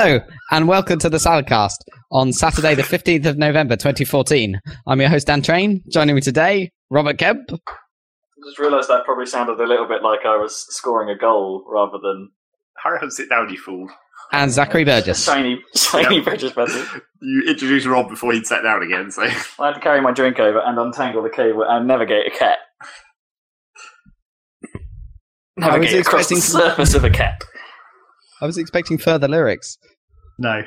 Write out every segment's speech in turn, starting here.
Hello, and welcome to the Saladcast on Saturday, the 15th of November, 2014. I'm your host, Dan Train. Joining me today, Robert Kemp. I just realised that probably sounded a little bit like I was scoring a goal rather than Hurry up and sit down, you fool. And Zachary Burgess. shiny, shiny Yep. British person. You introduced Rob before he'd sat down again, so I had to carry my drink over and untangle the cable and navigate a cat. I was Navigate across the expecting- surface of a cat. I was expecting further lyrics. no.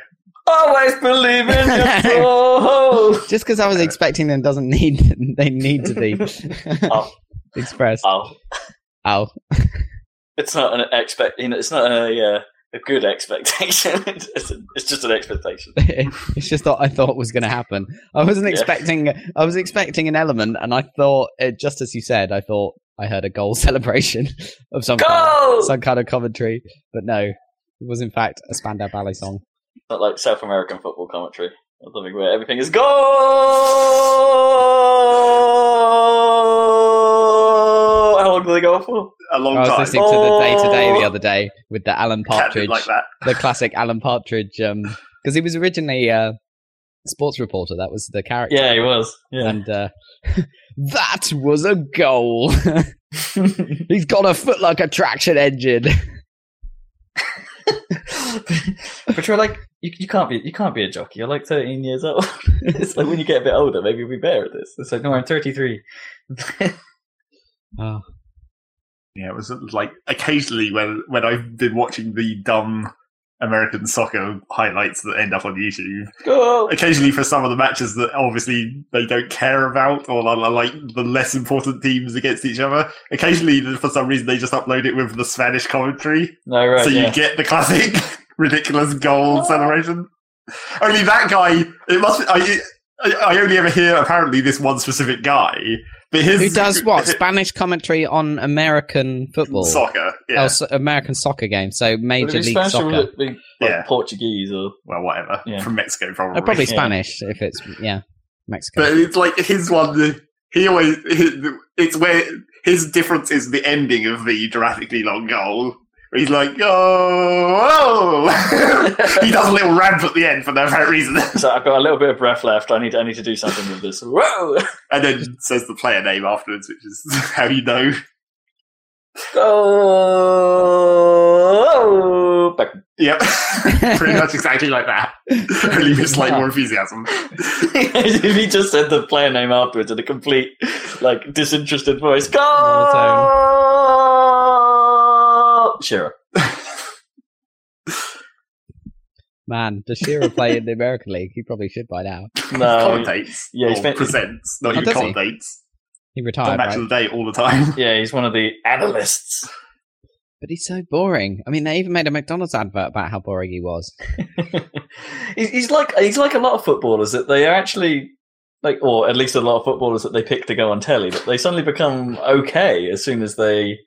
Always believe in your soul. Just because I was expecting them doesn't need they need to be Oh. expressed. Oh, Oh, it's not an expect. You know, it's not a uh, a good expectation. it's, a, it's just an expectation. it's just what I thought was going to happen. I wasn't Yeah. expecting. I was expecting an element, and I thought, uh, just as you said, I thought I heard a goal celebration of some kind, Go! some kind of commentary, but no, it was in fact a Spandau Ballet song. Not like South American football commentary or something where everything is go. How long do they go for? A long time. I was time. listening to the day to day the other day with the Alan Partridge, like that. the classic Alan Partridge, because he was originally a sports reporter. That was the character. Yeah, he was. Yeah. And uh, that was a goal. He's got a foot like a traction engine. But you're like, you, you can't be, you can't be a jockey. You're like 13 years old. it's like when you get a bit older, maybe you'll be better at this. It's like, no, I'm 33. Oh, Yeah, it was like occasionally when when I've been watching the dumb American soccer highlights that end up on YouTube. go. Occasionally for some of the matches that obviously they don't care about or are like the less important teams against each other. Occasionally for some reason they just upload it with the Spanish commentary. No, right. so you yeah. get the classic ridiculous goal celebration. Only that guy, it must. Be, I, I only ever hear apparently this one specific guy, his who does what? Spanish commentary on American football? soccer. Yeah, Oh, so American soccer game. So Would Major it be League Spanish or Soccer. would it be like Yeah. Portuguese or well, whatever Yeah. from Mexico probably. Oh, probably Yeah. Spanish if it's yeah Mexico. but it's like his one. He always it's where his difference is the ending of the dramatically long goal. Where he's like, oh, oh. he does a little ramp at the end for no apparent reason, So I've got a little bit of breath left. I need I need to do something with this. Whoa! and then says the player name afterwards, which is how you know. Go! Back. Yep, pretty much exactly like that. Only with slightly more enthusiasm. if he just said the player name afterwards in a complete, like, disinterested voice, go! Shearer. Man, does Shearer play in the American League? He probably should by now. No, commentates, yeah, he or spent- presents, not Oh, even does he? commentates. He The retired, match right? of the day all the time. yeah, he's one of the analysts. But he's so boring. I mean, they even made a McDonald's advert about how boring he was. he's, he's like he's like a lot of footballers that they are actually like, or at least a lot of footballers that they pick to go on telly, but they suddenly become okay as soon as they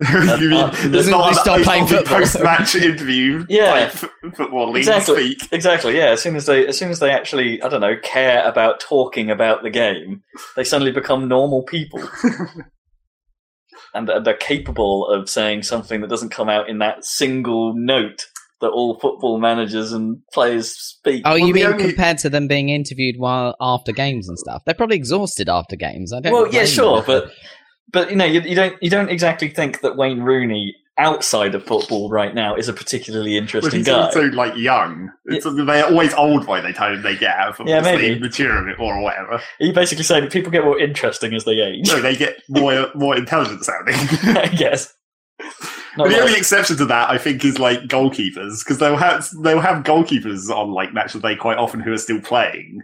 you mean uh, there's they not start an playing football. post-match interview? Yeah. like football league Exactly. speak. exactly yeah. As soon as they as soon as they actually I don't know care about talking about the game, they suddenly become normal people. And and they're capable of saying something that doesn't come out in that single note that all football managers and players speak. Oh, Well, you mean only- compared to them being interviewed while after games and stuff? They're probably exhausted after games. I don't. well, yeah, sure, them. but but you know, you, you don't you don't exactly think that Wayne Rooney outside of football right now is a particularly interesting he's guy. also like young. It's, They're always old by the time they get out of Yeah, so maybe. mature a bit more or whatever. Are you basically saying that people get more interesting as they age? No, they get more more intelligent sounding. I guess. Not the only exception to that, I think, is like goalkeepers because they'll have they'll have goalkeepers on like match day quite often who are still playing.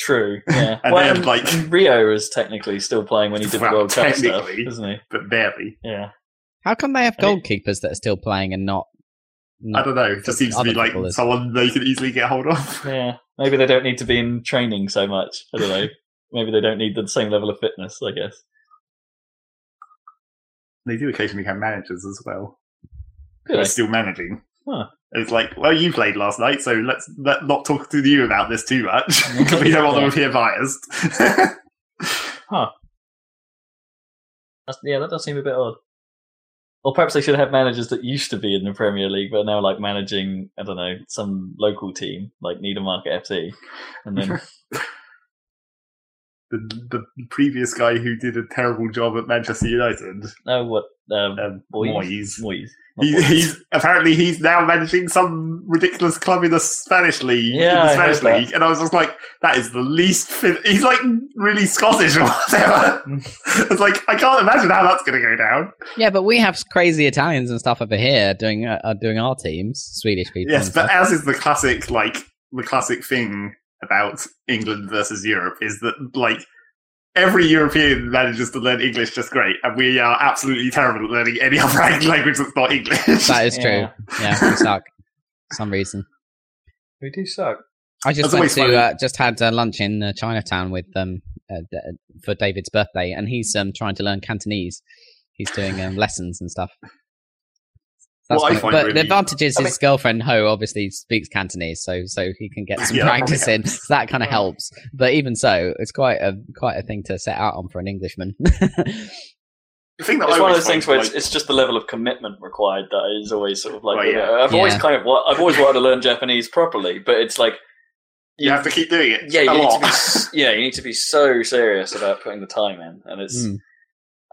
True. Yeah. And well, then, and- like- and Rio is technically still playing when he did the World Cup stuff, isn't he? But barely. Yeah. how come they have I mean- goalkeepers that are still playing and not? I don't know. It just seems to be like footballers. someone they can easily get hold of. Yeah. Maybe they don't need to be in training so much. I don't know. Maybe they don't need the same level of fitness. I guess. They do occasionally have managers as well. Do They're still managing. Huh. It's like, well, you played last night, so let's let, not talk to you about this too much because we don't want them to appear biased. That's, yeah, that does seem a bit odd. or perhaps they should have managers that used to be in the Premier League, but now like managing, I don't know, some local team like Market FC, and then The, the previous guy who did a terrible job at Manchester United, oh, what um, um, Moyes. Moyes. Moyes. Not He, he's apparently he's now managing some ridiculous club in the Spanish league. in Yeah, I the heard Spanish that. league, and I was just like, that is the least. Fit. He's like really Scottish or whatever. it's like I can't imagine how that's going to go down. Yeah, but we have crazy Italians and stuff over here doing uh, doing our teams, Swedish people. Yes, but stuff. as is the classic, like the classic thing about England versus Europe is that like every European manages to learn English just great, and we are absolutely terrible at learning any other language that's not English. that is true. Yeah. Yeah, we suck. For some reason. We do suck. I just That's went to uh, just had uh, lunch in uh, Chinatown with um uh, for David's birthday, and he's um trying to learn Cantonese. He's doing um, lessons and stuff. That's What I find but really- the advantage is I his girlfriend Ho obviously speaks Cantonese, so so he can get some Yeah, practice probably in. So that kind of helps. But even so, it's quite a quite a thing to set out on for an Englishman. the thing that It's I one of those things where like, it's, it's just the level of commitment required that is always sort of like. Well, yeah. I've always kind of wa- I've always wanted to learn Japanese properly, but it's like you have to keep doing it. yeah, a you need to be yeah, you need to be so serious about putting the time in, and it's. Mm.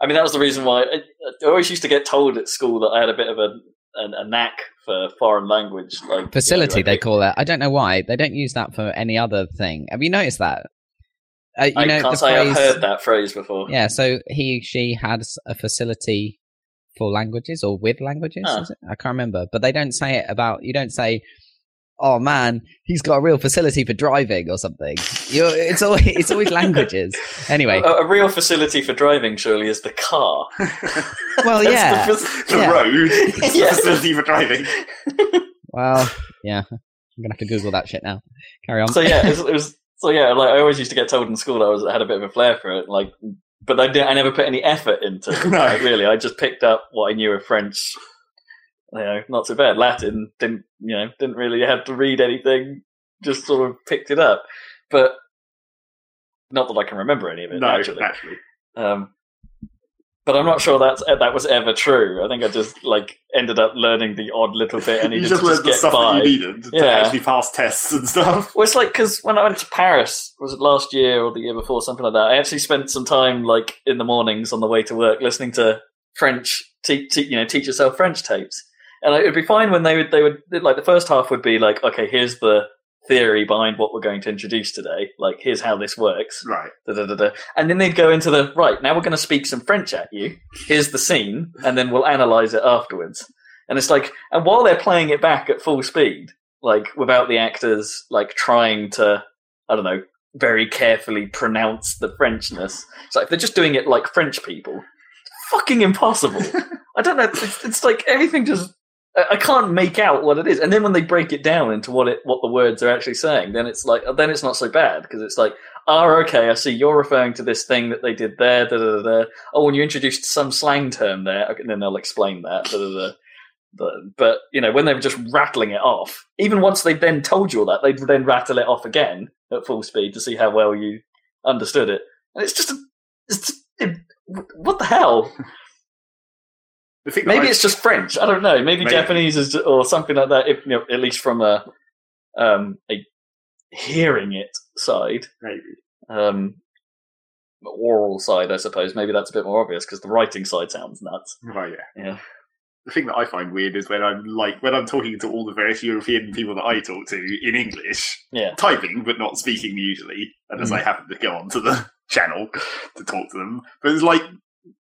I mean, that was the reason why I, I always used to get told at school that I had a bit of a a, a knack for foreign language, like Facility, you know, they call it. I don't know why they don't use that for any other thing. Have you noticed that? Uh, you I know can't say phrase. I've heard that phrase before. Yeah, so he she had s- a facility for languages or with languages. Huh. Is it? I can't remember, but they don't say it about. You don't say, "Oh man, he's got a real facility for driving" or something. You're, it's always it's always languages. Anyway, A, a real facility for driving surely is the car. well, yeah. the the Yeah. road is Yeah. the facility for driving. Well, yeah. I'm gonna have to Google that shit now. Carry on. so yeah, it was, it was so yeah. Like I always used to get told in school that I was I had a bit of a flair for it. Like, but I didn't. I never put any effort into. it. No. Like, really, I just picked up what I knew of French. You know, not so bad. Latin didn't. You know, didn't really have to read anything. Just sort of picked it up, but not that I can remember any of it. No, actually. naturally. Um, but I'm not sure that's that was ever true. I think I just like ended up learning the odd little bit and You just to just learned the get stuff by. that you needed to Yeah. actually pass tests and stuff. Well, it's like because when I went to Paris, was it last year or the year before, something like that? I actually spent some time, like in the mornings on the way to work, listening to French, te- te- you know, teach yourself French tapes. And it'd be fine when they would, they would like the first half would be like, okay, here's the theory behind what we're going to introduce today. Like, here's how this works. Right. Da, da, da. And then they'd go into the right. Now we're going to speak some French at you. Here's the scene, and then we'll analyze it afterwards. And it's like, and while they're playing it back at full speed, like without the actors like trying to, I don't know, very carefully pronounce the Frenchness. It's like they're just doing it like French people. It's fucking impossible. I don't know. It's, it's like everything just. I can't make out what it is, and then when they break it down into what it what the words are actually saying, then it's like then it's not so bad because it's like, oh, okay, I see you're referring to this thing that they did there. Da, da, da. Oh, and you introduced some slang term there, okay, then they'll explain that. Da, da, da. But, but you know when they were just rattling it off, even once they'd then told you all that, they'd then rattle it off again at full speed to see how well you understood it, and it's just, it's just it, what the hell? Maybe I- it's just French. I don't know. Maybe, Maybe. Japanese is or something like that. If, you know, at least from a um, a hearing it side, maybe. um, oral side, I suppose. Maybe that's a bit more obvious because the writing side sounds nuts. Right, yeah. Yeah. The thing that I find weird is when I'm like when I'm talking to all the various European people that I talk to in English, Yeah. typing but not speaking usually, unless Mm. I happen to go onto the channel to talk to them. But it's like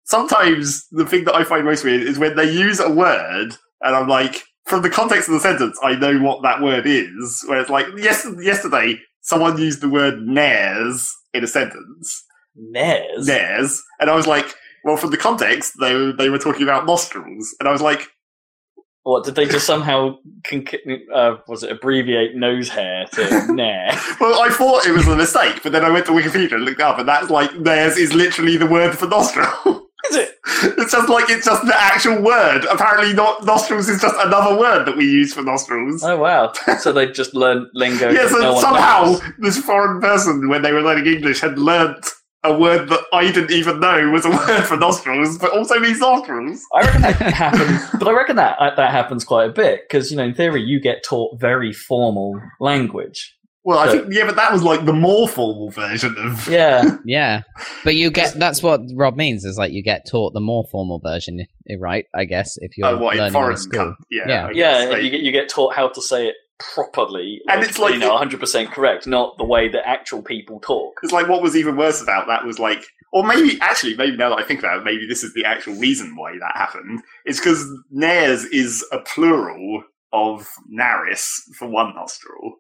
sometimes the thing that I find most weird is when they use a word and I'm like, from the context of the sentence, I know what that word is. Where it's like, yes, yesterday someone used the word nares in a sentence, Nares. nares, and I was like, well, from the context, they were- they were talking about nostrils, and I was like, What did they just somehow uh, was it abbreviate nose hair to nair? well, I thought it was a mistake, but then I went to Wikipedia and looked up, and that's like nares is literally the word for nostril. Is it? it's just like it's just the actual word. Apparently, not nostrils is just another word that we use for nostrils. Oh wow! So they just learned lingo. Yes, that and no somehow knows. this foreign person, when they were learning English, had learnt a word that I didn't even know was a word for nostrils, but also means nostrils. I reckon that happens, but I reckon that that happens quite a bit because you know, in theory, you get taught very formal language. Well, I So- think yeah, but that was like the more formal version of. Yeah, Yeah, but you get that's what Rob means is like you get taught the more formal version, right? I guess if you're Uh, what in learning foreign in school. coun- yeah, Yeah. Yeah, like- you get you get taught how to say it properly, And it's like you know, 100 percent correct, not the way that actual people talk. It's like what was even worse about that was like, or maybe actually, maybe now that I think about it, maybe this is the actual reason why that happened. It's because nares is a plural of naris for one nostril,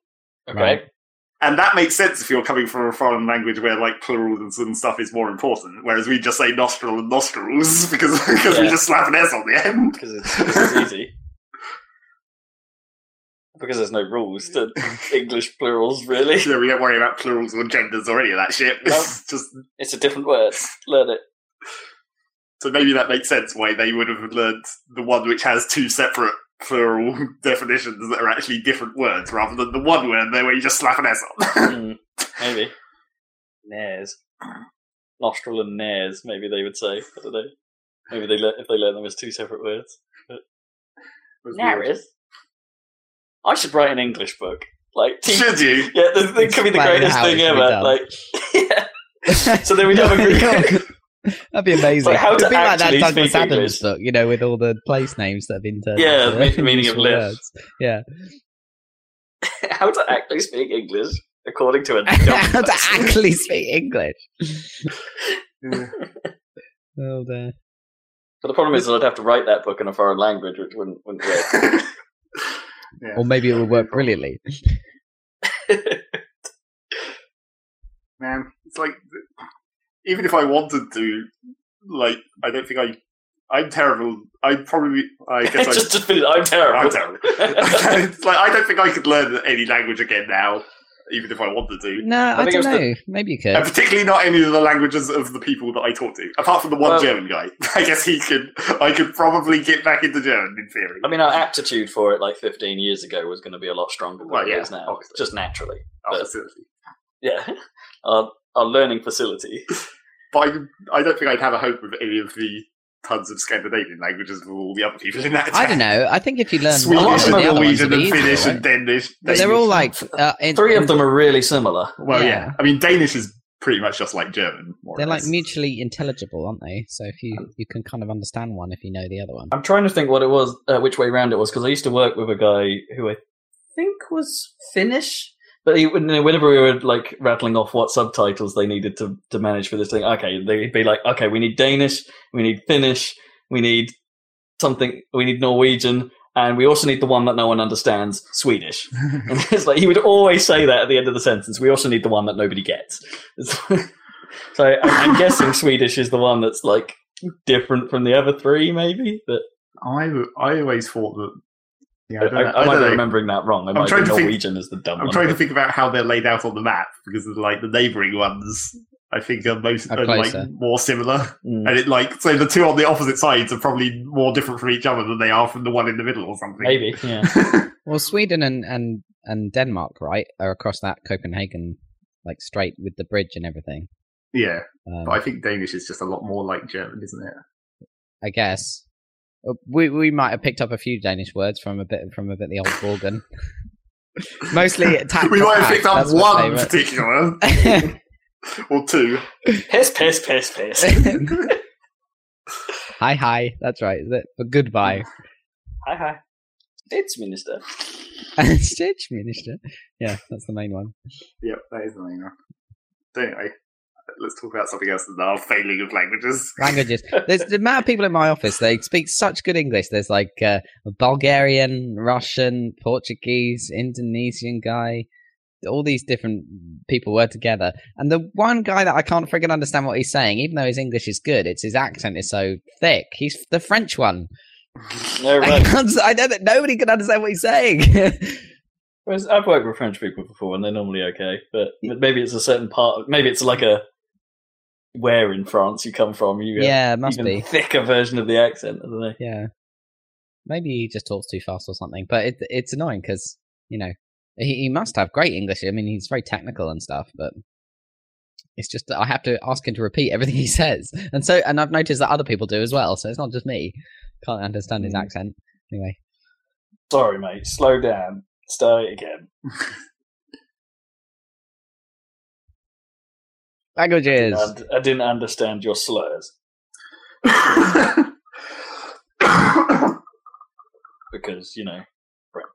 Okay, Right. and that makes sense if you're coming from a foreign language where like plurals and stuff is more important. Whereas we just say nostril and nostrils because because we Yeah. just slap an s on the end. because it's, 'cause it's easy. Because there's no rules to English plurals, really. So we don't worry about plurals or genders or any of that shit. It's just It's a different word. Learn it. So maybe that makes sense why they would have learned the one which has two separate plural definitions that are actually different words rather than the one word there where you just slap an S on. Hmm, maybe. Nares. Nostril and nares, maybe they would say. I don't know. Maybe they learn, if they learn them as two separate words. Nares? I should write an English book. Like, teach, Should you? yeah, this, this could be the greatest thing ever. Like, yeah. So then we'd have a group. That'd be amazing. Like, how It'd to be like that Douglas Adams English. book, you know, with all the place names that have been turned. Yeah, into the meaning of useful Liff. words. Yeah, How to actually speak English according to a how to actually speak English. Oh dear. But the problem is that I'd have to write that book in a foreign language, which wouldn't, wouldn't work. Yeah. Or maybe it would work brilliantly. Man, it's like even if I wanted to, like, I don't think I. I'm terrible. I'd probably. I guess I, just, just finish. I'm terrible. I'm terrible. it's like I don't think I could learn any language again now, even if I wanted to. No, I, think it don't know. the- Maybe you could. And particularly not any of the languages of the people that I talk to, apart from the one Well- German guy. I guess he could. I could probably get back into German in theory. I mean, our aptitude for it like 15 years ago was going to be a lot stronger than Well, yeah, is now, obviously. just naturally. But- seriously. Yeah, our, our learning facility. But I, I don't think I'd have a hope with any of the tons of Scandinavian languages with all the other people in that. I don't know. I think if you learn Swedish one of of and the other ones, Norwegian it'd and be Finnish easier, and right? Danish. They're all like uh, in, Three of them are really similar. Well, yeah. yeah. I mean, Danish is pretty much just like German. More They're like mutually intelligible, aren't they? So if you you can kind of understand one if you know the other one. I'm trying to think what it was, uh, which way round it was, because I used to work with a guy who I think was Finnish. But he, whenever we were like rattling off what subtitles they needed to, to manage for this thing, okay, they'd be like, okay, we need Danish, we need Finnish, we need something, we need Norwegian, and we also need the one that no one understands, Swedish. And it's like he would always say that at the end of the sentence. We also need the one that nobody gets. so I- I'm guessing Swedish is the one that's like different from the other three, maybe. But I, I always thought that. Yeah, I, I, don't I, know. I might be remembering that wrong. I might trying be to think- Norwegian as the dumb I'm one. trying to think about how they're laid out on the map because of, like the neighbouring ones. I think are most Are are, like more similar, Mm. and it like so the two on the opposite sides are probably more different from each other than they are from the one in the middle or something. Maybe, yeah. Well, Sweden and, and, and Denmark, right, are across that Copenhagen like strait with the bridge and everything. yeah, Um, but I think Danish is just a lot more like German, isn't it? I guess Uh, we we might have picked up a few Danish words from a bit from a bit the old Borgen. Mostly, tack we for might have picked up that's my one particular or two. piss, piss, piss, piss. hi hi, that's right. That- For goodbye, hi, hi. It's Minister. Stitch Minister. Yeah, that's the main one. Yep, that is the main one. So anyway, let's talk about something else than our failing of languages. Languages. There's the amount of people in my office. They speak such good English. There's like uh, Bulgarian, Russian, Portuguese, Indonesian guy. All these different people were together, and the one guy that I can't friggin' understand what he's saying, even though his English is good, it's his accent is so thick. He's the French one. No, I, right. can't, I don't. Nobody can understand what he's saying. Whereas I've worked with French people before, and they're normally okay. But but maybe it's a certain part. Maybe it's like a where in France you come from. You yeah, it must be. thicker version of the accent. I don't know. Yeah, maybe he just talks too fast or something. But it, it's annoying because you know he, he must have great English. I mean, he's very technical and stuff, but It's just that I have to ask him to repeat everything he says, and so and I've noticed that other people do as well. So it's not just me. Can't understand his Mm. accent. Anyway, Sorry, mate. Slow down. Start it again. languages. And I didn't understand your slurs because you know French.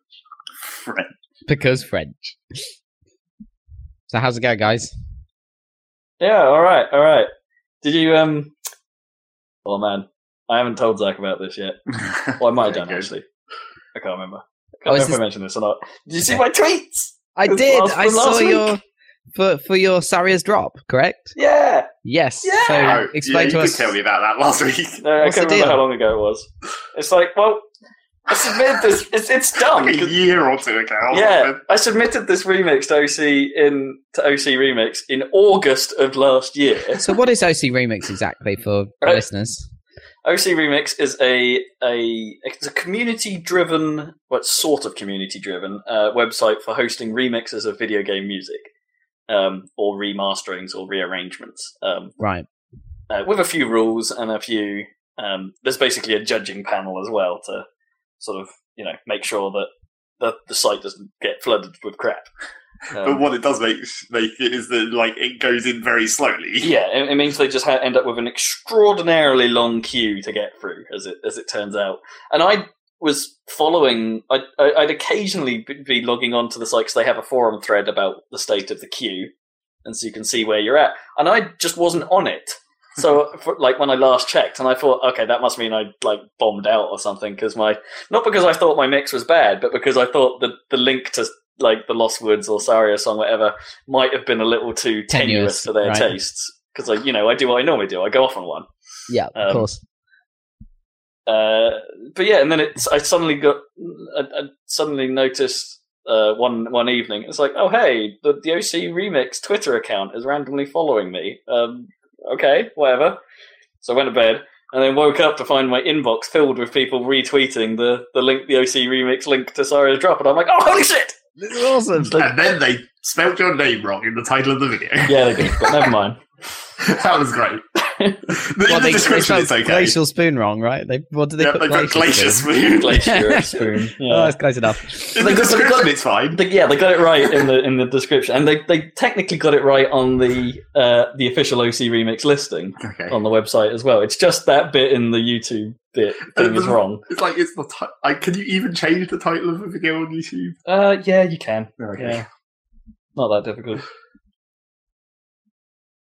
French. because French. So how's it going, guys? Yeah. All right. All right. Did you um? Oh man, I haven't told Zach about this yet. Well, I might have done good. actually. I can't remember. I Oh, can't is remember if this- I mentioned this or not. Did you see my tweets? I did. last- I saw week. your for for your Saria's drop, correct? Yeah. Yes. Yeah. So Oh, explain yeah, to you us. did tell me about that last week. No, I can't remember deal? how long ago it was. It's like, well, I submitted this. It's, it's dumb. Like a 'cause- year or two ago. yeah. I submitted this remix to OC in to OC Remix in August of last year. So what is OC Remix exactly for the Right. listeners? OC Remix is a a it's a community driven, what sort of community driven uh, website for hosting remixes of video game music, um, or remasterings or rearrangements, um, Right. uh, with a few rules and a few. Um, there's basically a judging panel as well to sort of you know make sure that the the site doesn't get flooded with crap. But Um, what it does make make it is that like it goes in very slowly. yeah, it, it means they just ha- end up with an extraordinarily long queue to get through, as it as it turns out. And I was following. I'd, I'd occasionally be logging onto the site because they have a forum thread about the state of the queue, and so you can see where you're at. And I just wasn't on it. So, for, like when I last checked, and I thought, okay, that must mean I like bombed out or something because my not because I thought my mix was bad, but because I thought the the link to like the Lost Woods or Saria song, whatever, might have been a little too tenuous, Tenuous, for their right. tastes. Because I, you know, I do what I normally do. I go off on one. Yeah, of Um, course. Uh, but yeah, and then it's I suddenly got I, I suddenly noticed uh, one one evening. It's like, oh hey, the the OC Remix Twitter account is randomly following me. Um, okay, whatever. So I went to bed and then woke up to find my inbox filled with people retweeting the the link, the OC Remix link to Saria's drop, and I'm like, oh holy shit! This is awesome. And then they spelt your name wrong in the title of the video. Yeah, they did, but never mind. that was great. the, Well, the they, description they it's spelled okay. Glacial spoon wrong, right? They what did they yeah, put? they put glacier spoon. Glacial spoon. Oh, Yeah. that's close enough. in They the got- they got- description, it's fine. They- yeah, they got it right in the in the description, and they, they technically got it right on the uh, the official OC remix listing Okay. on the website as well. It's just that bit in the YouTube bit thing is wrong. It's like it's the. Ti- I, can you even change the title of a video on YouTube? Uh, yeah, you can. Okay. Yeah, not that difficult.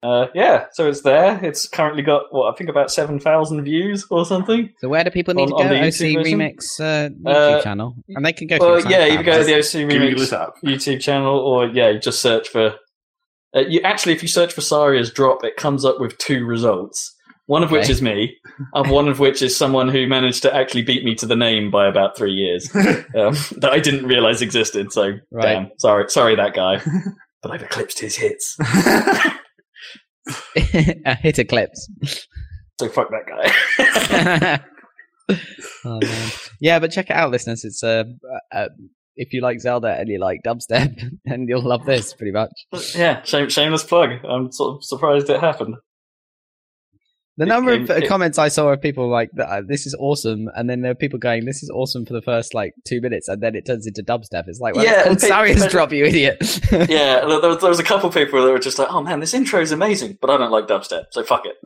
Uh, yeah, so it's there. It's currently got what I think about seven thousand views or something. So where do people need On- to on go? the OC version? Remix uh, YouTube Uh, channel, and they can go. Well, yeah, you SoundCloud, go to the OC remix. YouTube channel, or yeah, you just search for. Uh, you actually, if you search for Saria's drop, it comes up with two results. One of which is me, and one of which is someone who managed to actually beat me to the name by about three years um, that I didn't realize existed. So Right. damn, sorry, sorry that guy, but I've eclipsed his hits. Uh, Hit eclipse. So fuck that guy. oh, man. Yeah, but check it out, listeners. It's uh, uh, if you like Zelda and you like dubstep, then you'll love this pretty much. yeah, shame, shameless plug. I'm sort of surprised it happened. The It- number of it- uh, comments I saw of people like, uh, "This is awesome," and then there are people going, "This is awesome" for the first like two minutes, and then it turns into dubstep. It's like, well, Yeah, and pe- drop, you idiot. Yeah, there, there was- a couple people that were just like, "Oh man, this intro is amazing," but I don't like dubstep, so fuck it.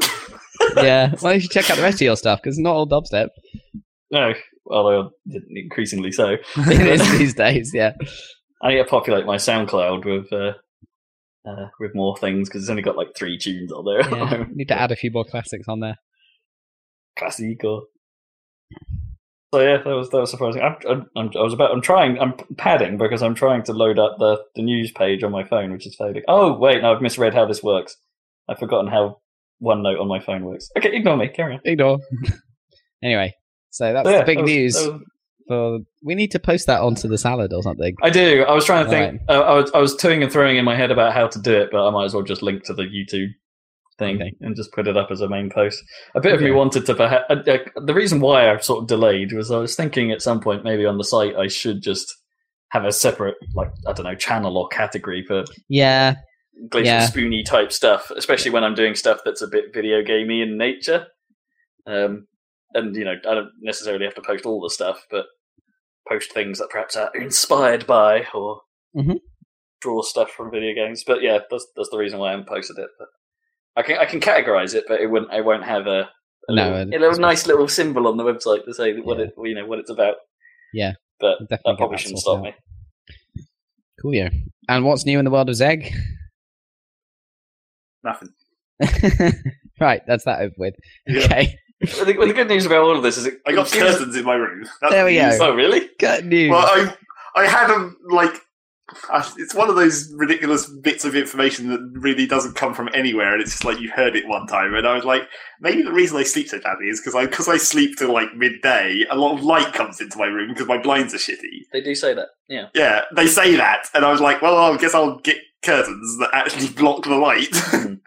yeah. Well, you should check out the rest of your stuff because it's not all dubstep. no, although increasingly so. It is these days. Yeah. I need to populate my SoundCloud with uh, uh, with more things because it's only got like three tunes on there. yeah. Need to add a few more classics on there. Classic or. So yeah, that was that was surprising. I'm, I'm, I'm, I was about. I'm trying. I'm padding because I'm trying to load up the the news page on my phone, which is failing. Oh wait, no, I've misread how this works. I've forgotten how OneNote on my phone works. Okay, ignore me. Carry on. Ignore. anyway, so that's So, yeah, the big that was- news. that was- For we need to post that onto the salad or something. I do. I was trying to think. Right. Uh, I was I was toing and throwing in my head about how to do it, but I might as well just link to the YouTube thing Okay. and just put it up as a main post. A bit of me wanted to perhaps. Uh, uh, the reason why I've sort of delayed was I was thinking at some point maybe on the site I should just have a separate like I don't know channel or category for Yeah, glacial Yeah. spoony type stuff, especially when I'm doing stuff that's a bit video gamey in nature. Um, and you know, I don't necessarily have to post all the stuff, but post things that perhaps are inspired by or Mhm. draw stuff from video games. But yeah, that's that's the reason why I haven't posted it. But I can I can categorize it, but it wouldn't. I won't have a, a No, little, a little nice little symbol on the website to say what Yeah. it you know what it's about. Yeah, but definitely that probably shouldn't stop out. me. Cool, yeah. And what's new in the world of Zeg? Nothing. right, that's that over with. Yeah. Okay, the, well, the good news about all of this is it I got curtains in my room. That's There we the go. Oh, really? good news. Well, I I had a like. I, it's one of those ridiculous bits of information that really doesn't come from anywhere, and it's just like you heard it one time, and I was like, maybe the reason I sleep so badly is because I because I sleep till like midday. A lot of light comes into my room because my blinds are shitty. They do say that. Yeah. Yeah, they say that, and I was like, well, I guess I'll get curtains that actually block the light. Hmm.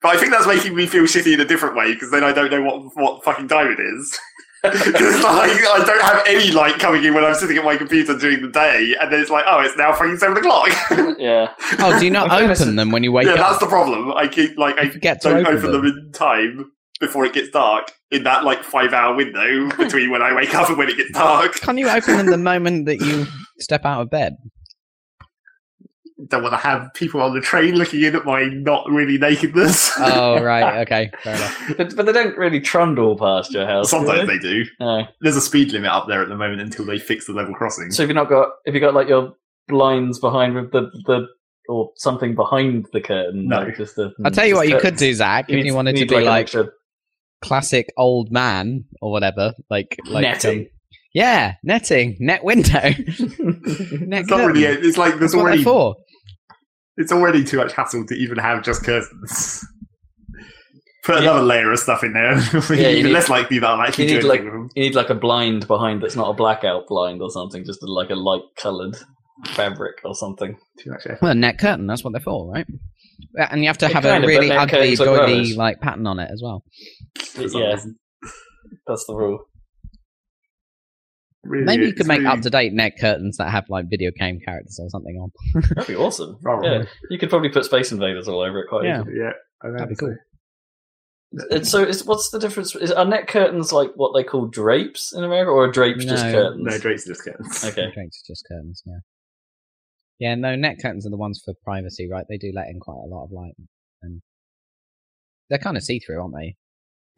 But I think that's making me feel shitty in a different way because then I don't know what what fucking time it is. Because like, I don't have any light coming in when I'm sitting at my computer during the day, and then it's like, oh, it's now fucking seven o'clock. yeah. oh, do you not open them when you wake yeah, up? Yeah, that's the problem. I keep like I You forget don't open, open them. them in time before it gets dark in that like five hour window between when I wake up and when it gets dark. Can't you open them the moment that you step out of bed? Don't want to have people on the train looking in at my not really nakedness. Oh, right. Okay, fair enough. But, but they don't really trundle past your house. do Sometimes they? they do. No. There's a speed limit up there at the moment until they fix the level crossing. So if you've not got, if you got like your blinds behind with the the or something behind the curtain, No. like just a, I'll tell you just what you could do, Zach, if need- you wanted to be an like extra classic old man or whatever, like like netting. um, yeah, netting, net window, net it's not really. It's like there's That's what they're already. For. It's already too much hassle to even have just curtains. Put another layer of stuff in there. Yeah, you even need- less likely that I'll actually you do need, anything with them. You need like a blind behind that's not a blackout blind or something, just like a light coloured fabric or something. Too much effort. Well, a net curtain. That's what they're for, right? And you have to Yeah, have a of, really ugly, curtains doily like pattern on it as well. Yeah, that's the rule. Really, Maybe you could make really- up to date net curtains that have like video game characters or something on. That'd be awesome. Probably. Yeah, you could probably put Space Invaders all over it quite Yeah. easily. Yeah, I That'd be cool. It's, so, is, what's the difference? Is are net curtains like what they call drapes in America, or are drapes just curtains? No, Drake's just curtains. Okay. Drinks are just curtains, yeah. Yeah, no, net curtains are the ones for privacy, right? They do let in quite a lot of light, and they're kind of see through, aren't they?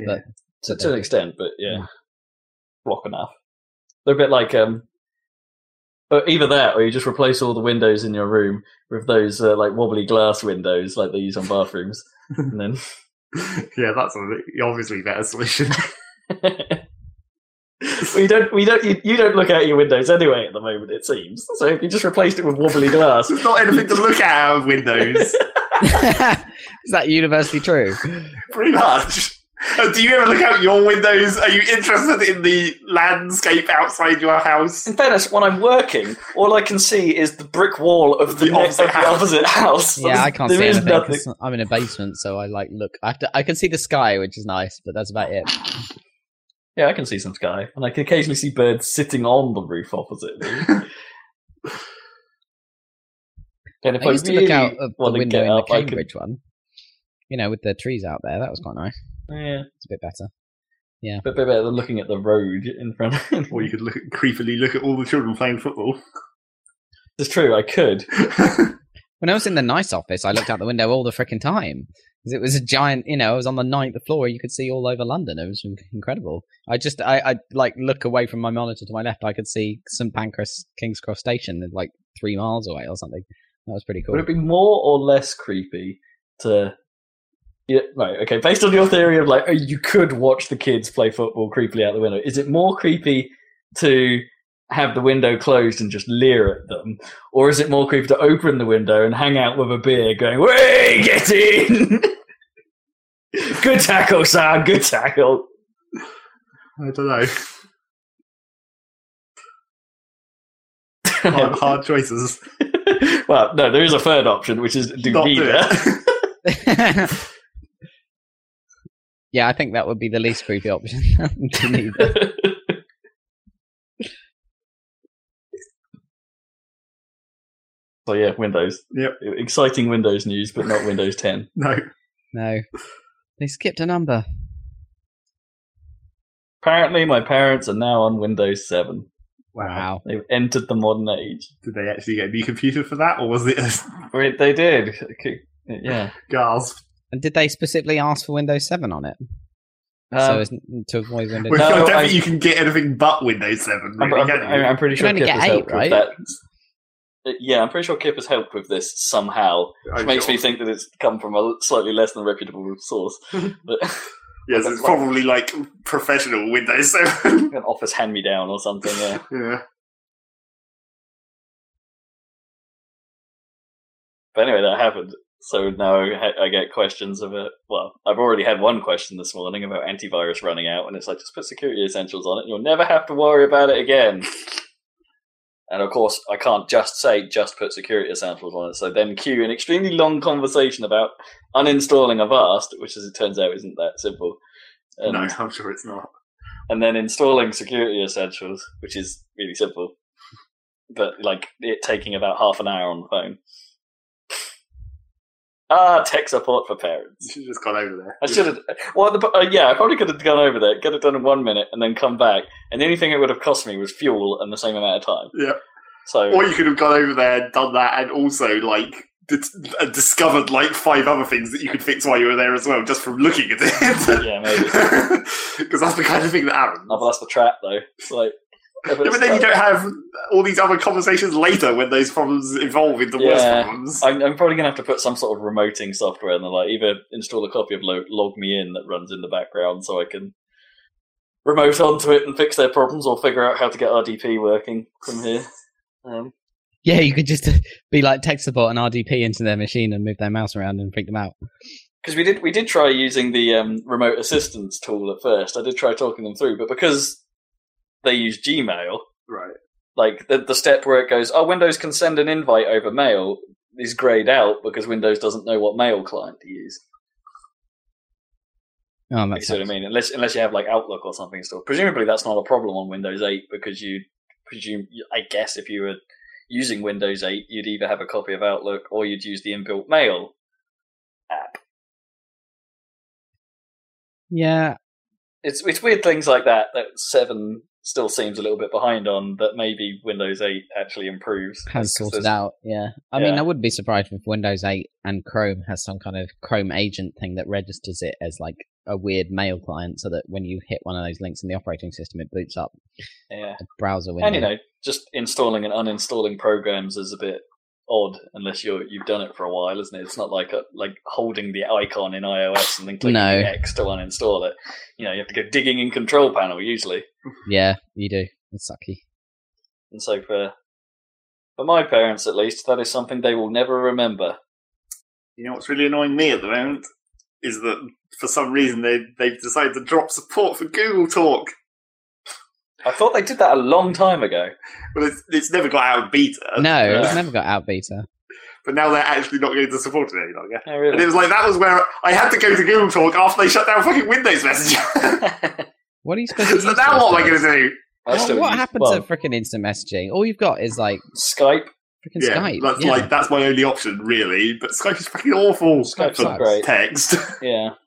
But to, to an extent, but yeah, Yeah. block enough. They're a bit like um, either that or you just replace all the windows in your room with those uh, like wobbly glass windows like they use on bathrooms, and then yeah, that's a, obviously a better solution. we don't we don't you, you don't look out your windows anyway at the moment it seems. So if you just replaced it with wobbly glass, There's not anything to look out of windows, Is that universally true? pretty much. Do you ever look out your windows? Are you interested in the landscape outside your house? In fairness, when I'm working, all I can see is the brick wall of the, The next, opposite of the house. opposite house. yeah, I can't see anything. nothing. 'cause I'm in a basement, so I like look. I to. I can see the sky, which is nice, but that's about it. Yeah, I can see some sky, and I can occasionally see birds sitting on the roof opposite me. and if I I, used to really look out of the window in the up, I could- Cambridge one. You know, with the trees out there, that was quite nice. Yeah, It's a bit better. Yeah. But bit better than looking at the road in front. of Or you could look at, creepily look at all the children playing football. It's true, I could. When I was in the nice office, I looked out the window all the freaking time because it was a giant. You know, I was on the ninth floor. You could see all over London. It was incredible. I just, I, I like look away from my monitor to my left. I could see St Pancras King's Cross Station, like three miles away or something. That was pretty cool. Would it be more or less creepy to? Yeah, right. Okay. Based on your theory of like, oh, you could watch the kids play football creepily out the window. Is it more creepy to have the window closed and just leer at them, or is it more creepy to open the window and hang out with a beer, going, "Way, get in! good tackle, son. Good tackle." I don't know. Hard, hard choices. well, no, there is a third option, which is do Not do neither. it. yeah, I think that would be the least creepy option. to neither. So yeah, Windows. Yep. Exciting Windows news, but not Windows 10. No. No, they skipped a number. Apparently, my parents are now on Windows 7. Wow. Wow. They've entered the modern age. Did they actually get a new computer for that, or was it a Wait, they did. Okay, Yeah. gasp? And did they specifically ask for Windows 7 on it? so Um, as to avoid Windows. Well, No, I don't I- think you can get anything but Windows 7, I'm, really, I'm, I'm, you? I'm pretty You sure Kip get has eight, helped right? with that. Uh, Yeah, I'm pretty sure Kip has helped with this somehow, which I'm makes sure. me think that it's come from a slightly less than reputable source. But Yes, it's probably like professional Windows 7. an office hand me down or something. Yeah. yeah. But anyway, that happened. So now I get questions of it. Well, I've already had one question this morning about antivirus running out, and it's like just put security essentials on it, and you'll never have to worry about it again. And of course, I can't just say just put security essentials on it. So then cue an extremely long conversation about uninstalling Avast, which, as it turns out, isn't that simple. And, No, I'm sure it's not. and then installing security essentials, which is really simple, but like it taking about half an hour on the phone. Ah, tech support for parents. You should have just gone over there. I should have. Well, the, uh, yeah, I probably could have gone over there, get it done in one minute, and then come back. And the only thing it would have cost me was fuel and the same amount of time. Yeah. So Or you could have gone over there, done that, and also, like, uh, discovered, like, five other things that you could fix while you were there as well, just from looking at it. Yeah, maybe. Because that's the kind of thing that happens. oh, but that's the trap, though. It's like. Yeah, but then you don't have all these other conversations later when those problems evolve into worse Yeah. problems. I'm, I'm probably gonna have to put some sort of remoting software in there, like either install a copy of Log, LogMeIn that runs in the background, so I can remote onto it and fix their problems, or figure out how to get RDP working from here. Um, Yeah, you could just uh, be like tech support and RDP into their machine and move their mouse around and freak them out. because we did we did try using the um, remote assistance tool at first. I did try talking them through, but because they use Gmail, Right. like the the step where it goes, oh, Windows can send an invite over mail is grayed out because Windows doesn't know what mail client to use. Oh, You that's what I mean? Unless unless you have like Outlook or something still. Presumably that's not a problem on Windows 8 because you presume I guess if you were using Windows 8, you'd either have a copy of Outlook or you'd use the inbuilt mail app. Yeah, It's it's weird things like that that 7 still seems a little bit behind on that maybe Windows 8 actually improves. Has sorted out. Yeah, I mean, I wouldn't be surprised if Windows 8 and Chrome has some kind of Chrome agent thing that registers it as like a weird mail client, so that when you hit one of those links in the operating system, it boots up Yeah. a browser window. And you know, just installing and uninstalling programs is a bit odd unless you're you've done it for a while, isn't it? It's not like a, like holding the icon in iOS and then clicking No. the X to uninstall it. You know, you have to go digging in Control Panel usually. Yeah, you do. It's sucky. And so for for my parents at least, that is something they will never remember. You know what's really annoying me at the moment is that for some reason they they've decided to drop support for Google Talk. I thought they did that a long time ago. Well, it's, it's never got out of beta. No, yeah. it's never got out of beta. but now they're actually not going to support it any longer. Oh, And it was like that was where I had to go to Google Talk after they shut down fucking Windows Messenger. What are you supposed to so use now those what am I going to do? I What, still what use- happened well, to freaking instant messaging? All you've got is like Skype? freaking yeah, Skype. that's yeah. like that's my only option really. But Skype is fucking awful. Skype's for not great. Text. Yeah.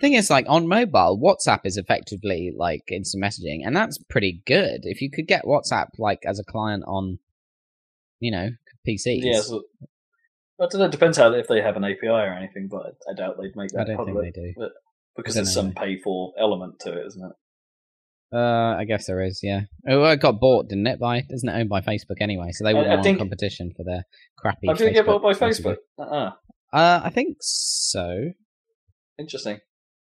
thing is, like on mobile, WhatsApp is effectively like instant messaging, and that's pretty good. If you could get WhatsApp like as a client on, you know, PCs. Yeah, so, I don't know. It depends how if they have an API or anything, but I, I doubt they'd make that I don't public think they do. but, because there's know. some pay for element to it, isn't it? Uh, I guess there is. Yeah. Oh, it got bought, didn't it? By isn't it owned by Facebook anyway? So they I- wouldn't I want think- competition for their crappy. Oh, did it get bought by Facebook? Uh-uh. Uh, I think so. Interesting.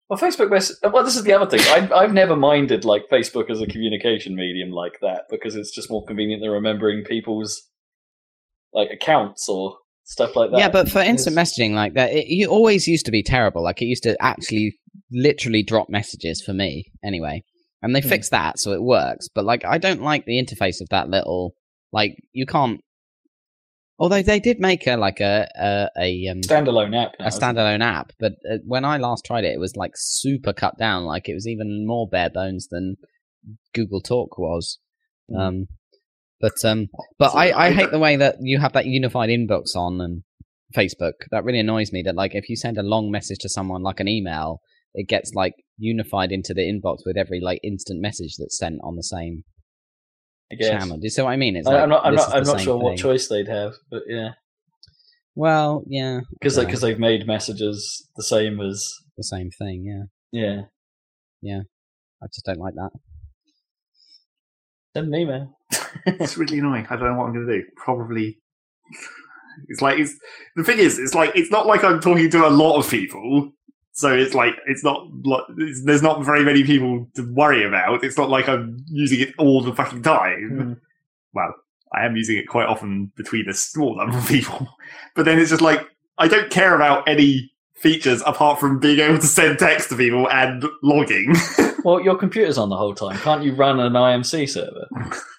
Well, Facebook mess. Well, this is the other thing. I've, I've never minded like Facebook as a communication medium like that because it's just more convenient than remembering people's like accounts or stuff like that. yeah, but for instant It's- messaging like that, it, it always used to be terrible. Like it used to actually literally drop messages for me anyway. And they Hmm. fixed that so it works. But like I don't like the interface of that little like you can't. Although they did make a like a a, a um standalone app. Now, a standalone app, but uh, when I last tried it, it was like super cut down. Like it was even more bare bones than Google Talk was. Hmm. Um, But um, but So I, I I hate the way that you have that unified inbox on and Facebook. That really annoys me. That like if you send a long message to someone like an email, it gets like unified into the inbox with every like instant message that's sent on the same I guess. channel. Do you see what I mean? It's I, like, I'm not. I'm not. I'm not same sure what choice they'd have, but yeah, Well, yeah, because Yeah. because they've made messages the same as the same thing. Yeah, yeah. Yeah. I just don't like that. Send an email. it's really annoying. I don't know what I'm going to do. Probably. It's like it's the thing is, it's like it's not like I'm talking to a lot of people, so it's like it's not it's, there's not very many people to worry about. It's not like I'm using it all the fucking time. Hmm. Well, I am using it quite often between a small number of people, but then it's just like I don't care about any features apart from being able to send text to people and logging. Well, your computer's on the whole time. Can't you run an IMC server?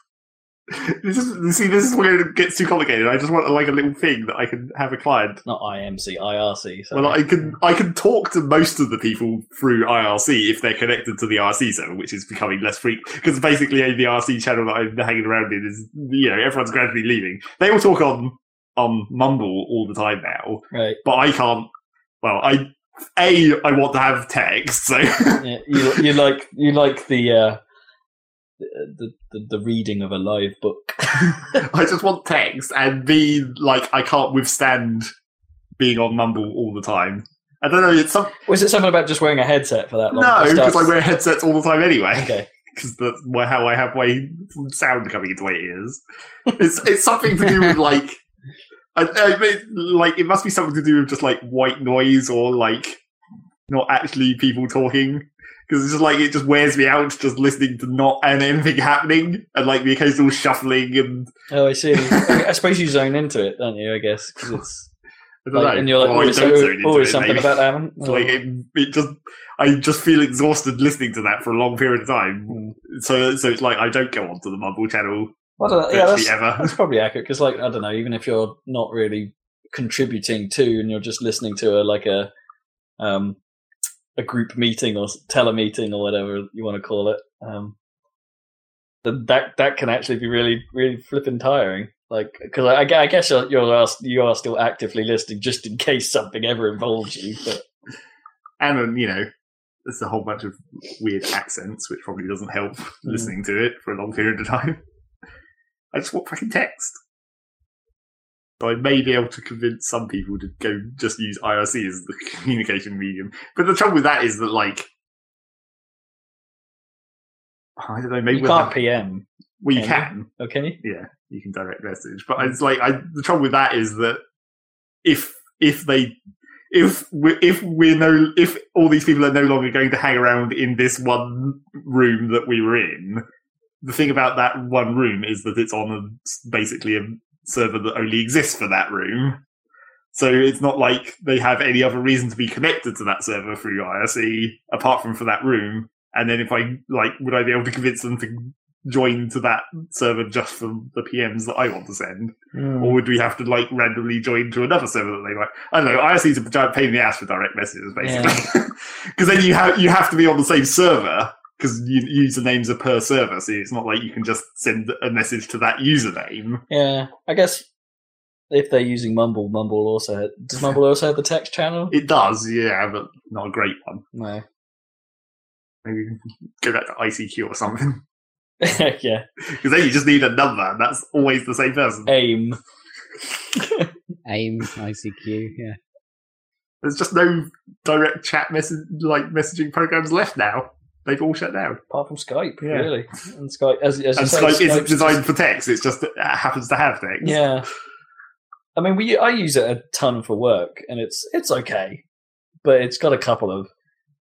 this is see, this is where it gets too complicated. I just want like a little thing that I can have a client. Not IMC, IRC. Sorry. Well, I can I can talk to most of the people through IRC if they're connected to the IRC server, which is becoming less frequent because basically the IRC channel that I'm hanging around in is you know everyone's gradually leaving. They all talk on on Mumble all the time now, right. but I can't. Well, I a I want to have text, so Yeah, you you like you like the uh, Uh, the, the the reading of a live book. I just want text, and B like I can't withstand being on Mumble all the time. I don't know. It's some Was it something about just wearing a headset for that long? no because I wear headsets all the time anyway. Okay. because that's how I have my sound coming into my ears. It's it's something to do with like, I, I mean, like it must be something to do with just like white noise or like not actually people talking. Because it's just like it just wears me out just listening to not and anything happening and like the occasional shuffling and Oh, I see. I suppose you zone into it, don't you? I guess because it's like, and you're like, Or oh, I don't zone always, it, something maybe. about that. haven't- like it, it just I just feel exhausted listening to that for a long period of time. So so it's like I don't go onto the Mumble channel I don't know. Yeah, that's, ever. that's probably accurate because, like, I don't know. Even if you're not really contributing to, and you're just listening to a like a um a group meeting or telemeeting or whatever you want to call it, um, that that can actually be really really flipping tiring. Like, because I, I guess you're you're, asked, you are still actively listening just in case something ever involves you. But and um, you know, there's a whole bunch of weird accents, which probably doesn't help listening to it for a long period of time. I just want fucking text. So I may be able to convince some people to go just use IRC as the communication medium. But the trouble with that is that, like, I don't know, maybe you with can't PM. well, you can oh, you? can, Okay. yeah, you can direct message. But hmm. it's like I, the trouble with that is that if if they if we if we're no if all these people are no longer going to hang around in this one room that we were in, the thing about that one room is that it's on a, basically a server that only exists for that room. So it's not like they have any other reason to be connected to that server through IRC apart from for that room. And then if I like, would I be able to convince them to join to that server just for the PMs that I want to send? Hmm. Or would we have to like randomly join to another server that they like? I don't know. IRC is a giant pain in the ass for direct messages, basically, because then you have you have to be on the same server because you, usernames are per server, so it's not like you can just send a message to that username. Yeah, I guess if they're using Mumble, Mumble also does Mumble also have the text channel? It does, yeah, but not a great one. No. Maybe we can go back to ICQ or something, yeah. because then you just need a number, and that's always the same person. AIM. AIM, ICQ, yeah. There's just no direct chat message like messaging programs left now. They've all shut down. Apart from Skype, Yeah. really. And Skype, as, as And say, Skype isn't Skype's designed just- for text; it's just it happens to have text. Yeah. I mean, we I use it a ton for work, and it's it's okay, but it's got a couple of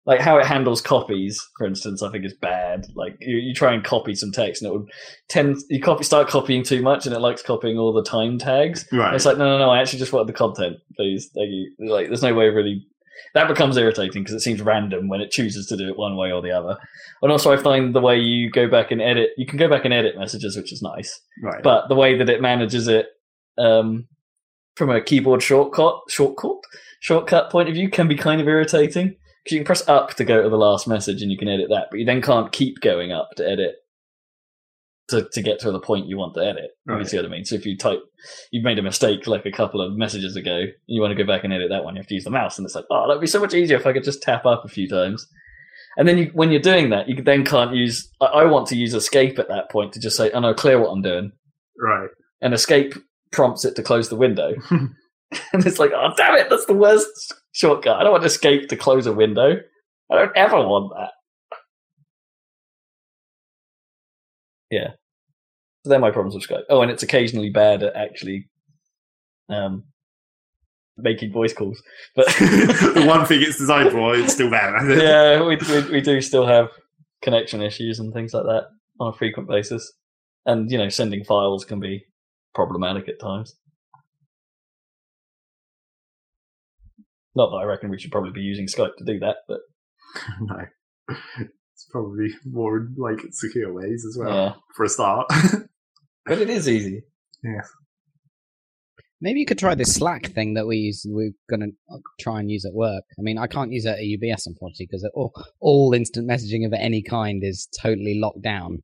like how it handles copies, for instance. I think is bad. Like you, you try and copy some text, and it would tend you copy start copying too much, and it likes copying all the time tags. right. It's like, no, no, no. I actually just wanted the content, please. Thank you. Like, there's no way of really. That becomes irritating because it seems random when it chooses to do it one way or the other. And also, I find the way you go back and edit, you can go back and edit messages, which is nice. right. But the way that it manages it um, from a keyboard shortcut, shortcut, shortcut point of view can be kind of irritating because you can press up to go to the last message and you can edit that, but you then can't keep going up to edit to, to get to the point you want to edit. You see what I mean? So if you type, you've made a mistake like a couple of messages ago, and you want to go back and edit that one, you have to use the mouse, and it's like, oh, that'd be so much easier if I could just tap up a few times. And then you, when you're doing that, you then can't use. I, I want to use escape at that point to just say, oh no, clear what I'm doing, Right. and escape prompts it to close the window. and it's like, oh damn it, that's the worst shortcut. I don't want escape to close a window. I don't ever want that. Yeah. So they're my problems with Skype. Oh, and it's occasionally bad at actually um, making voice calls. But the one thing it's designed for, it's still bad. Yeah, we, we we do still have connection issues and things like that on a frequent basis, and you know, sending files can be problematic at times. Not that I reckon we should probably be using Skype to do that, but no. It's probably more like secure ways as well yeah, for a start. but it is easy. Yeah. Maybe you could try this Slack thing that we use. We're gonna try and use at work. I mean, I can't use it at UBS unfortunately because all, all instant messaging of any kind is totally locked down.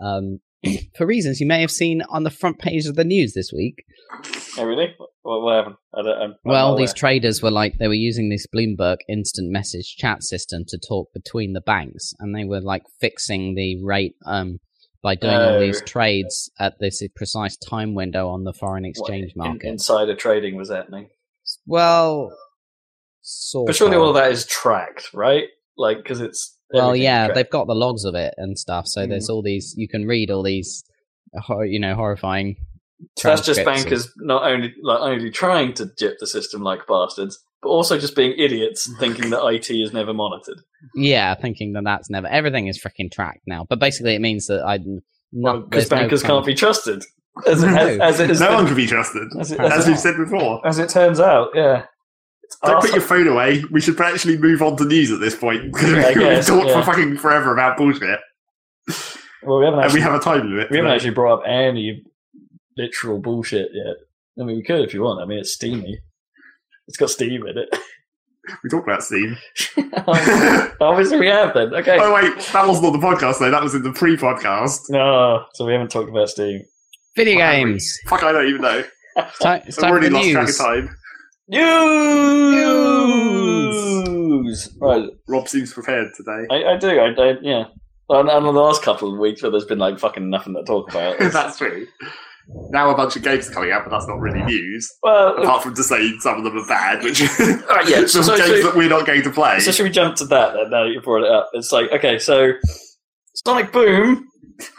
Um, for reasons you may have seen on the front page of the news this week. Oh, really? What, what happened? I don't, I'm, I'm Well, not these traders were like they were using this Bloomberg instant message chat system to talk between the banks, and they were like fixing the rate um, by doing all these Oh. trades at this precise time window on the foreign What, exchange in- market. insider trading was happening. well, sort But surely of. all of that is tracked, right? Like, because it's. Well, yeah, tracked. they've got the logs of it and stuff. So Hmm. there's all these. You can read all these, you know, horrifying. So that's just transcripts of- bankers not only like only trying to jip the system like bastards, but also just being idiots thinking that IT is never monitored. Yeah, thinking that that's never. Everything is freaking tracked now. But basically, it means that I. Not, Because there's no bankers kind can't be trusted, as, No. as, as it is. no one can be trusted, as, it, as as, we've said before. as it turns out, yeah. It's Don't arse- put your phone away. We should actually move on to news at this point. because I We've guess, talked yeah. for fucking forever about bullshit, well, we haven't and we have a time limit. we haven't actually brought up any literal bullshit yet. I mean, we could if you want. I mean, it's steamy. It's got steam in it. We talked about Steam. Oh, obviously, we have then. Okay. Oh wait, that wasn't on the podcast though. That was in the pre-podcast. No, so we haven't talked about Steam. Video What games. Fuck, I don't even know. It's time, it's I've time already the lost track of news. time. News. Right, Rob seems prepared today. I, do, I do. I, I yeah. And, and on the last couple of weeks where there's been like fucking nothing to talk about. it's- that's true. Now a bunch of games are coming out, but that's not really news. well, Apart from to say some of them are bad, which Alright, yeah, some so- games so- that we're not going to play. so should we jump to that then? Now that you brought it up, it's like okay, so Sonic Boom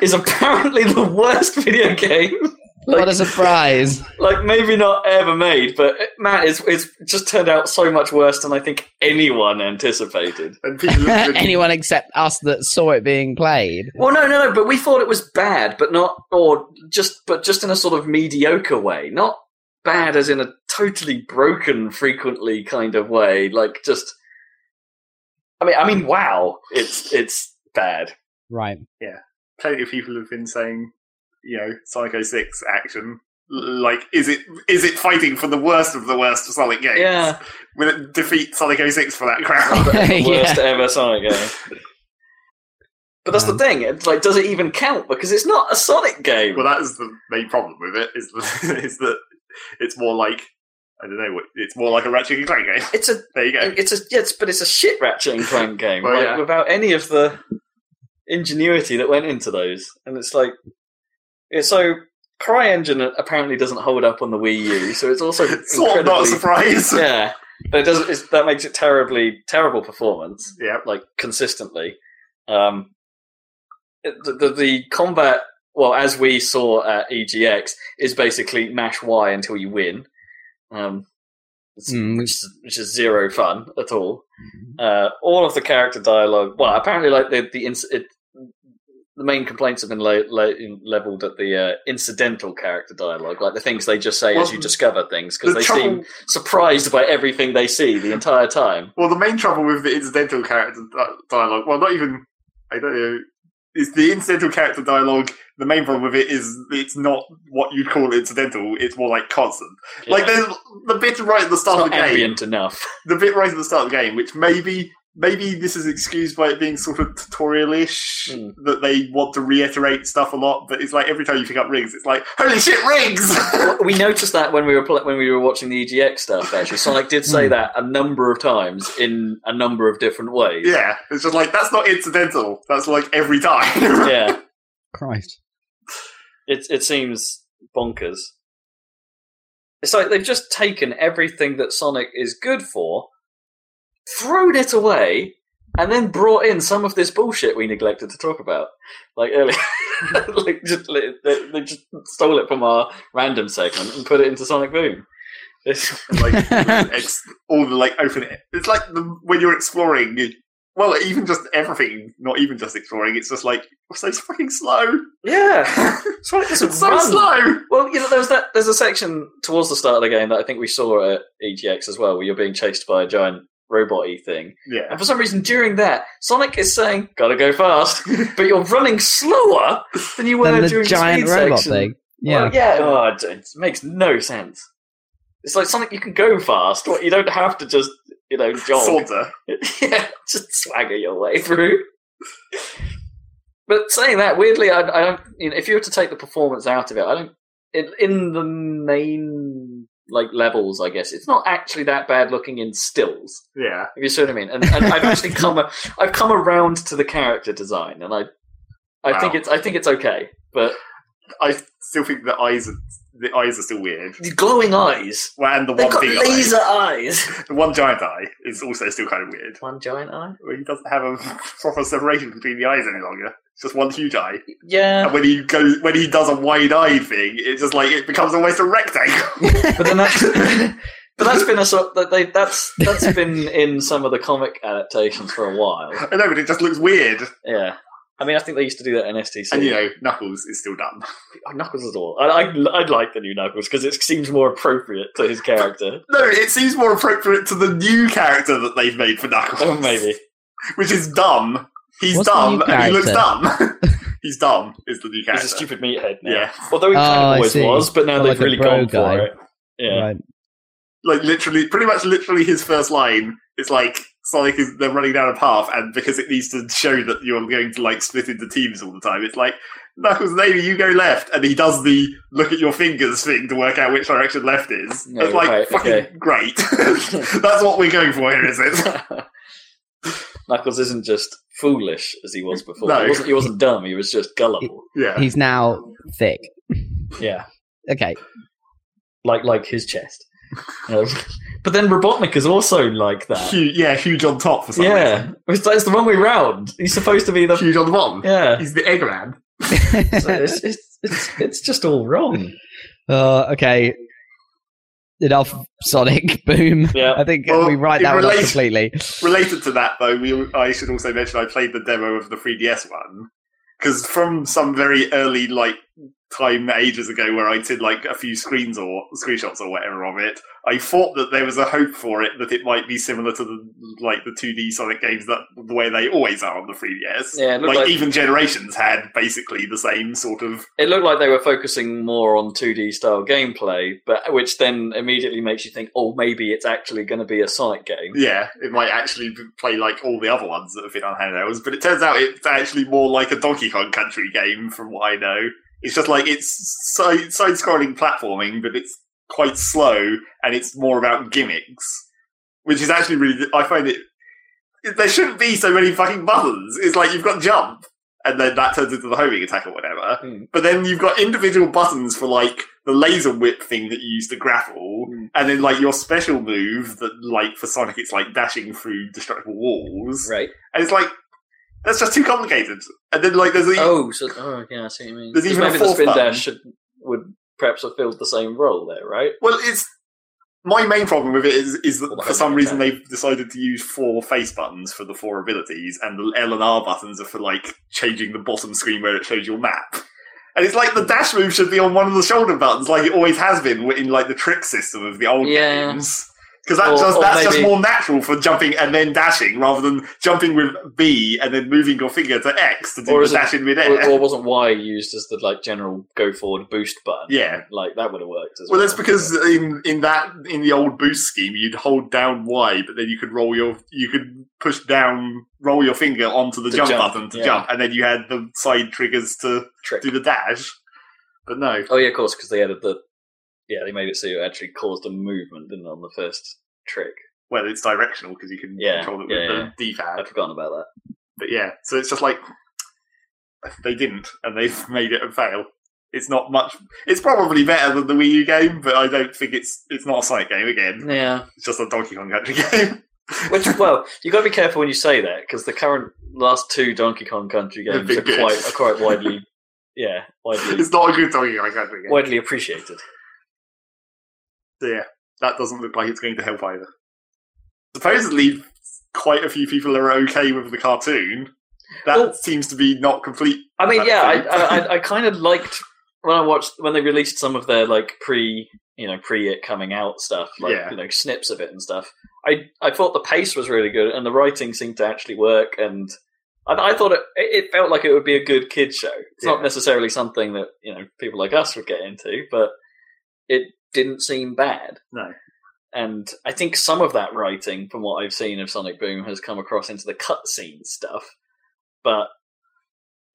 is apparently the worst video game. What a surprise! like maybe not ever made, but uh, man, it's it's just turned out so much worse than I think anyone anticipated. and people look at- Anyone except us that saw it being played. Well, no, no, no, but we thought it was bad, but not, or just, but just in a sort of mediocre way, not bad as in a totally broken, frequently kind of way. Like just, I mean, I mean, wow, it's it's bad. Right. Yeah. Plenty of people have been saying, you know, Psycho Six action. Like, is it is it fighting for the worst of the worst of Sonic games? Yeah, Will it defeat Sonic 06 for that crowd? the Yeah. worst ever Sonic game. But that's Um, the thing. It's like, does it even count? Because it's not a Sonic game. well, that is the main problem with it. Is the, is that it's more like I don't know it's more like a Ratchet and Clank game. it's a There you go. It's a yes, but it's a shit Ratchet and Clank game, Well, like, yeah. without any of the ingenuity that went into those. And it's like, it's so CryEngine apparently doesn't hold up on the Wii U, so it's also sort of not a surprise. yeah, but it doesn't. It's, that makes it terribly terrible performance, yeah. like consistently. Um, the, the the combat, well, as we saw at EGX, is basically mash Y until you win. Um, Mm, which, is, which is zero fun at all. Uh, all of the character dialogue. Well, apparently, like the the ins- it, the main complaints have been la- la- leveled at the uh, incidental character dialogue, like the things they just say as you discover things, because The they trouble, seem surprised by everything they see the entire time. well, the main trouble with the incidental character di- dialogue, well, not even, I don't know, is the incidental character dialogue. The main problem with it is it's not what you'd call incidental. It's more like constant. Like there's the bit right at the start of the game. ambient enough. the bit right at the start of the game, which maybe maybe this is excused by it being sort of tutorial-ish Hmm. that they want to reiterate stuff a lot. But it's like every time you pick up rings, it's like holy shit, rings! We noticed that when we were pl- when we were watching the EGX stuff. Actually, Sonic did say Hmm. that a number of times in a number of different ways. yeah, it's just like that's not incidental. That's like every time. yeah. Christ. It it seems bonkers. It's like they've just taken everything that Sonic is good for, thrown it away, and then brought in some of this bullshit we neglected to talk about, like earlier. like just they, they just stole it from our random segment and put it into Sonic Boom. It's, like it's all the like open. It's like the, when you're exploring. You, well, even just everything, not even just exploring. It's just like it's so fucking slow. yeah, Sonic doesn't It's so run. slow. Well, you know, there's that. There's a section towards the start of the game that I think we saw at EGX as well, where you're being chased by a giant robot-y thing. Yeah, And for some reason, during that, Sonic is saying, "Gotta go fast," but you're running slower than you were Then the during giant the speed robot section. thing. Yeah. Well, yeah. Oh, it it makes no sense. It's like Sonic, you can go fast. What you don't have to just, you know, jog. Saunter. yeah, just swagger your way through. But saying that, weirdly, I, I don't. You know, if you were to take the performance out of it, I don't. It, in the main like levels, I guess it's not actually that bad looking in stills. Yeah, If you see what I mean, and, and I've actually come a, I've come around to the character design, and I I think it's I think it's okay, but I still think the eyes are the eyes are still weird. the glowing eyes, Well, and the they've one big laser eye, eyes. the one giant eye is also still kind of weird. One giant eye. Where he doesn't have a proper separation between the eyes any longer. It's just one huge eye. Yeah, And when he goes, when he does a wide eye thing, it's just like it becomes almost a rectangle. but then that's but that's been a sort that they that's that's been in some of the comic adaptations for a while. I know, but it just looks weird. Yeah, I mean, I think they used to do that in STC. And you know, Knuckles is still dumb. Oh, Knuckles is all. I, I I'd like the new Knuckles because it seems more appropriate to his character. No, it seems more appropriate to the new character that they've made for Knuckles. Oh, maybe. Which is dumb. He's What's dumb and he looks dumb. He's dumb is the new He's a stupid meathead now. Yeah. Although he kind Oh, of always was, but now More they've like really bro gone guy. for it. Yeah. Right. like literally, pretty much literally his first line is like Sonic is they're running down a path, and because it needs to show that you're going to like split into teams all the time, it's like Knuckles, maybe you go left, and he does the look at your fingers thing to work out which direction left is. No, it's like right, fucking okay. great. That's what we're going for here, is it? Knuckles isn't just foolish as he was before. No. He, wasn't, he wasn't dumb. He was just gullible. Yeah. He's now thick. Yeah, Okay. like like his chest. You know? but then Robotnik is also like that. Huge, yeah, huge on top for some Yeah, reason. it's, it's the wrong way round. He's supposed to be the Huge on the bottom. yeah. He's the Eggman. So it's, it's it's it's just all wrong. uh, okay. Enough Sonic Boom. Yeah. I think Well, we write in that one off completely. Related to that, though, we, I should also mention I played the demo of the 3DS one because from some very early like time ages ago where I did like a few screens or screenshots or whatever of it, I thought that there was a hope for it that it might be similar to the like the 2D Sonic games that the way they always are on the 3DS. Yeah, like, like- even Generations had basically the same sort of It looked like they were focusing more on 2D style gameplay, but which then immediately makes you think, oh, maybe it's actually going to be a Sonic game. yeah, it might actually play like all the other ones that have been on handhelds, but it turns out it's actually more like a Donkey Kong Country game, from what I know. It's just like it's side scrolling platforming, but it's quite slow and it's more about gimmicks, which is actually really. I find it. There shouldn't be so many fucking buttons. It's like you've got jump, and then that turns into the homing attack or whatever. Hmm. But then you've got individual buttons for like the laser whip thing that you use to grapple, Hmm. and then like your special move that like for Sonic it's like dashing through destructible walls, Right. and it's like that's just too complicated. And then like there's a, Oh, so oh yeah, I see what you mean. There's even a maybe the spin button. dash should would perhaps have filled the same role there, right? well, it's my main problem with it is is that Well, for some reason they've decided to use four face buttons for the four abilities, and the L and R buttons are for like changing the bottom screen where it shows your map. And it's like the dash move should be on one of the shoulder buttons, like it always has been in like the trick system of the old Yeah. games. Because that's, Or- just, or that's just more natural for jumping and then dashing rather than jumping with B and then moving your finger to X to do the dash in midair. Or, or wasn't Y used as the like general go forward boost button? Yeah. like that would have worked as well, well. that's because in, in that in the old boost scheme, you'd hold down Y, but then you could roll your you could push down, roll your finger onto the jump, jump, button to yeah. jump, and then you had the side triggers to trick. do the dash. But no, Oh yeah, of course, because they added the yeah they made it so it actually caused a movement, didn't it, on the first trick? well, it's directional because you can Yeah, control it with yeah, the. D-pad. I'd forgotten about that. But yeah, so it's just like they didn't, and they've made it a fail. It's not much. It's probably better than the Wii U game, but I don't think it's it's not a Sonic game again. Yeah, It's just a Donkey Kong Country game. which well, you got to be careful when you say that because the current last two Donkey Kong Country games are good. quite are quite widely yeah widely it's not a good Donkey Kong Country game. widely appreciated. So yeah, that doesn't look like it's going to help either. Supposedly, quite a few people are okay with the cartoon. That Well- seems to be not complete. I mean, yeah, I. I, I, kind of liked when I watched when they released some of their like pre, you know, pre it coming out stuff, like Yeah. you know, snips of it and stuff. I I thought the pace was really good and the writing seemed to actually work, and I, I thought it it felt like it would be a good kids show. It's Yeah. not necessarily something that you know people like us would get into, but it didn't seem bad. No. And I think some of that writing, from what I've seen of Sonic Boom, has come across into the cutscene stuff, but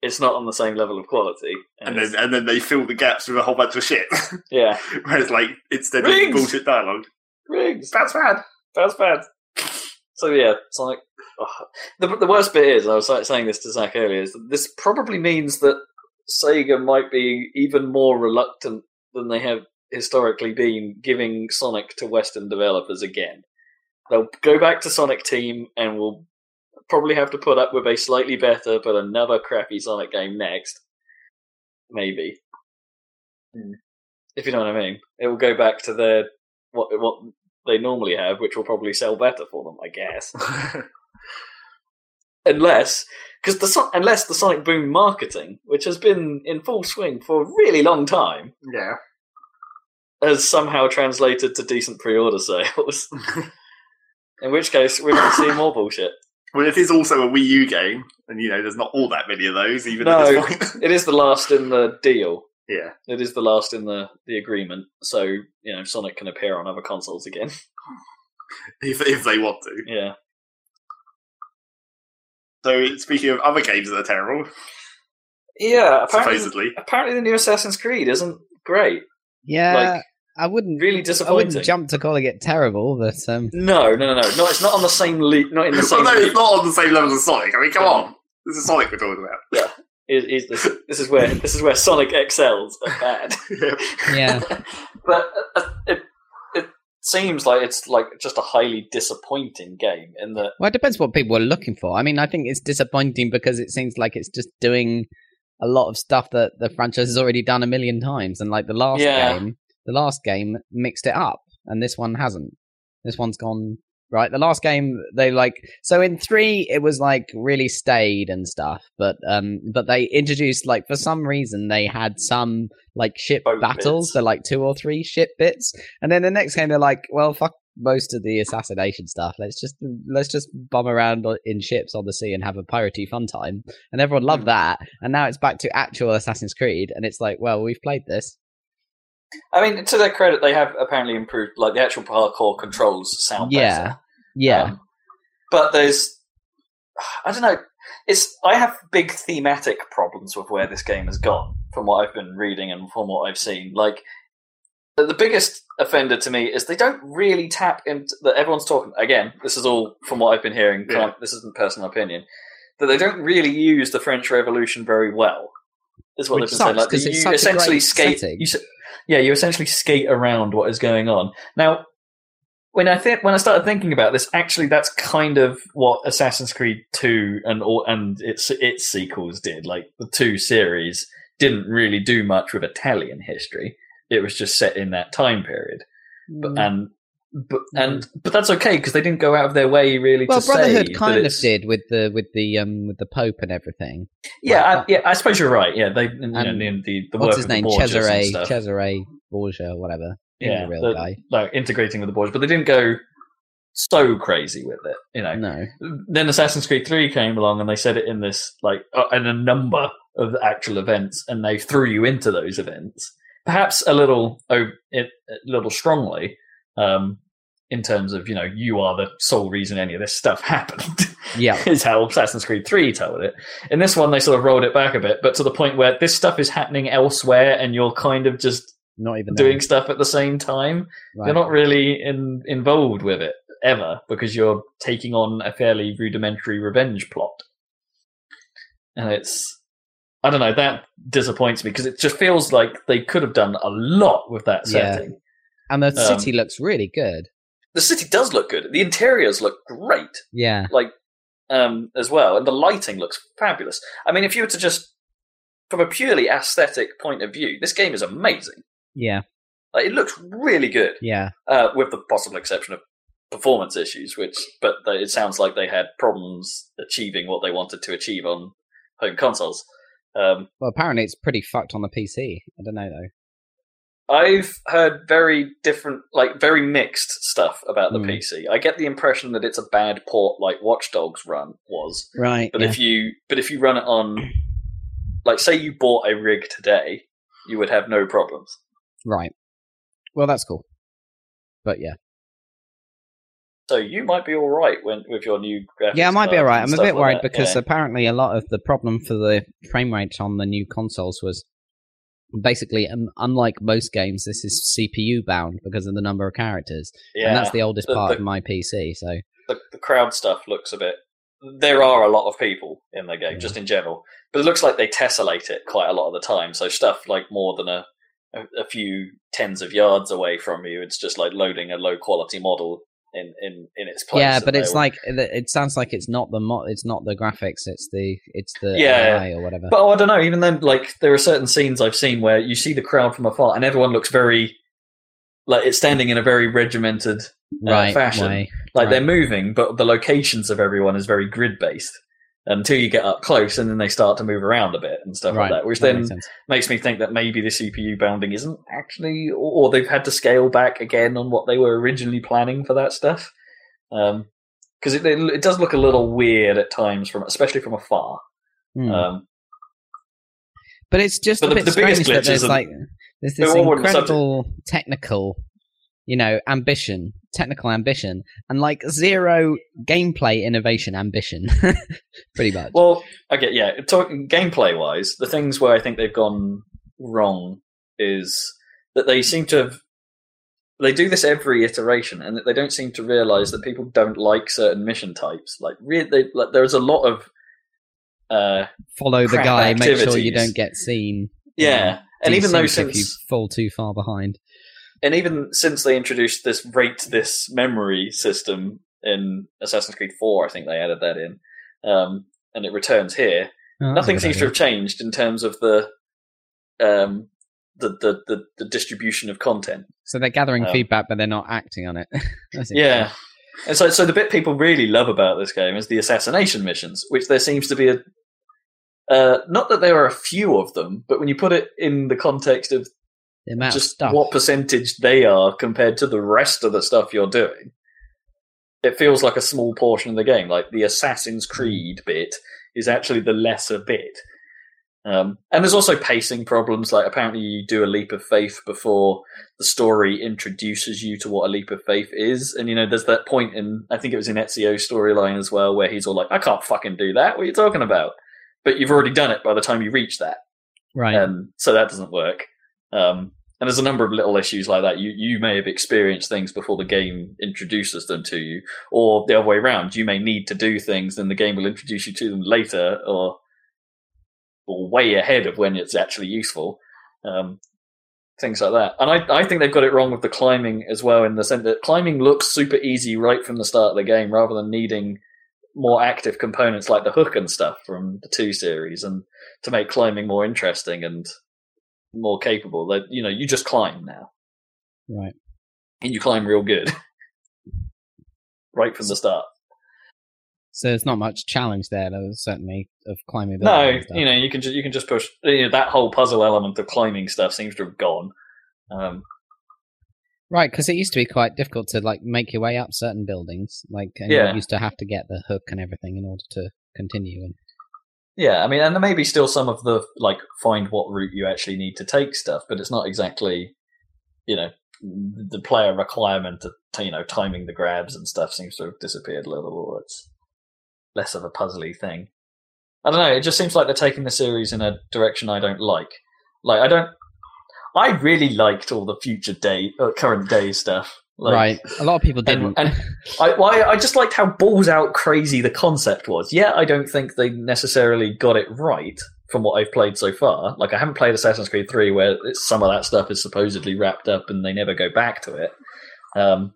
it's not on the same level of quality. And it's- then and then they fill the gaps with a whole bunch of shit. yeah, Whereas like instead of bullshit dialogue, rigs. that's bad. That's bad. So yeah, Sonic. Oh. The the worst bit is, I was like saying this to Zach earlier, is that this probably means that Sega might be even more reluctant than they have historically been giving Sonic to Western developers again. They'll go back to Sonic Team and will probably have to put up with a slightly better but another crappy Sonic game next. Maybe. Hmm. If you know what I mean. It will go back to their what what they normally have, which will probably sell better for them, I guess. unless because the unless the Sonic Boom marketing, which has been in full swing for a really long time, yeah. Has somehow translated to decent pre-order sales. in which case, we're going to see more bullshit. Well, it is also a Wii U game, and you know, there's not all that many of those, even No. at this point. It is the last in the deal. yeah. It is the last in the the agreement. So you know, Sonic can appear on other consoles again. If, if they want to. yeah. So, speaking of other games that are terrible, Yeah. Apparently, supposedly, apparently, the new Assassin's Creed isn't great. Yeah, Like, I wouldn't. Really I wouldn't jump to calling it terrible, but um, No, no, no, no. No, it's not on the same league. Not in the same well, no, it's not on the same level as Sonic. I mean, come on, this is Sonic we're talking about. is, is this, this is where this is where Sonic excels at bad. Yeah. yeah, but uh, it it seems like it's like just a highly disappointing game in that well, it depends what people are looking for. I mean, I think it's disappointing because it seems like it's just doing a lot of stuff that the franchise has already done a million times, and like the last Yeah. game, the last game mixed it up, and this one hasn't. This one's gone right. The last game they like so in three it was like really stayed and stuff, but um, but they introduced like for some reason they had some like ship Boat battles, bits. they're like two or three ship bits, and then the next game they're like, well, fuck most of the assassination stuff. Let's just let's just bum around in ships on the sea and have a piratey fun time. And everyone loved Hmm. that. And now it's back to actual Assassin's Creed, and it's like, well, we've played this. I mean, to their credit, they have apparently improved. Like the actual parkour controls sound Yeah. better. Yeah, Um, but there's, I don't know. It's I have big thematic problems with where this game has gone from what I've been reading and from what I've seen. Like the the biggest offender to me is they don't really tap into that. Everyone's talking again. This is all from what I've been hearing. Yeah. Can't- This isn't personal opinion. That they don't really use the French Revolution very well. Is what Which they've been saying. sucks, Like 'cause you it's such a essentially great skate. You, s- yeah, you essentially skate around what is going on. Now, when I think when I started thinking about this, actually, that's kind of what Assassin's Creed Two and all and its its sequels did. Like the two series didn't really do much with Italian history. It was just set in that time period, but, and but and but that's okay because they didn't go out of their way really well, to Brotherhood that kind of did with the with the um with the Pope and everything. Yeah, Well, I, yeah, I suppose you're right. Yeah, they you know, And the the, the What's work his of the name? Cesare. Cesare Borgia, whatever. Yeah, a real the- guy. like integrating with the boys, but they didn't go so crazy with it. You know, No. then Assassin's Creed 3 came along and they said it in this, like, uh, in a number of actual events, and they threw you into those events. Perhaps a little, a little strongly, um, in terms of, you know, you are the sole reason any of this stuff happened, Yeah. is how Assassin's Creed 3 told it. In this one, they sort of rolled it back a bit, but to the point where this stuff is happening elsewhere and you're kind of just Not even doing stuff at the same time Right. you're not really in, involved with it ever because you're taking on a fairly rudimentary revenge plot. And it's, I don't know, that disappoints me because it just feels like they could have done a lot with that Yeah. setting. And the Um, city looks really good. The city does look good. The interiors look great, Yeah. like, um, as well. And the lighting looks fabulous. I mean, if you were to just, from a purely aesthetic point of view, this game is amazing. Yeah. Like, it looks really good. Yeah. uh, with the possible exception of performance issues, which but it sounds like they had problems achieving what they wanted to achieve on home consoles. Um, Well, apparently it's pretty fucked on the PC. I don't know though. I've heard very different, like very mixed stuff about the Hmm. PC. I get the impression that it's a bad port, like Watch Dogs run was. Right. But if you but if you run it on, like say you bought a rig today, you would have no problems. right. Well, that's cool. But yeah. So you might be all right when with your new graphics. Yeah, I might be alright. I'm a bit like worried that, because yeah. apparently a lot of the problem for the frame rate on the new consoles was basically, um, unlike most games, this is CPU bound because of the number of characters, yeah. and that's the oldest The- part the- of my PC. So the, the crowd stuff looks a bit. There are a lot of people in the game, Yeah. just in general, but it looks like they tessellate it quite a lot of the time. So stuff like more than a, a few tens of yards away from you, it's just like loading a low quality model in in in its place. yeah, but it's like it sounds like it's not the mo- it's not the graphics, it's the it's the Yeah. AI or whatever. But oh, I don't know. Even then, like there are certain scenes I've seen where you see the crowd from afar, and everyone looks very like it's standing in a very regimented uh, right. fashion. way. Like Right. they're moving, but the locations of everyone is very grid based until you get up close, and then they start to move around a bit and stuff right. like that. Which that then makes makes me think that maybe the CPU bounding isn't actually, or, they've had to scale back again on what they were originally planning for that stuff. Because it, it it does look a little weird at times, from especially from afar. Hmm. Um, But it's just But a the- bit the biggest strange that there's like there's this incredible technical, you know, ambition, technical ambition, and like zero gameplay innovation ambition, pretty much. Well, okay, yeah. Talking gameplay wise, the things where I think they've gone wrong is that they seem to have. They do this every iteration, and they don't seem to realize that people don't like certain mission types. Like, re- they, like there's a lot of. Uh, Follow the guy, make sure you don't get seen. yeah, and even though if you fall too far behind, and even since they introduced this rate this memory system in Assassin's Creed Four, I think they added that in, um, and it returns here. Oh, nothing seems to have changed in terms of the um the the the, the distribution of content. So they're gathering Um, feedback, but they're not acting on it. Yeah. And so so the bit people really love about this game is the assassination missions, which there seems to be a uh, not that there are a few of them, but when you put it in the context of the amount of just stuff. what percentage they are compared to the rest of the stuff you're doing, it feels like a small portion of the game. Like the Assassin's Creed bit is actually the lesser bit. Um, and there's also pacing problems. Like apparently you do a leap of faith before the story introduces you to what a leap of faith is. And you know, there's that point in I think it was in Ezio's storyline as well, where he's all like, "I can't fucking do that. What are you talking about?" But you've already done it by the time you reach that right. um, so that doesn't work. Um, and there's a number of little issues like that. You you may have experienced things before the game introduces them to you, or the other way around. You may need to do things, and the game will introduce you to them later, or or way ahead of when it's actually useful. Um, things like that. And I I think they've got it wrong with the climbing as well, in the sense that climbing looks super easy right from the start of the game, rather than needing more active components like the hook and stuff from the two series, and to make climbing more interesting and more capable. That you know, you just climb now, right. and you climb real good, right from the start. So there's not much challenge there. There's certainly of climbing. No, buildings and stuff. you know, you can just you can just push. You know, that whole puzzle element of climbing stuff seems to have gone. Um, Right, because it used to be quite difficult to like make your way up certain buildings. Like, and Yeah. you used to have to get the hook and everything in order to continue. And Yeah, I mean, and there may be still some of the like find what route you actually need to take stuff, but it's not exactly, you know, the player requirement to you know timing the grabs and stuff seems to have disappeared a little. It's less of a puzzly thing. I don't know. It just seems like they're taking the series in a direction I don't like. Like I don't. I really liked all the future day, uh, current day stuff. Like, right, a lot of people didn't. and, and I, well, I, I just liked how balls out crazy the concept was. Yeah, I don't think they necessarily got it right from what I've played so far. Like, I haven't played Assassin's Creed 3 where it's, some of that stuff is supposedly wrapped up and they never go back to it. Um,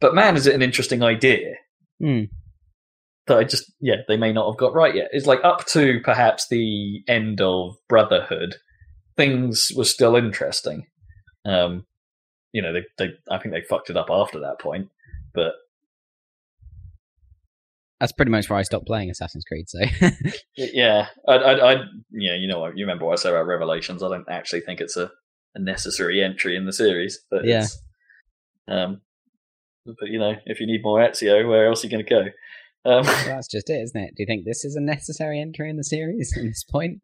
but man, is it an interesting idea Hmm. that I just, yeah, they may not have got right yet. It's like up to perhaps the end of Brotherhood, things were still interesting. Um, you know, they, they, I think they fucked it up after that point, but That's pretty much where I stopped playing Assassin's Creed. So yeah, I, I, I yeah, you know, you remember what I said about Revelations. I don't actually think it's a, a necessary entry in the series, but Yeah. um, but you know, if you need more Ezio, where else are you going to go? Um, Well, that's just it, isn't it? Do you think this is a necessary entry in the series at this point?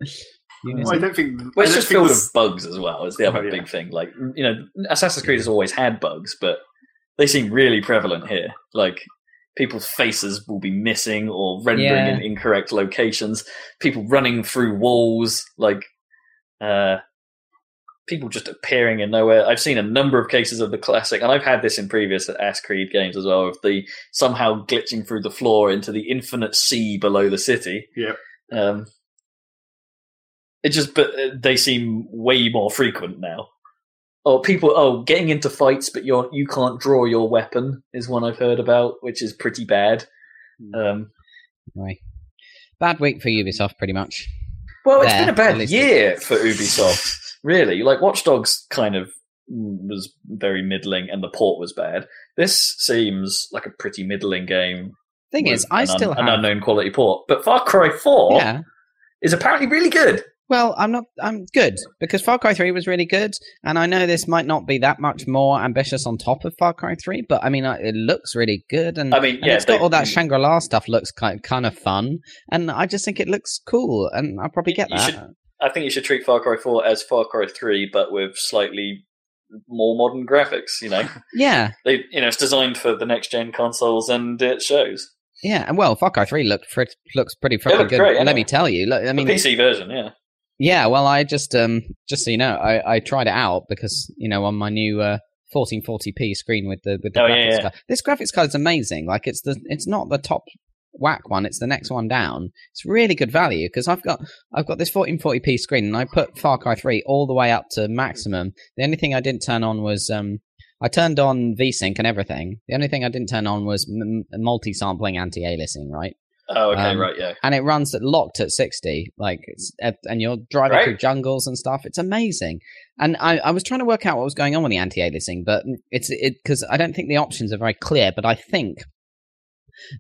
Unity? Well, I don't think. Well, I it's just filled with bugs as well. Is the other Oh, yeah. big thing. Like you know, Assassin's Creed has always had bugs, but they seem really prevalent here. Like people's faces will be missing or rendering Yeah. in incorrect locations. People running through walls, like uh, people just appearing in nowhere. I've seen a number of cases of the classic, and I've had this in previous Ass Creed games as well, of the somehow glitching through the floor into the infinite sea below the city. Yep. Um, it just, but uh, they seem way more frequent now. Oh, people! Oh, getting into fights, but you're you can't draw your weapon is one I've heard about, which is pretty bad. Um, Right. Bad week for Ubisoft, pretty much. well, it's There, been a bad year for Ubisoft, really. Like Watch Dogs, kind of was very middling, and the port was bad. This seems like a pretty middling game. Thing is, I still un- have. an unknown quality port, but Far Cry Four Yeah. is apparently really good. Well, I'm not. I'm good because Far Cry 3 was really good, and I know this might not be that much more ambitious on top of Far Cry 3, but I mean, uh, it looks really good, and, I mean, and yeah, it's got they- all that Shangri La stuff. Looks kind kind of fun, and I just think it looks cool, and I'll probably get that. should- I think you should treat Far Cry 4 as Far Cry 3, but with slightly more modern graphics. You know, Yeah, they, you know, it's designed for the next gen consoles, and it shows. yeah, and well, Far Cry 3 looked looks pretty fucking good. great, Let anyway. me tell you. Look, I mean, the PC version, yeah. Yeah, well, I just um just so you know, I, I tried it out because you know on my new uh, 1440p screen with the with the Oh, graphics yeah. card. This graphics card is amazing. Like it's the it's not the top whack one; it's the next one down. It's really good value because I've got I've got this 1440p screen and I put Far Cry 3 all the way up to maximum. The only thing I didn't turn on was um I turned on VSync and everything. The only thing I didn't turn on was m- m- multi-sampling anti-aliasing, right? Oh, okay, Um, right, yeah. and it runs at locked at 60 like and you're driving Right. through jungles and stuff it's amazing and I, I was trying to work out what was going on with the anti-aliasing but it's it because i don't think the options are very clear but i think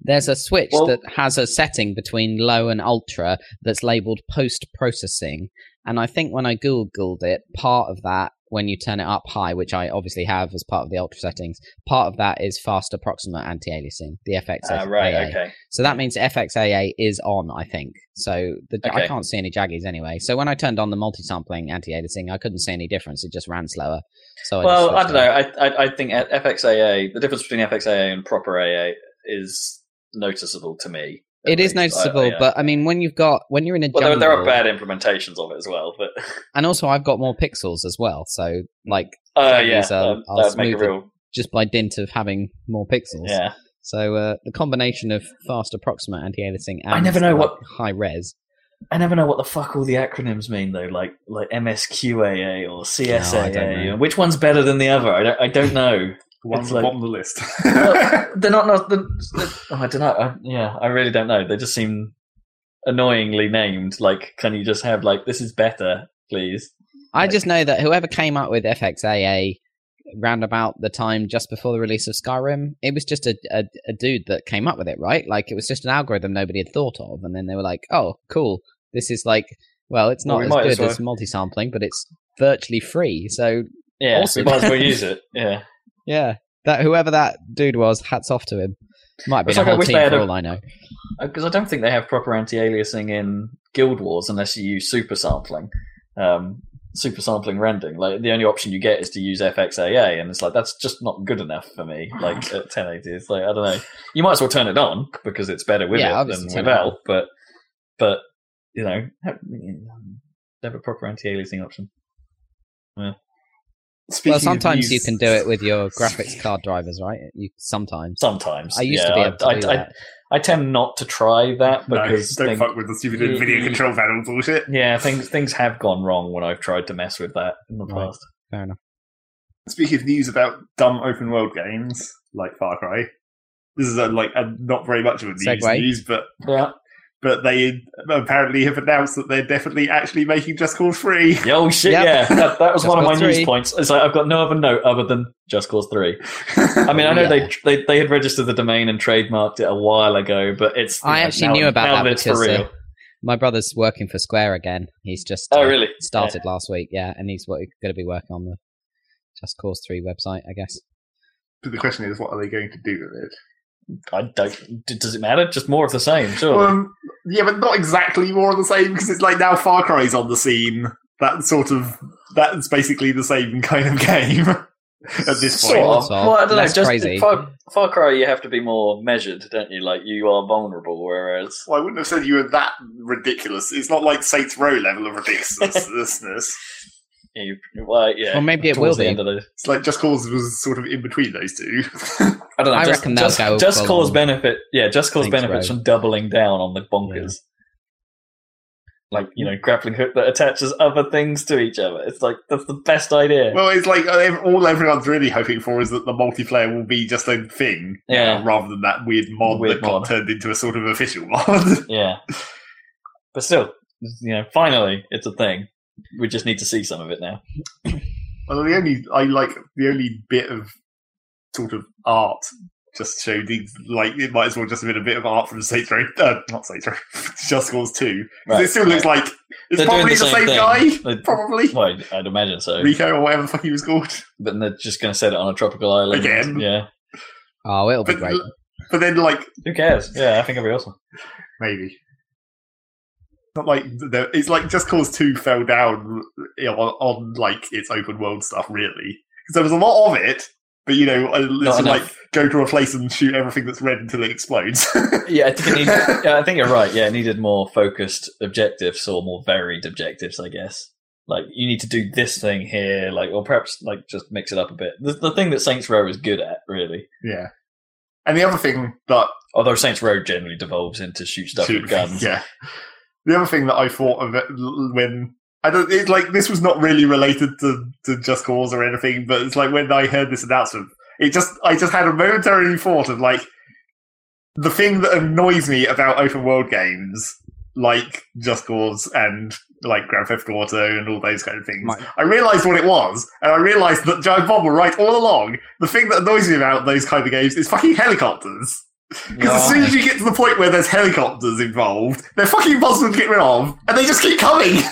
there's a switch Well- that has a setting between low and ultra that's labeled post processing and i think when i googled it part of that when you turn it up high which i obviously have as part of the ultra settings part of that is fast approximate anti-aliasing the fx Ah, right, okay. so that means FXAA is on, I think. So the, I can't see any jaggies anyway. So when I turned on the multi-sampling anti-aliasing, I couldn't see any difference. It just ran slower. So I Well, I don't know. I, I, I think FXAA, the difference between FXAA and proper AA is noticeable to me. It. at It is least. I- noticeable, I, uh, but I mean, when you've got when you're in a well, there, jungle, there are bad implementations of it as well, but and also I've got more pixels as well. So like uh, yeah, Jaggies are- that are that would smoother. real just by dint of having more pixels. yeah. So uh, the combination of fast approximate anti-aliasing and I never know like, what- high res. I never know what the fuck all the acronyms mean though, like like MSQAA or CSAA. know. which one's better than the other? I don't. I don't know. The one at It's the like- bottom of the list. Well, they're not. not the, the, oh, I don't know. I, yeah, I really don't know. They just seem annoyingly named. Like, can you just have like this is better, please? I just know that whoever came up with FXAA round about the time just before the release of Skyrim, it was just a, a, a dude that came up with it, right? Like it was just an algorithm nobody had thought of, and then they were like, "Oh, cool! This is like, well, it's Well, not we might as as good well- as multi-sampling, but it's virtually free." So Yeah, Awesome. we might as well use it. Yeah. Yeah, that whoever that dude was, hats off to him. Might be It's a like I whole wish team they had for a- all I know. because Uh, I don't think they have proper anti-aliasing in Guild Wars unless you use super sampling, um, super sampling rendering. Like the only option you get is to use FXAA, and it's like that's just not good enough for me. Like at 1080, it's like I don't know. You might as well turn it on because it's better with Yeah, it than turn it without. But but you know, have, have a proper anti-aliasing option. Speaking well, sometimes you can do it with your graphics card drivers, right? You sometimes. Sometimes I used yeah, to be able to I, do I, that. I, I tend not to try that No, because don't thing- fuck with the stupid Yeah, video control panel bullshit. yeah, things things have gone wrong when I've tried to mess with that in the Right. past. Fair enough. Speaking of news about dumb open world games like Far Cry, this is a, like a, not very much of a news, Segue. news, but Yeah. But they apparently have announced that they're definitely actually making Just Cause Free. Oh shit! Yep. Yeah, that, that was Just one of my Cause news points. It's like I've got no other note other than Just Cause Three. I mean, I know Yeah. they, they they had registered the domain and trademarked it a while ago, but it's I know, actually now- knew about now that it's for because, uh. My brother's working for Square again. He's just oh uh, really? started last week, yeah, and he's going to be working on the Just Cause Three website, I guess. But the question is, what are they going to do with it? Yeah. I don't. Does it matter? Just more of the same, sure. Um, yeah, but not exactly more of the same because it's like now Far Cry's on the scene. That sort of that's basically the same kind of game at this point. Sort of. Well, I don't know. Just crazy. Far, Far Cry, you have to be more measured, don't you? Like you are vulnerable, whereas Well, I wouldn't have said you were that ridiculous. It's not like Saints Row level of ridiculousness. you, well, yeah. Or maybe it will the be. end of the it's like Just Cause was sort of in between those two. I don't know. I just, reckon they'll just, go just cause benefit. Yeah, just cause benefits Row. from doubling down on the bonkers. Like you know, grappling hook that attaches other things to each other. It's like that's the best idea. well, it's like uh, all everyone's really hoping for is that the multiplayer will be just a thing, Yeah. now, rather than that weird mod Weird that got turned into a sort of official mod. yeah, but still, you know, finally, it's a thing. We just need to see some of it now. Well, the only I like the only bit of sort of art just showed these like it might as well just have been a bit of art from Saints Row, uh, not Saints Row, Just Cause Two. 'Cause it still looks like it's They're probably the the, same same, guy, They- probably Well, I'd- I'd imagine so. Rico or whatever the fuck he was called. But then they're just going to set it on a tropical island Again. Yeah, Oh, it'll be But great. but then like who cares? Yeah, I think it'll be awesome. maybe. Not like the, it's like Just Cause Two fell down you know, on, on like its open world stuff, really, because there was a lot of it. But you know, it's like go to a place and shoot everything that's red until it explodes. Yeah, I think it needed, yeah, I think you're right. Yeah, it needed more focused objectives or more varied objectives, I guess. Like you need to do this thing here, like or perhaps like just mix it up a bit. The, the thing that Saints Row is good at, really. yeah. And the other thing that Although Saints Row generally devolves into shoot stuff shoot- with guns. Yeah. The other thing that I thought of it when I don't it's like this was not really related to, to Just Cause or anything, but it's like when I heard this announcement, it just I just had a momentary thought of like the thing that annoys me about open world games, like Just Cause and like Grand Theft Auto and all those kind of things. I realised what it was, and I realised that Giant Bomb were right all along. The thing that annoys me about those kind of games is fucking helicopters. Because as soon as you get to the point where there's helicopters involved, they're fucking impossible to get rid of, and they just keep coming.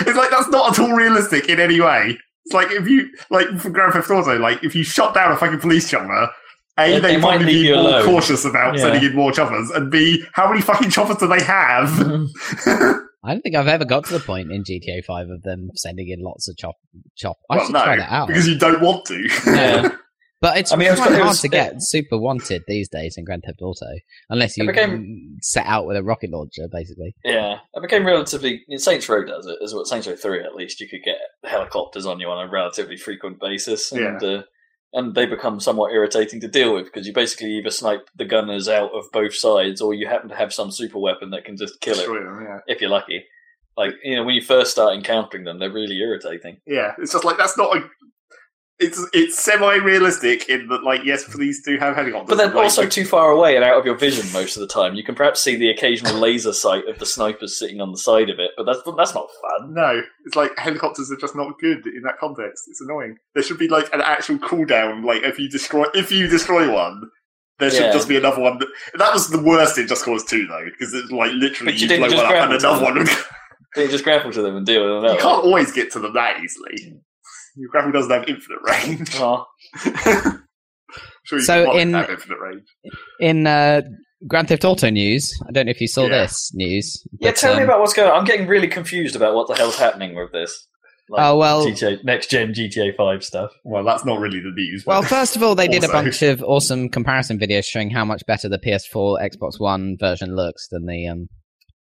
it's like that's not at all realistic in any way. It's like if you like for Grand Theft Auto, like if you shot down a fucking police chopper, a They- they, they might be more alone. cautious about Yeah. sending in more choppers, and b how many fucking choppers do they have? I don't think I've ever got to the point in GTA Five of them sending in lots of chop chop. I well, should no, try that out. because you don't want to. Yeah. But it's I mean, it was- quite it hard was- to get super wanted these days in Grand Theft Auto, unless you became- set out with a rocket launcher, basically. Yeah, it became relatively. Saints Row does it as well. Saints Row Three, at least, you could get helicopters on you on a relatively frequent basis, and uh, and they become somewhat irritating to deal with because you basically either snipe the gunners out of both sides, or you happen to have some super weapon that can just kill it them, yeah. if you're lucky. Like you know, when you first start encountering them, they're really irritating. Yeah, it's just like that's not a. It's it's semi realistic in that like yes, police do have helicopters, But then like, also too far away and out of your vision most of the time. You can perhaps see the occasional laser sight of the snipers sitting on the side of it, but that's that's not fun. No, it's like helicopters are just not good in that context. It's annoying. There should be like an actual cooldown. Like if you destroy if you destroy one, there should Yeah. just be another one. That, that was the worst in Just Cause Two though, because it's like literally But you you, blow one up and another them. one. would- You just grapple to them and deal with them. you can't always get to them that easily. Your grapple doesn't have infinite range. Oh, sure So in- have infinite range. In uh, Grand Theft Auto news, I don't know if you saw Yeah. this news. yeah, but, tell me um, about what's going on. I'm getting really confused about what the hell's happening with this. Like, Oh, well- GTA, next gen GTA 5 stuff. Well, that's not really the news. Well, first of all, they did a bunch of awesome comparison videos showing how much better the PS4, Xbox One version looks than the um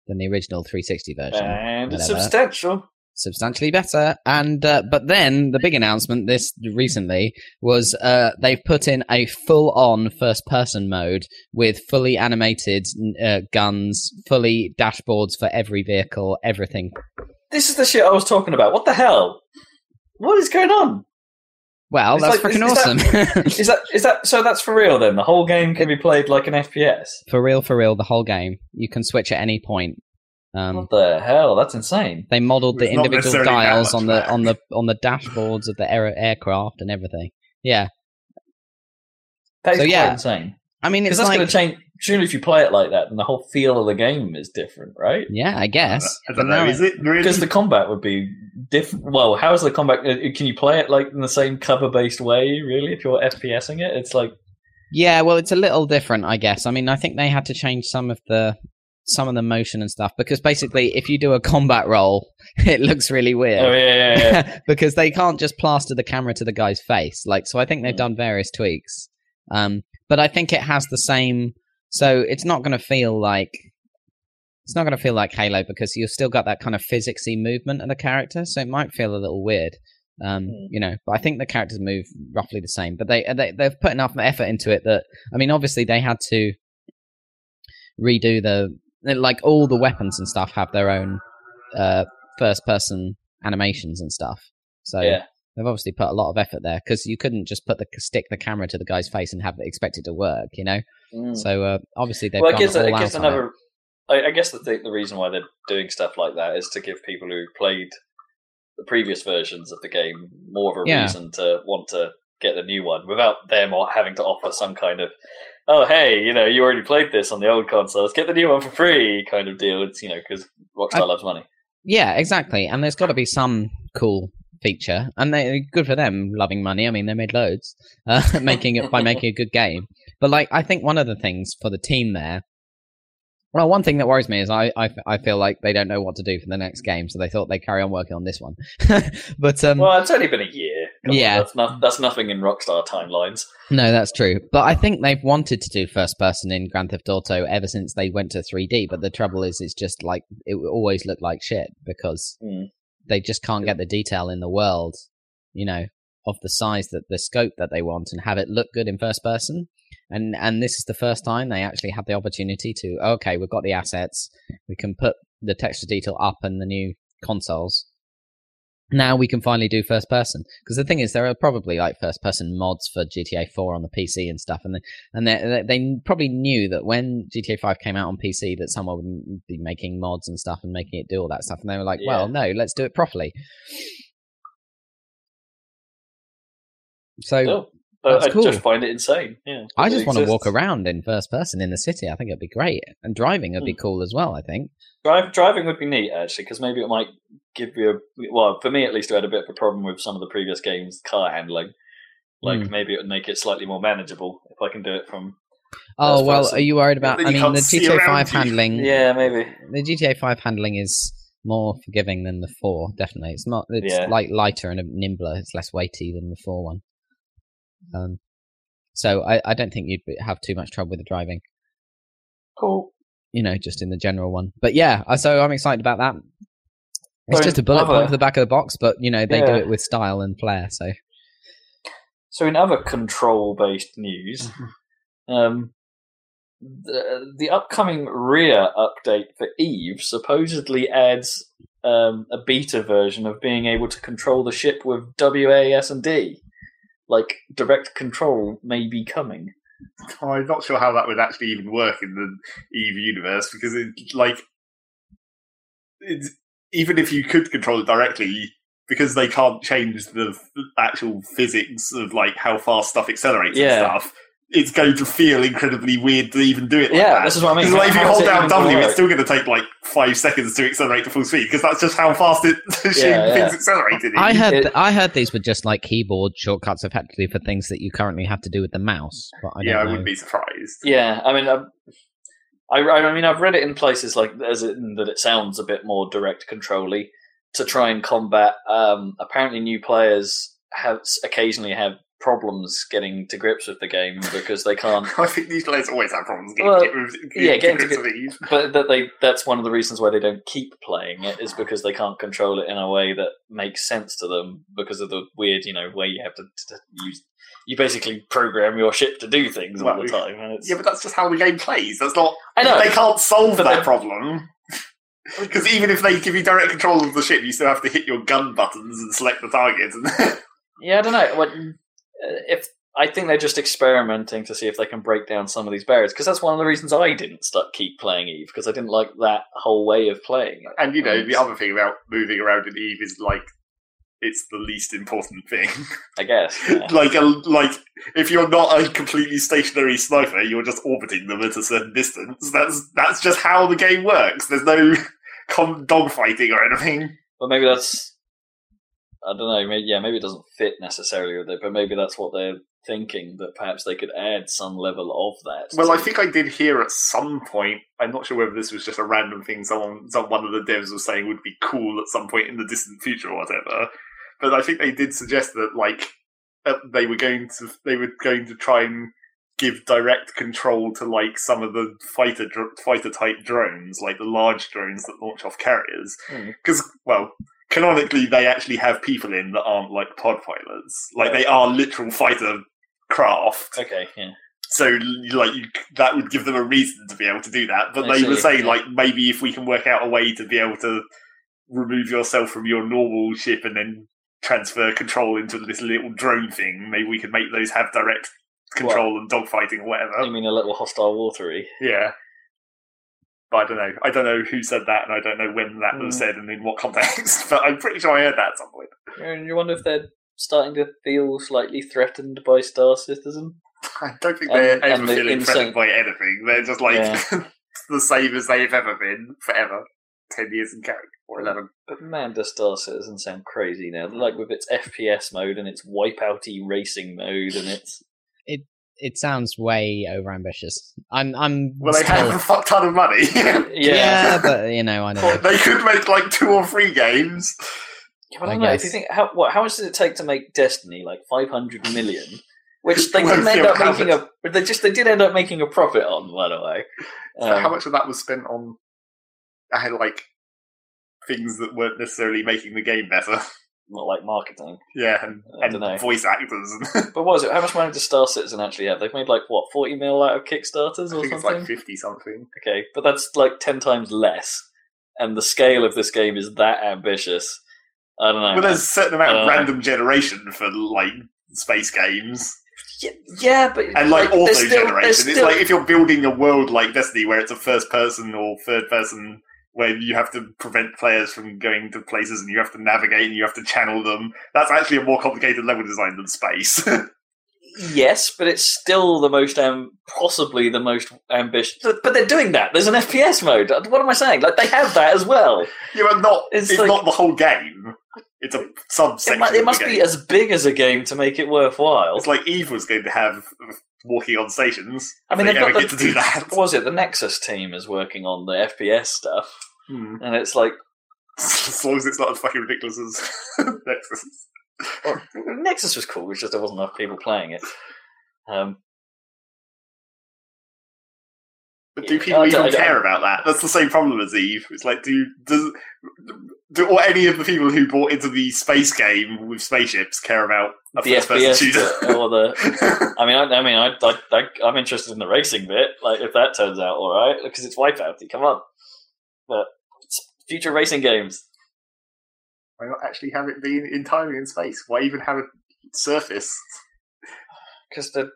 than the original 360 version. And it's substantial. Substantially better, and uh, but then the big announcement this recently was uh, they've put in a full-on first-person mode with fully animated uh, guns, fully dashboards for every vehicle, everything. This is the shit I was talking about. What the hell? What is going on? Well, It's that's like- freaking is- is awesome. Is that is that so? That's for real then. The whole game can be played like an FPS. for real, for real, the whole game. You can switch at any point. Um, What the hell? That's insane. They modelled the individual dials on the better. on the on the dashboards of the air, aircraft and everything. Yeah, That is So, quite yeah. insane. I mean, Because it's that's like going to change. Surely, if you play it like that, then the whole feel of the game is different, right? yeah, I guess. I But don't know. Is it really? Because the combat would be different. Well, how's the combat? uh, Can you play it like in the same cover-based way? Really, if you're FPSing it, it's like Yeah, well, it's a little different, I guess. I mean, I think they had to change some of the some of the motion and stuff because basically, if you do a combat roll, it looks really weird. oh yeah, yeah, yeah. because they can't just plaster the camera to the guy's face. Like, so I think they've Mm. done various tweaks. Um, but I think it has the same. So it's not going to feel like it's not going to feel like Halo because you've still got that kind of physicsy movement of the character. So it might feel a little weird. Um, Mm. you know, but I think the characters move roughly the same. But they, they they've put enough effort into it that I mean, obviously they had to redo the like all the weapons and stuff have their own uh, first person animations and stuff. So yeah. they've obviously put a lot of effort there because you couldn't just put the stick the camera to the guy's face and have it expect it to work, you know. Mm. So uh, obviously they've well, it gone gives, all it out gives another. I, I guess the th- the reason why they're doing stuff like that is to give people who played the previous versions of the game more of a Yeah. reason to want to get the new one without them or having to offer some kind of oh hey you know you already played this on the old console let's get the new one for free kind of deal it's you know because rockstar I- loves money Yeah, exactly. And there's got to be some cool feature, and they good for them loving money. I mean, they made loads, uh, making it by making a good game. But like, I think one of the things for the team there. Well, one thing that worries me is I, I, I feel like they don't know what to do for the next game, so they thought they'd carry on working on this one. but um, well it's only been a year Yeah. that's, not, that's nothing in rockstar timelines No, that's true. But I think they've wanted to do first person in Grand Theft Auto ever since they went to 3D. But the trouble is, it's just like it always looked like shit because Mm. they just can't get the detail in the world, you know, of the size that the scope that they want and have it look good in first person. And and this is the first time they actually had the opportunity to okay, we've got the assets, we can put the texture detail up in the new consoles. Now we can finally do first person because the thing is, there are probably like first person mods for GTA 4 on the PC and stuff, and they, and they, they probably knew that when GTA 5 came out on PC that someone would be making mods and stuff and making it do all that stuff, and they were like, Yeah. well, no, let's do it properly. So but That's I cool. just find it insane yeah I just want to walk around in first person in the city. I think it'd be great, and driving would be Hmm. cool as well. I think. Drive, driving would be neat actually, because maybe it might give you a well. For me, at least, I had a bit of a problem with some of the previous games' car handling. Like Hmm. maybe it would make it slightly more manageable if I can do it from. Oh well, person. are you worried about? I mean, the GTA Five handling. Yeah, maybe. the GTA Five handling is more forgiving than the four. Definitely, it's not. It's Yeah. like lighter and nimbler. It's less weighty than the four one. Um, so I, I don't think you'd have too much trouble with the driving. Cool. You know, just in the general one. But yeah, so I'm excited about that. It's So just a bullet point other- for the back of the box, but you know they do it with style and flair. So So, in other control-based news, Mm-hmm. um, the, the upcoming Rhea update for Eve supposedly adds um, a beta version of being able to control the ship with WAS and D. Like direct control may be coming. Oh, I'm not sure how that would actually even work in the Eve universe because it like it's, even if you could control it directly, because they can't change the f- actual physics of like how fast stuff accelerates Yeah. and stuff. It's going to feel incredibly weird to even do it. Like Yeah, that. this is what I mean. Because like, if you hold down even W, work? it's still going to take like five seconds to accelerate to full speed because that's just how fast it the machine Yeah, yeah. things accelerated. I heard It- th- I heard these were just like keyboard shortcuts, effectively for things that you currently have to do with the mouse. But I don't yeah, I wouldn't be surprised. Yeah, I mean, I, I, I mean, I've read it in places like as in that it sounds a bit more direct controlly to try and combat. Um, apparently, new players have occasionally have problems getting to grips with the game because they can't. I think these players always have problems getting, Well, get yeah, getting to grips with these. But that they that's one of the reasons why they don't keep playing it is because they can't control it in a way that makes sense to them because of the weird, you know, way you have to, to use. You basically program your ship to do things all the time, and it's. Yeah, but that's just how the game plays. That's not. I know. They can't solve that they- problem. Because even if they give you direct control of the ship, you still have to hit your gun buttons and select the target. And Yeah, I don't know. What Uh, if I think they're just experimenting to see if they can break down some of these barriers? Because that's one of the reasons I didn't start keep playing Eve because I didn't like that whole way of playing it. and you know the other thing about moving around in Eve is like it's the least important thing. I guess. Yeah. like a, like if you're not a completely stationary sniper, you're just orbiting them at a certain distance. That's that's just how the game works. There's no dogfighting or anything. but maybe that's I don't know. Maybe, yeah, maybe it doesn't fit necessarily with it, but maybe that's what they're thinking that perhaps they could add some level of that. Well, I think I did hear at some point. I'm not sure whether this was just a random thing someone, some one of the devs was saying would be cool at some point in the distant future or whatever. But I think they did suggest that like uh, they were going to they were going to try and give direct control to like some of the fighter dr- fighter type drones, like the large drones that launch off carriers. Hmm. Because well, canonically they actually have people in that aren't like pod pilots. Like they are literal fighter craft. okay, yeah. So, like, you, that would give them a reason to be able to do that. But I they were saying, yeah. like, maybe if we can work out a way to be able to remove yourself from your normal ship and then transfer control into this little drone thing, maybe we could make those have direct control and dogfighting or whatever. You mean a little hostile watery? yeah. But I don't know. I don't know who said that, and I don't know when that was Mm. said and in what context. But I'm pretty sure I heard that at some point. And you wonder if they're starting to feel slightly threatened by Star Citizen. I don't think they're ever and feeling insane- threatened by anything. They're just like Yeah. the same as they've ever been forever. Ten years in character or eleven. But man, does Star Citizen sound crazy now? Like with its FPS mode and its wipeouty racing mode and its It sounds way overambitious. I'm I'm Well, they still, have a fuck ton of money. yeah. yeah, but you know I don't know. they could make like two or three games. Yeah, but I I don't know. If you think how what how much does it take to make Destiny? Like five hundred million, which they Well, didn't end up how making a. They just they did end up making a profit on. By the way, So Um, how much of that was spent on? I had like things that weren't necessarily making the game better. Not like marketing. yeah, and, I and dunno. voice actors. But what was it? How much money does Star Citizen actually have? They've made like what forty mil out of Kickstarters I or think it's something. like fifty something. Okay, but that's like ten times less, and the scale of this game is that ambitious. I don't know. Well, there's a certain amount of Uh, random generation for like space games. yeah, yeah, but and like, there's auto still- generation. there's It's still- like if you're building a world like Destiny, where it's a first person or third person, where you have to prevent players from going to places and you have to navigate and you have to channel them. That's actually a more complicated level design than space. yes, but it's still the most um, possibly the most ambitious. But they're doing that. There's an FPS mode. What am I saying? Like they have that as well. yeah, but not. It's It's, like- not the whole game. It's a subsection. It, of it must be as big as a game to make it worthwhile. It's like Eve was going to have walking on stations. I mean, they ever got get the- to do that. What was it? The Nexuiz team is working on the FPS stuff, Hmm. and it's like As long as it's not as fucking ridiculous as Nexuiz. well, Nexuiz was cool. It's just there wasn't enough people playing it. Um, But do people oh, even I care about that? That's the same problem as Eve. It's like, do does do or any of the people who bought into the space game with spaceships care about a the first-person FPS shooter? or the I mean, I, I mean, I, I, I, I'm interested in the racing bit. Like, if that turns out all right, because it's Wipeouty. Come on, but future racing games. Why not actually have it be entirely in space? Why even have it surface? because they're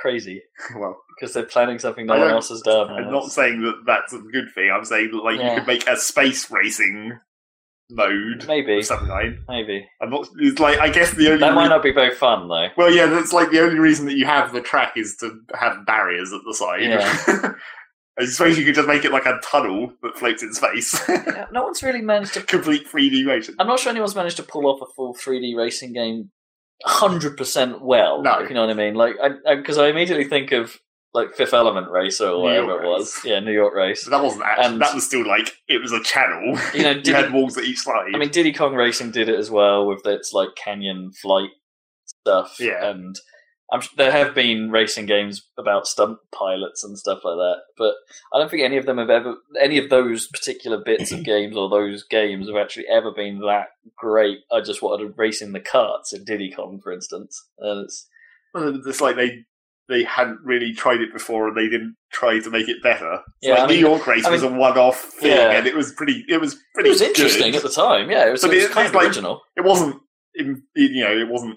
crazy. Well, Because they're planning something no one else has done. I'm not saying that that's a good thing. I'm saying that like Yeah. you could make a space racing mode. Maybe. of some kind. Maybe I'm not. It's like I guess the only. that might not be very fun though. Well, yeah, that's like the only reason that you have the track is to have barriers at the side. Yeah. I suppose you could just make it like a tunnel that floats in space. Yeah, no one's really managed to. Complete 3D racing. I'm not sure anyone's managed to pull off a full 3D racing game 100 percent well. No. if you know what I mean. Like, because I, immediately think of like Fifth Element Racer or New whatever York it was. Yeah, New York Race. So that wasn't actually. And- that was still like it was a channel. You know, you did had walls at each side. I mean, Diddy Kong Racing did it as well with its like canyon flight stuff. Yeah. and I'm there have been racing games about stunt pilots and stuff like that, but I don't think any of them have ever any of those particular bits of games or those games have actually ever been that great. I just wanted to race in the carts in Diddy Kong, for instance, and it's Well, it's like they they hadn't really tried it before and they didn't try to make it better. It's Yeah, like I mean- New York race I was a one-off thing, Yeah. and it was pretty. It was pretty. it was interesting good. at the time. Yeah, it was, But it was it- kind of like- original. It wasn't. in- You know, it wasn't.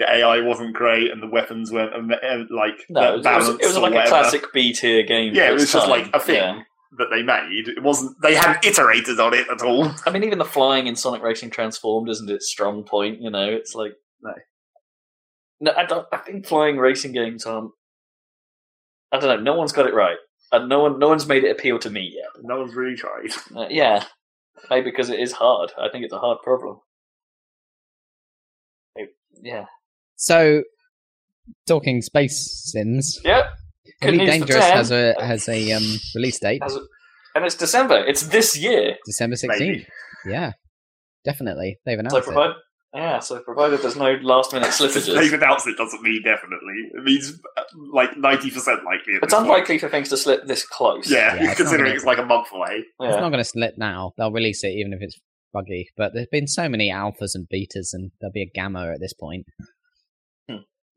The AI wasn't great, and the weapons weren't uh, like No, it was, it was, it was like a classic B tier game. Yeah, it was its just like a thing. Yeah. that they made. It wasn't. They hadn't iterated on it at all. I mean, even the flying in Sonic Racing Transformed isn't its strong point. You know, it's like No. no. I don't. I think flying racing games aren't. I don't know. No one's got it right, and no one, no one's made it appeal to me yet. No one's really tried. Uh, yeah, maybe because it is hard. I think it's a hard problem. It- yeah. So, talking space sims, Yep. Good Elite Dangerous has a has a um, release date, Has- and it's December. It's this year. December sixteenth. Yeah, definitely. They've So announced it. Yeah. So provided there's no last minute slippages. They've slippages. announced it doesn't mean definitely. It means uh, like ninety percent likely. It's this point. unlikely for things to slip this close. Yeah, Yeah, it's considering gonna- it's like a month away. Yeah. It's not going to slip now. They'll release it even if it's buggy. But there's been so many alphas and betas, and there'll be a gamma at this point.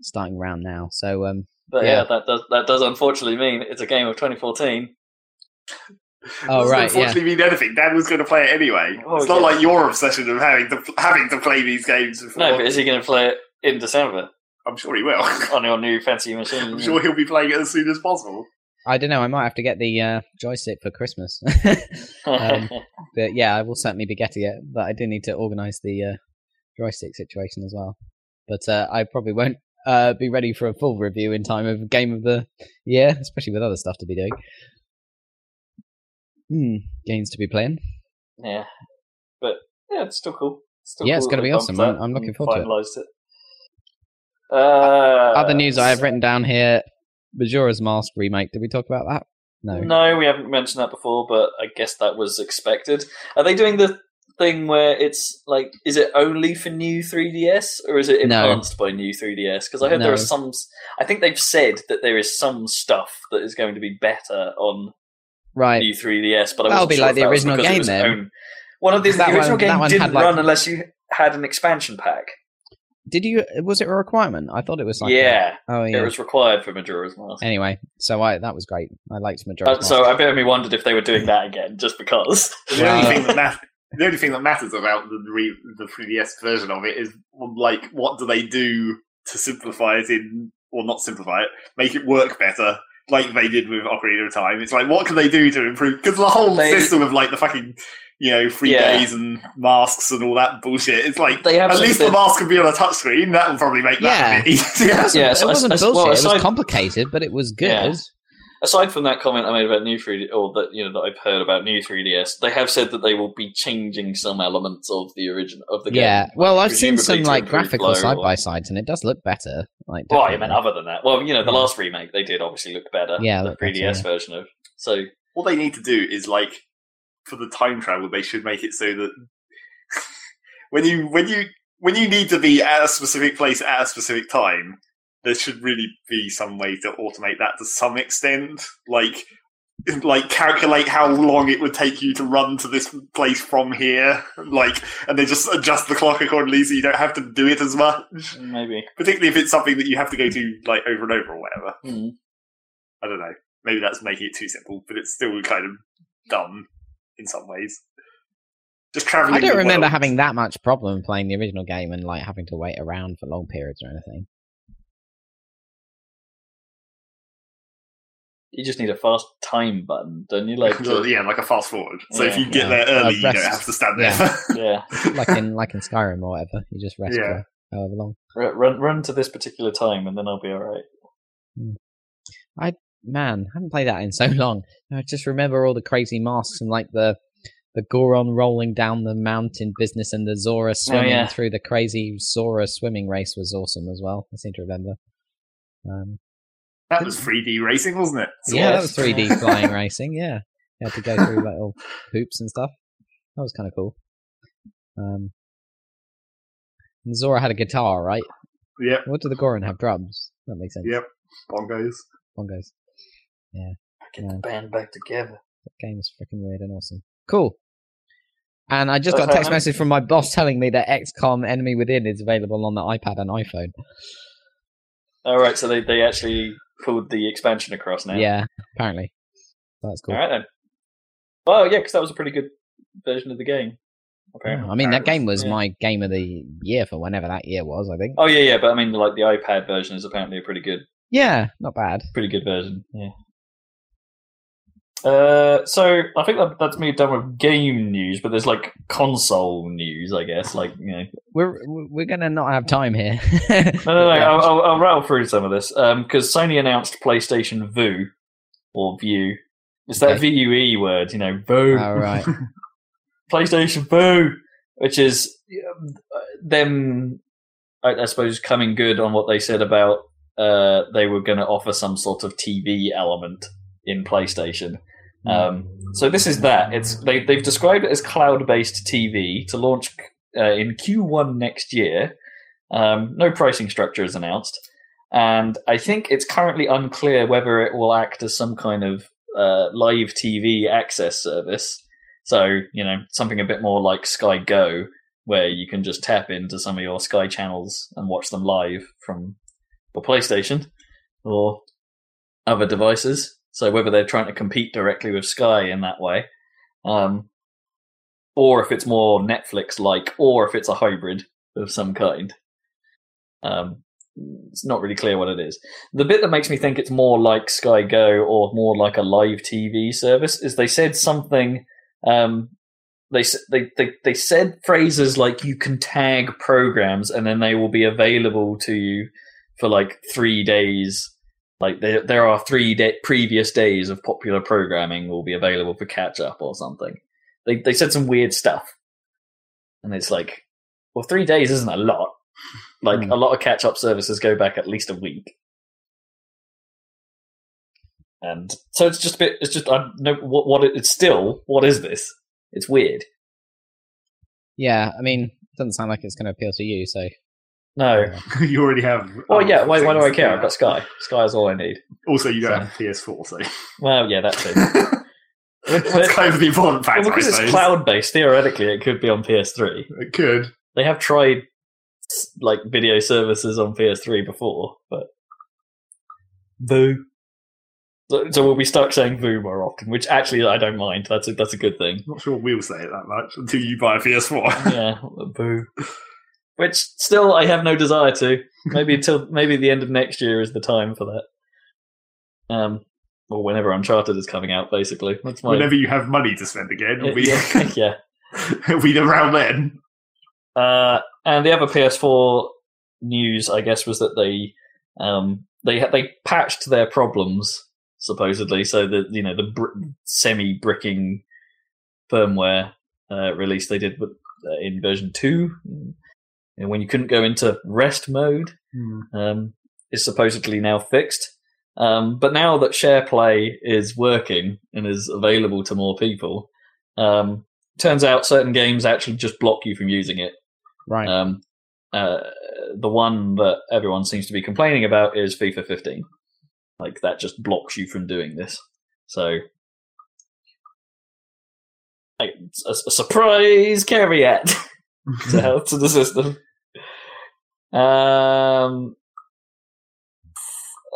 Starting around now. So, um, But Yeah. yeah. that does that does unfortunately mean it's a game of 2014. oh Doesn't right, yeah. unfortunately mean anything. Dan was going to play it anyway. Oh, it's not yeah. like your obsession of having to having to play these games. Before. No, but is he going to play it in December I'm sure he will. on your new fancy machine? I'm sure he'll be playing it as soon as possible. I don't know. I might have to get the uh, joystick for Christmas. um, but yeah, I will certainly be getting it. But I do need to organise the uh, joystick situation as well. But uh, I probably won't uh, be ready for a full review in time of game of the year, especially with other stuff to be doing. Hmm, games to be playing. yeah, but yeah, it's still cool. Still Yeah, it's cool gonna be awesome. I'm- I'm looking forward to it. it. Uh, Other news I have written down here: Majora's Mask remake. Did we talk about that? No. No, we haven't mentioned that before, but I guess that was expected. Are they doing the thing where it's like, is it only for new 3DS or is it No. enhanced by new 3DS? Because I heard there are some. I think they've said that there is some stuff that is going to be better on Right. new 3DS, but I That'll wasn't be sure like the original game was then. own- One of the, Because the original one- game didn't had, like- run unless you had an expansion pack. Did you? Was it a requirement? I thought it was like. a- yeah, oh yeah. it was required for Majora's Mask. Anyway, so I that was great. I liked Majora's Uh, Mask. so I bet me wondered if they were doing that again, just because. The only thing that matters. The only thing that matters about the re- the 3DS version of it is like what do they do to simplify it in, or not simplify it, make it work better, like they did with Ocarina of Time. It's like what can they do to improve? Because the whole They- system of like the fucking you know free Yeah. days and masks and all that bullshit. It's like They have at least bit- the mask can be on a touchscreen. That will probably make that a bit easier. Yeah, it wasn't as- bullshit. well, it was complicated, but it was good. Yeah. Aside from that comment I made about new 3D, or that you know that I've heard about new 3DS, they have said that they will be changing some elements of the original of the game. Yeah. Well, I've seen some like graphical side by sides, and it does look better. Like, Well, I definitely. meant other than that. Well, you know, the Yeah. last remake they did obviously look better. Yeah, the 3DS yeah. version of. So What they need to do is like for the time travel, they should make it so that when you when you when you need to be at a specific place at a specific time, there should really be some way to automate that to some extent. Like like calculate how long it would take you to run to this place from here, like, and then just adjust the clock accordingly so you don't have to do it as much. maybe. Particularly if it's something that you have to go to like over and over or whatever. Hmm. I don't know. Maybe that's making it too simple, but it's still kind of dumb in some ways. Just traveling. I don't remember world. having that much problem playing the original game and like having to wait around for long periods or anything. You just need a fast time button, don't you? Like, Well, yeah, like a fast forward. So if you get Yeah. there early, Uh, you don't have to stand there. Yeah. yeah, like in like in Skyrim or whatever. You just rest Yeah. for however long. R- run run to this particular time, and then I'll be all right. I man, I haven't played that in so long. I just remember all the crazy masks and like the the Goron rolling down the mountain business and the Zora swimming yeah. through the crazy Zora swimming race was awesome as well. I seem to remember. Um, that was 3D racing, wasn't it? yeah, that was 3D flying racing. Yeah, you had to go through little hoops and stuff. That was kind of cool. Um, and Zora had a guitar, right? Yep. What did the Goron have? Drums. That makes sense. Yep. Bongos. Bongos. Yeah. Get the Yeah. band back together. That game is freaking weird and awesome. Cool. And I just That's got a text fair message from my boss telling me that XCOM Enemy Within is available on the iPad and iPhone. All right, so they they actually pulled the expansion across now. Yeah, apparently. That's cool. All right then. Well, yeah, because that was a pretty good version of the game. Apparently. I mean, that game was Yeah. my game of the year for whenever that year was, I think. Oh yeah, yeah, but I mean, like the iPad version is apparently a pretty good, Yeah, not bad. pretty good version. Yeah. Uh, so I think that that's me done with game news, but there's like console news, I guess. Like you know, We're we're gonna not have time here. no, no, no. I'll, I'll, I'll rattle through some of this because Sony announced PlayStation Vue or View. It's that Okay. VUE word, you know, Vue. All right. PlayStation Vue, which is um, them, I, I suppose, coming good on what they said about uh, they were going to offer some sort of TV element in PlayStation. Um, so this is that. It's they they've described it as cloud-based TV to launch uh, in Q1 next year. Um, no pricing structure is announced, and I think it's currently unclear whether it will act as some kind of uh, live TV access service. So you know something a bit more like Sky Go, where you can just tap into some of your Sky channels and watch them live from your PlayStation or other devices. So whether they're trying to compete directly with Sky in that way, um, or if it's more Netflix-like, or if it's a hybrid of some kind. Um, it's not really clear what it is. The bit that makes me think it's more like Sky Go or more like a live TV service is they said something. Um, they, they they they said phrases like you can tag programs and then they will be available to you for like three days. Like there there are three da previous days of popular programming will be available for catch up or something. They they said some weird stuff, and it's like, well, three days isn't a lot. Like Hmm. a lot of catch up services go back at least a week. And so it's just a bit. It's just I know what what it, it's still. What is this? It's weird. yeah, I mean, it doesn't sound like it's gonna appeal to you, so No. you already have. Well, other yeah. Why, why do I care? I've got Sky. Sky is all I need. Also, you don't So- have PS4, so Well, yeah, that too. that's kind of the important Well, because it's cloud based, theoretically, it could be on PS3. It could. They have tried like video services on PS3 before, but Voo. So, so we'll be stuck saying Voo more often, which actually I don't mind. That's a that's a good thing. I'm Not sure we'll say it that much until you buy a PS4. Yeah, Voo. Which still I have no desire to. Maybe until maybe the end of next year is the time for that. Um, or whenever Uncharted is coming out, basically. That's my Whenever you have money to spend again, it'll be, yeah, yeah. it'll be around then. Uh, and the other PS4 news, I guess, was that they um, they they patched their problems supposedly, so that you know the br- semi bricking firmware uh, release they did with, uh, in version two, and when you couldn't go into rest mode, um, is supposedly now fixed. Um, but now that SharePlay is working and is available to more people, um, turns out certain games actually just block you from using it. right. Um, uh, the one that everyone seems to be complaining about is FIFA 15. Like that just blocks you from doing this. So, like, a, a surprise caveat to help to the system. Um,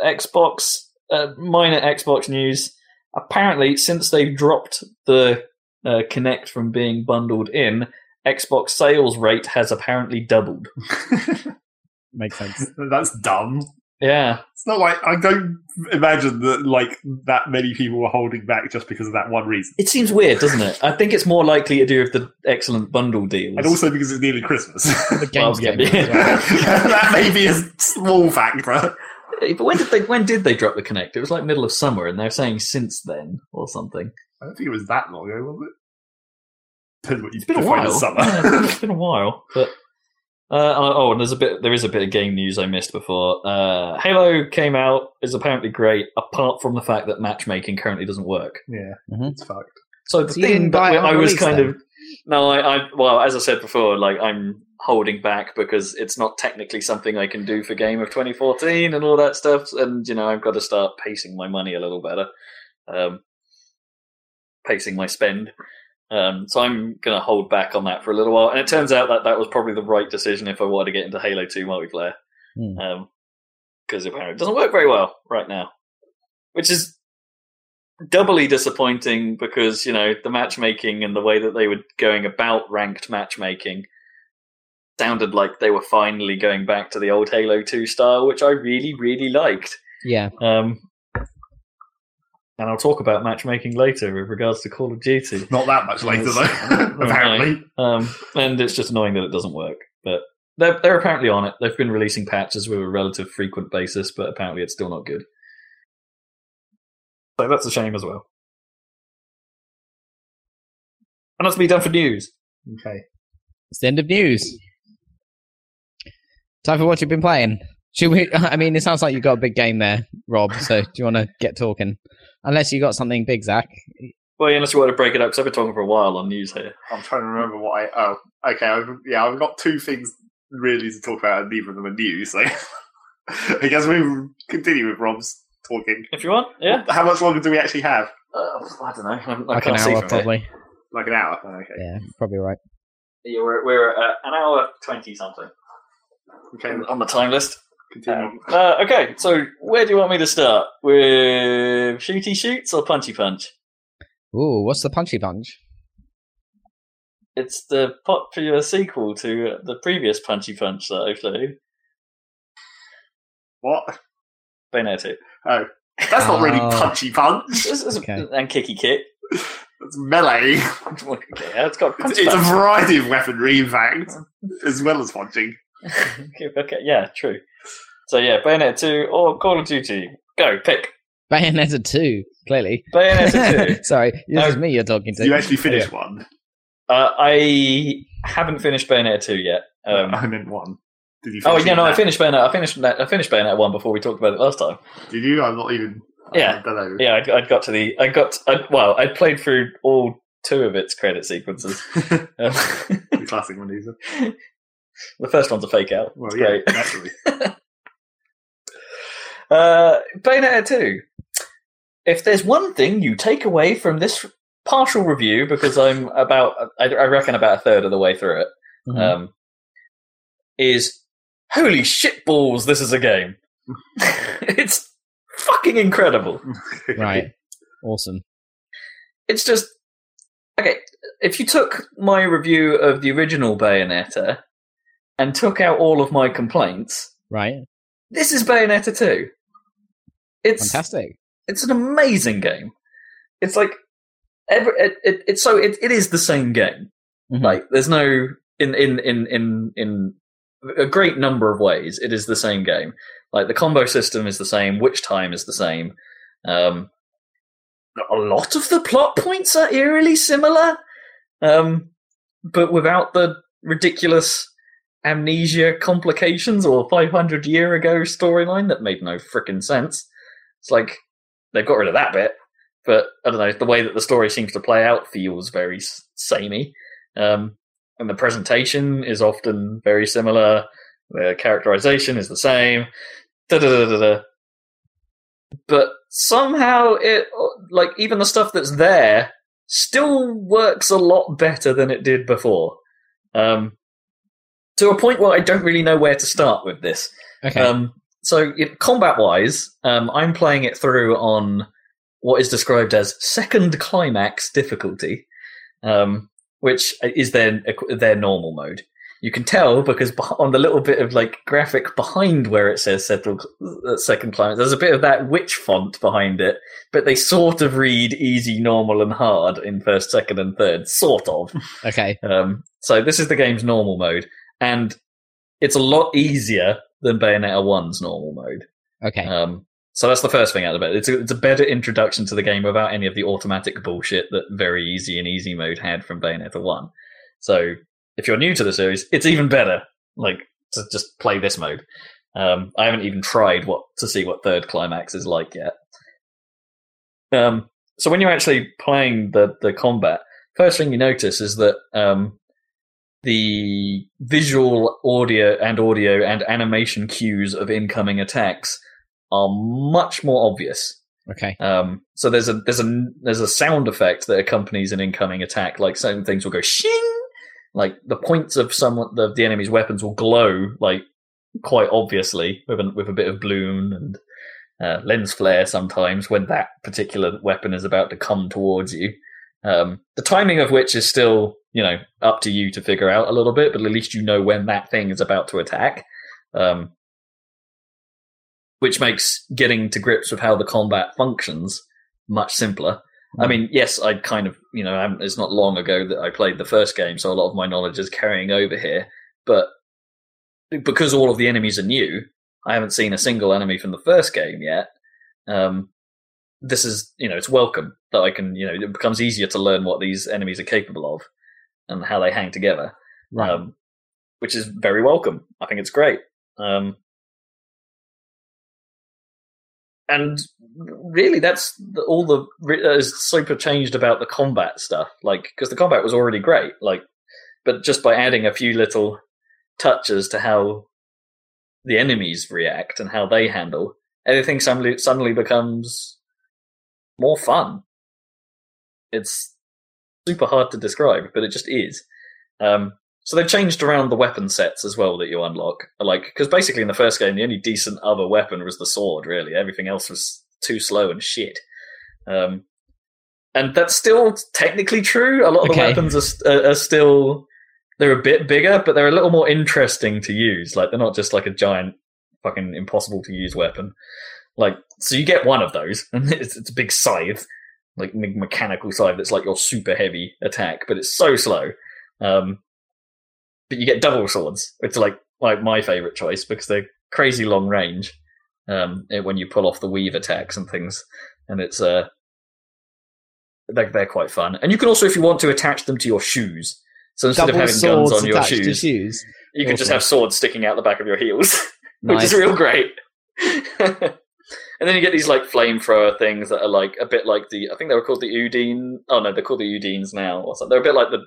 Xbox uh, minor Xbox news. Apparently, since they've dropped the uh, Kinect from being bundled in, Xbox sales rate has apparently doubled. Makes sense. That's dumb. Yeah, It's not like I don't imagine that like that many people were holding back just because of that one reason, it seems weird, doesn't it? I think it's more likely to do with the excellent bundle deals. and also because it's nearly Christmas. The games yeah, came out as yeah. that may be a small factor. But when did they when did they drop the Kinect? It was like middle of summer, and they're saying since then or something. I don't think it was that long ago, was it? Depends what you It's been a while. as summer. Yeah, it's been- it's been a while, but. Uh, oh, and there's a bit. There is a bit of game news I missed before. Uh, Halo came out is apparently great, apart from the fact that matchmaking currently doesn't work. yeah, Mhm. it's fucked. So the So thing didn't buy it that I was kind then? of no, I, I well, as I said before, like I'm holding back because it's not technically something I can do for Game of 2014 and all that stuff, and you know I've got to start pacing my money a little better, um, pacing my spend. Um, so I'm going to hold back on that for a little while, and it turns out that that was probably the right decision if I wanted to get into Halo 2 multiplayer, because apparently it doesn't work very well right now, which is doubly disappointing because you know the matchmaking and the way that they were going about ranked matchmaking sounded like they were finally going back to the old Halo 2 style, which I really, really liked. Yeah. Um, and I'll talk about matchmaking later with regards to Call of Duty. Not that much later, though. apparently. Um, and it's just annoying that it doesn't work. But they're, they're apparently on it. They've been releasing patches with a relative frequent basis, but apparently it's still not good. So that's a shame as well. And that's me done for news. Okay. It's the end of news. Time for what you've been playing. Should we? I mean, it sounds like you've got a big game there, Rob. So do you want to get talking? Unless you got something big, Zach. Well, unless you want to break it up, because I've been talking for a while on news here. I'm trying to remember what I. Oh, okay. I've, yeah, I've got two things really to talk about, and neither of them are news. So I guess we continue with Rob's talking. If you want, yeah. How much longer do we actually have? Uh, I don't know. I, I Like an can't see hour, from here. probably. Like an hour. Oh, Okay. Yeah, probably right. Yeah, we're we're at an hour twenty something Okay. on the time list. Continue. Um, uh, okay, so where do you want me to start? With shooty shoots or punchy punch? Ooh, what's the punchy punch? It's the popular sequel to uh, the previous punchy punch that I played, what? Bayonetta 2. Oh, that's not really Oh. punchy punch. This is- Okay. And kicky kick. It's melee. yeah, it's got It's, punch it's a punch. variety of weaponry, in fact, as well as punching. okay, okay, yeah, true. So yeah, Bayonetta 2 or Call of Duty. Go, pick. Bayonetta 2, clearly. Bayonetta 2. Sorry, this No. is me you're talking to. You actually finished one. Uh, I haven't finished Bayonetta 2 yet. Um, I meant one. Did you? oh yeah, no, I finished Bayonetta. I finished. I finished Bayonetta 1 before we talked about it last time. Did you? I'm not even. Yeah. I don't know. Yeah, I'd, I'd got to the. I got. I, well, I played through all two of its credit sequences. Um, the classic one, is it? the first one's a fake out. Well, It's yeah, great. naturally. Uh, Bayonetta 2. If there's one thing you take away from this partial review, because I'm about, I, I reckon about a third of the way through it, Mhm. um, is holy shit balls, this is a game. it's fucking incredible. right. Awesome. It's just, okay, if you took my review of the original Bayonetta and took out all of my complaints, Right. this is Bayonetta 2. It's Fantastic. it's an amazing game. It's like every it, it, it's so it, it is the same game. Mhm. Like there's no in in in in in a great number of ways it is the same game. Like the combo system is the same, Witch Time is the same. Um, a lot of the plot points are eerily similar, um, but without the ridiculous amnesia complications or 500 year ago storyline that made no frickin' sense. It's like they've got rid of that bit, but I don't know. The way that the story seems to play out feels very samey, um, and the presentation is often very similar. The characterization is the same. Da da da da. But somehow it, like, even the stuff that's there still works a lot better than it did before. Um, to a point where I don't really know where to start with this. Okay. Um, so, combat wise, um, I'm playing it through on what is described as second climax difficulty, um, which is their their normal mode. You can tell because on the little bit of like graphic behind where it says uh, second climax, there's a bit of that witch font behind it, but they sort of read easy, normal, and hard in first, second, and third, sort of. Okay. Um, so this is the game's normal mode, and it's a lot easier than Bayonetta 1's normal mode. Okay. Um, so that's the first thing out of it. It's a, it's a better introduction to the game without any of the automatic bullshit that very easy and easy mode had from Bayonetta 1. So if you're new to the series, it's even better. Like to just play this mode. Um, I haven't even tried what to see what third climax is like yet. Um, so when you're actually playing the the combat, first thing you notice is that um, the visual, audio, and audio and animation cues of incoming attacks are much more obvious. okay. Um, so there's a there's a there's a sound effect that accompanies an incoming attack. Like certain things will go shing, like the points of some the the enemy's weapons will glow like quite obviously with a, with a bit of bloom and uh, lens flare sometimes when that particular weapon is about to come towards you. Um, the timing of which is still you know up to you to figure out a little bit, but at least you know when that thing is about to attack. Um, which makes getting to grips with how the combat functions much simpler. I mean, yes, I kind of, you know, it's not long ago that I played the first game, so a lot of my knowledge is carrying over here. But because all of the enemies are new, I haven't seen a single enemy from the first game yet. Um, this is, you know, it's welcome that I can, you know, it becomes easier to learn what these enemies are capable of and how they hang together Right. um, which is very welcome. I think it's great. Um, and really, that's the, all the that is super changed about the combat stuff. Like, because the combat was already great. Like, but just by adding a few little touches to how the enemies react and how they handle, everything suddenly suddenly becomes more fun. It's super hard to describe, but it just is. Um, so they've changed around the weapon sets as well that you unlock. Like, because basically in the first game, the only decent other weapon was the sword. Really, everything else was too slow and shit. Um, and that's still technically true. A lot of the weapons are, are still they're a bit bigger, but they're a little more interesting to use. Like they're not just like a giant, fucking impossible to use weapon. Like, so you get one of those, and it's, it's a big scythe, like me- mechanical scythe that's like your super heavy attack, but it's so slow. Um, but you get double swords. It's like like my favorite choice because they're crazy long range. Um, eh, when you pull off the weave attacks and things, and it's uh, they're they're quite fun. And you can also, if you want to, attach them to your shoes. So instead Double of having guns on your shoes, shoes. you can just have swords sticking out the back of your heels, which is real great. and then you get these like flamethrower things that are like a bit like the I think they were called the Undine. Oh no, they're called the Undines now. Or something. They're a bit like the.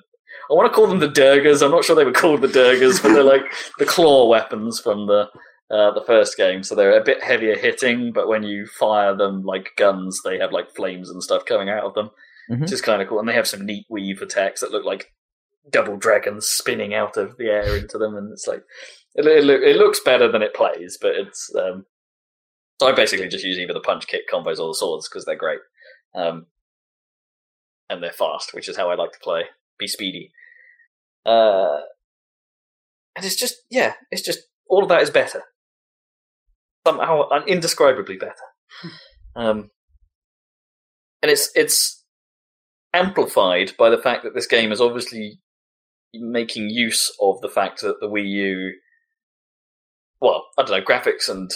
I want to call them the Durgas. I'm not sure they were called the Durgas, but they're like the claw weapons from the uh, the first game. So they're a bit heavier hitting, but when you fire them like guns, they have like flames and stuff coming out of them, Mhm. which is kind of cool. And they have some neat weave attacks that look like double dragons spinning out of the air into them, and it's like it, it, it looks better than it plays, but it's. Um, so I basically just use either the punch kick combos or the swords because they're great, um, and they're fast, which is how I like to play. Be speedy, uh, and it's just yeah, it's just all of that is better. Somehow, indescribably better, um, and it's it's amplified by the fact that this game is obviously making use of the fact that the Wii U, well, I don't know, graphics and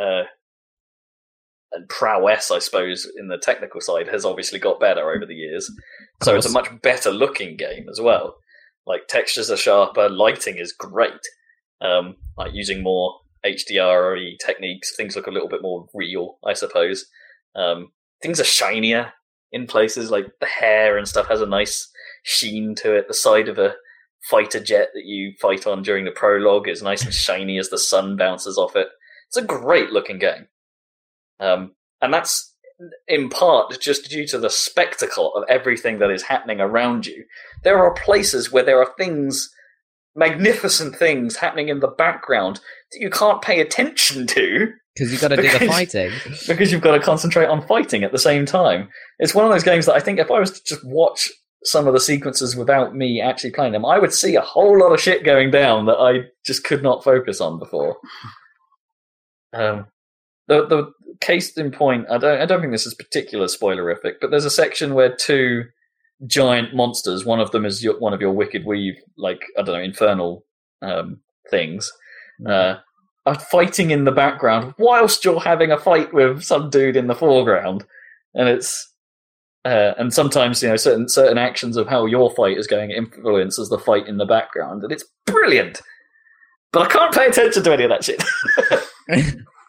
uh, and prowess, I suppose, in the technical side has obviously got better over the years. So it's a much better looking game as well. Like textures are sharper, lighting is great. Um, like using more HDR techniques, things look a little bit more real, I suppose. Um, things are shinier in places, like the hair and stuff has a nice sheen to it. The side of a fighter jet that you fight on during the prologue is nice and shiny as the sun bounces off it. It's a great looking game. Um, and that's in part just due to the spectacle of everything that is happening around you. There are places where there are things, magnificent things happening in the background that you can't pay attention to Because you've got to do the fighting. because you've got to concentrate on fighting at the same time. It's one of those games that I think if I was to just watch some of the sequences without me actually playing them, I would see a whole lot of shit going down that I just could not focus on before. Um, the the case in point, I don't I don't think this is particular spoilerific, but there's a section where two giant monsters, one of them is your, one of your wicked weave, like I don't know, infernal um, things, uh, are fighting in the background whilst you're having a fight with some dude in the foreground, and it's uh, and sometimes you know certain certain actions of how your fight is going influences the fight in the background, and it's brilliant. But I can't pay attention to any of that shit.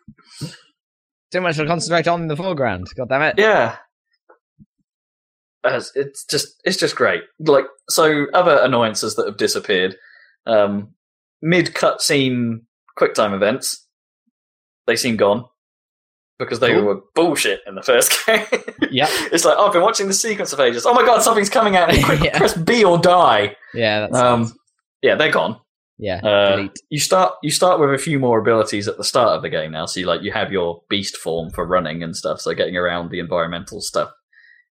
Too much to concentrate on in the foreground. God damn it. yeah, As- it's just it's just great. Like so, other annoyances that have disappeared. Um, Mid cutscene QuickTime events, they seem gone because they Cool. were bullshit in the first game. yeah, It's like, oh, I've been watching the sequence of ages. Oh my god, something's coming out. Quick, Yeah. Press B or die. Yeah, that's Um, yeah, they're gone. Yeah. Uh, you start you start with a few more abilities at the start of the game now. So you like you have your beast form for running and stuff. So getting around the environmental stuff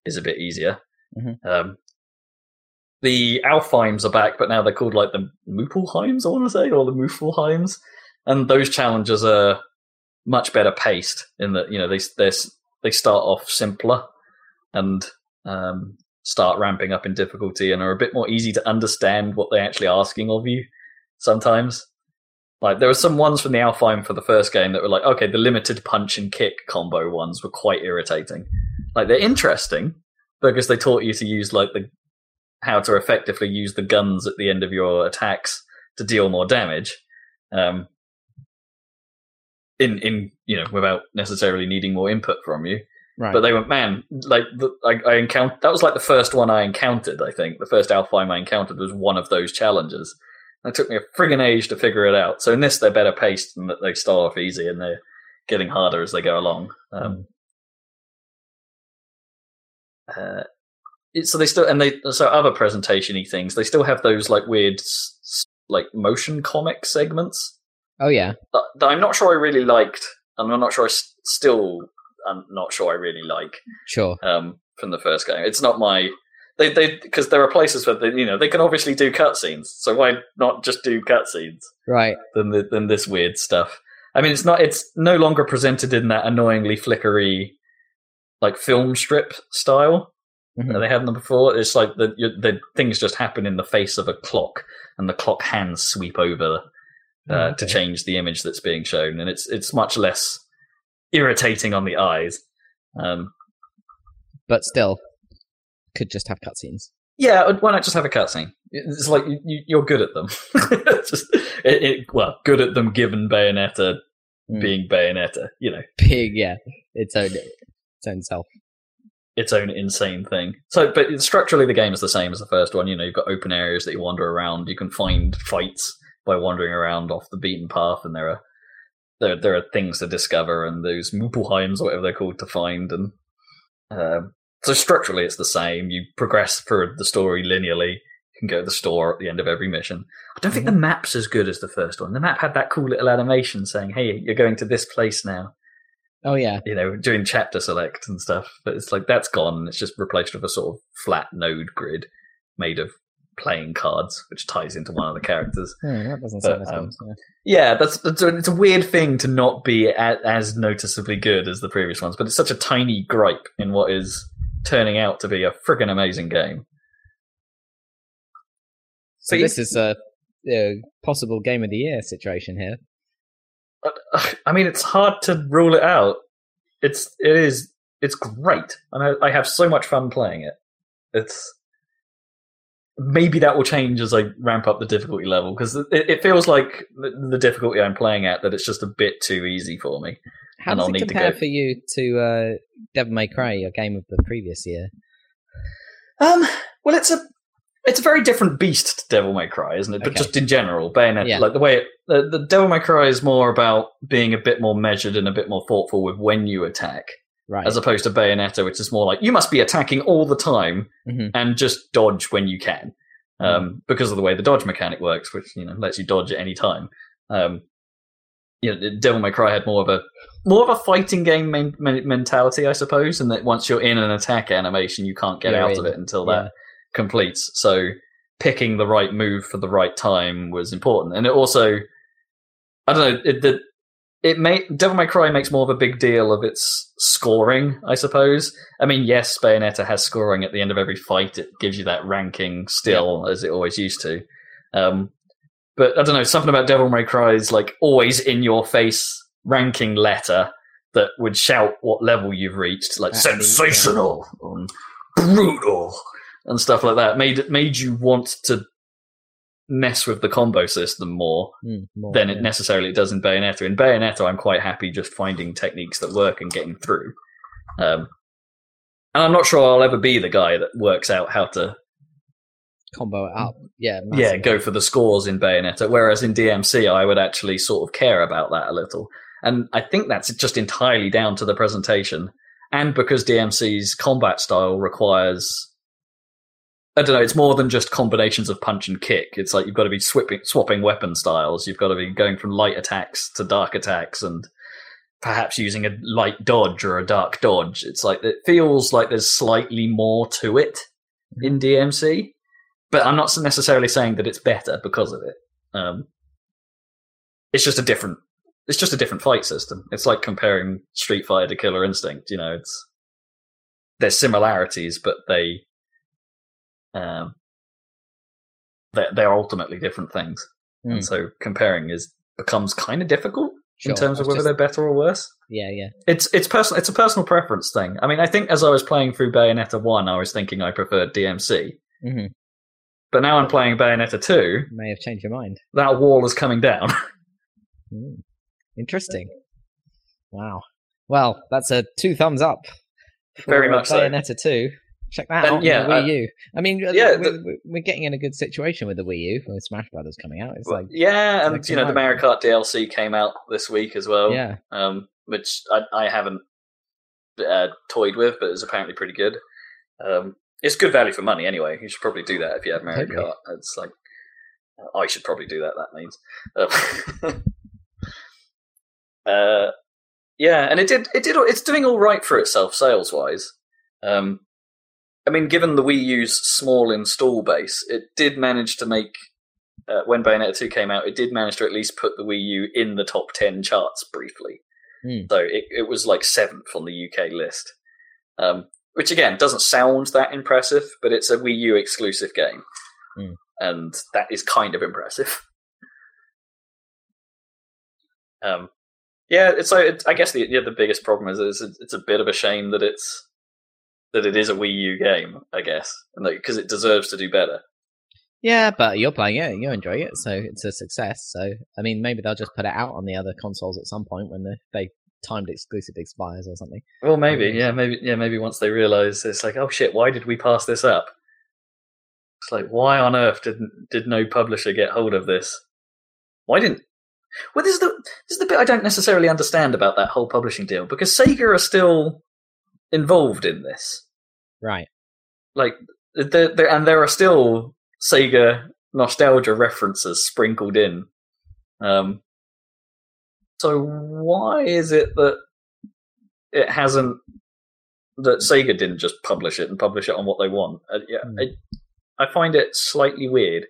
is a bit easier. Mhm. Um, the Alfheims are back, but now they're called like the Moopelheims, I want to say, or the Mooflheims, and those challenges are much better paced in that you know they they they start off simpler and um, start ramping up in difficulty and are a bit more easy to understand what they're actually asking of you. Sometimes, like there were some ones from the Alfheim for the first game that were like, okay, the limited punch and kick combo ones were quite irritating. Like they're interesting because they taught you to use like the how to effectively use the guns at the end of your attacks to deal more damage. Um, in in you know without necessarily needing more input from you. Right. But they went, man, like the, I, I encountered. That was like the first one I encountered. I think the first Alfheim I encountered was one of those challenges. It took me a friggin' age to figure it out. So in this, they're better paced and that they start off easy and they're getting harder as they go along. Um, uh, so they still and they so other presentation-y things. They still have those like weird like motion comic segments oh yeah. that, that I'm not sure I really liked, and I'm not sure I s- still I'm not sure I really like Sure. um, from the first game. It's not my they they because there are places where they you know they can obviously do cutscenes, so why not just do cutscenes Right. than the, than this weird stuff? I mean, it's not it's no longer presented in that annoyingly flickery like film strip style Mhm. that they had them before. It's like the the things just happen in the face of a clock, and the clock hands sweep over uh, Oh, to change the image that's being shown, and it's it's much less irritating on the eyes. Um, But still, could just have cutscenes. yeah, why not just have a cutscene? It's like you, you, you're good at them. Just it, it, well, good at them given Bayonetta Mm. being Bayonetta. You know, Big, yeah. Its own, its own self. its own insane thing. So, but structurally, the game is the same as the first one. You know, you've got open areas that you wander around. You can find fights by wandering around off the beaten path, and there are there there are things to discover, and those Moopelheims or whatever they're called to find. And um so, structurally, it's the same. You progress through the story linearly. You can go to the store at the end of every mission. I don't think the map's as good as the first one. The map had that cool little animation saying, "Hey, you're going to this place now." Oh yeah. you know, doing chapter select and stuff. But it's like that's gone. It's just replaced with a sort of flat node grid made of playing cards, which ties into one of the characters. Hmm, that doesn't But, sound um. Yeah. Yeah, that's, that's it's a weird thing to not be a, as noticeably good as the previous ones, but it's such a tiny gripe in what is turning out to be a friggin' amazing game. So this is a, a possible game of the year situation here. Uh, I mean, it's hard to rule it out. It's it is it's great, and I, I have so much fun playing it. It's maybe that will change as I ramp up the difficulty level because it, it feels like the, the difficulty I'm playing at that it's just a bit too easy for me. How does it compare for you to uh, Devil May Cry, your game of the previous year? Um, well, it's a it's a very different beast to Devil May Cry, isn't it? But Okay. just in general, Bayonetta, Yeah. like the way it, the, the Devil May Cry is more about being a bit more measured and a bit more thoughtful with when you attack. Right. as opposed to Bayonetta, which is more like you must be attacking all the time Mhm. and just dodge when you can, um, because of the way the dodge mechanic works, which you know lets you dodge at any time. Um, you know, Devil May Cry had more of a more of a fighting game men- men- mentality, I suppose, and that once you're in an attack animation, you can't get You're out in. of it until Yeah. that completes. So picking the right move for the right time was important, and it also, I don't know, it the, it may Devil May Cry makes more of a big deal of its scoring, I suppose. I mean, yes, Bayonetta has scoring at the end of every fight; it gives you that ranking still, as it always used to. Um, but I don't know, something about Devil May Cry's like always in your face ranking letter that would shout what level you've reached, like sensational and brutal and stuff like that. Made made you want to mess with the combo system more Mm, more, than it necessarily does in Bayonetta. In Bayonetta, I'm quite happy just finding techniques that work and getting through. Um, and I'm not sure I'll ever be the guy that works out how to combo it up. Mm. Yeah, yeah go for the scores in Bayonetta. Whereas in DMC, I would actually sort of care about that a little. And I think that's just entirely down to the presentation, and because DMC's combat style requires. I don't know. It's more than just combinations of punch and kick. It's like you've got to be swapping, swapping weapon styles. You've got to be going from light attacks to dark attacks, and perhaps using a light dodge or a dark dodge. It's like it feels like there's slightly more to it in mm. DMC, but I'm not necessarily saying that it's better because of it. Um, it's just a different. It's just a different fight system. It's like comparing Street Fighter to Killer Instinct. You know, it's there's similarities, but they um, they're, they're ultimately different things, Mm. and so comparing is becomes kind of difficult Sure, in terms of whether just- they're better or worse. yeah, yeah. It's it's personal. It's a personal preference thing. I mean, I think as I was playing through Bayonetta one, I was thinking I preferred DMC, hmm but now I'm playing Bayonetta two. May have changed your mind. That wall is coming down. Mm. Interesting. Wow. Well, that's a two thumbs up. for, Very uh, much so. Bayonetta 2. Check that And out. yeah, Wii uh, U. I mean, uh, yeah, we're, the- we're- getting in a good situation with the Wii U with Smash Brothers coming out. It's like, yeah, and you know the. Mario Kart DLC came out this week as well. yeah, um, which I, I haven't uh, toyed with, but it's apparently pretty good. Um, it's good value for money anyway. You should probably do that if you have Mario Totally. Kart. It's like I should probably do that. That means, um, uh, yeah, and it did. It did. It's doing all right for itself sales wise. Um, I mean, given the Wii U's small install base, it did manage to make. Uh, when Bayonetta 2 came out, it did manage to at least put the Wii U in the top 10 charts briefly. Hmm. So it, it was like seventh on the UK list. Um, which again doesn't sound that impressive, but it's a Wii U exclusive game. Hmm. And that is kind of impressive. Um, yeah, it's so it, I guess the yeah, the biggest problem is, is it's a bit of a shame that it's that it is a Wii U game, I guess, and because it deserves to do better. yeah, but you're playing it, you're enjoying it, so it's a success. So, I mean, maybe they'll just put it out on the other consoles at some point when the, they timed exclusive expires or something. Well, maybe, Yeah. yeah, maybe, yeah, maybe once they realize it's like, oh shit, why did we pass this up? It's like, why on earth didn't did no publisher get hold of this? Why didn't? Well, this is the this is the bit I don't necessarily understand about that whole publishing deal because Sega are still involved in this. Right. Like, there, there, and there are still Sega nostalgia references sprinkled in. Um, so why is it that it hasn't that Sega didn't just publish it and publish it on what they want? Uh, yeah, Hmm. I, I find it slightly weird.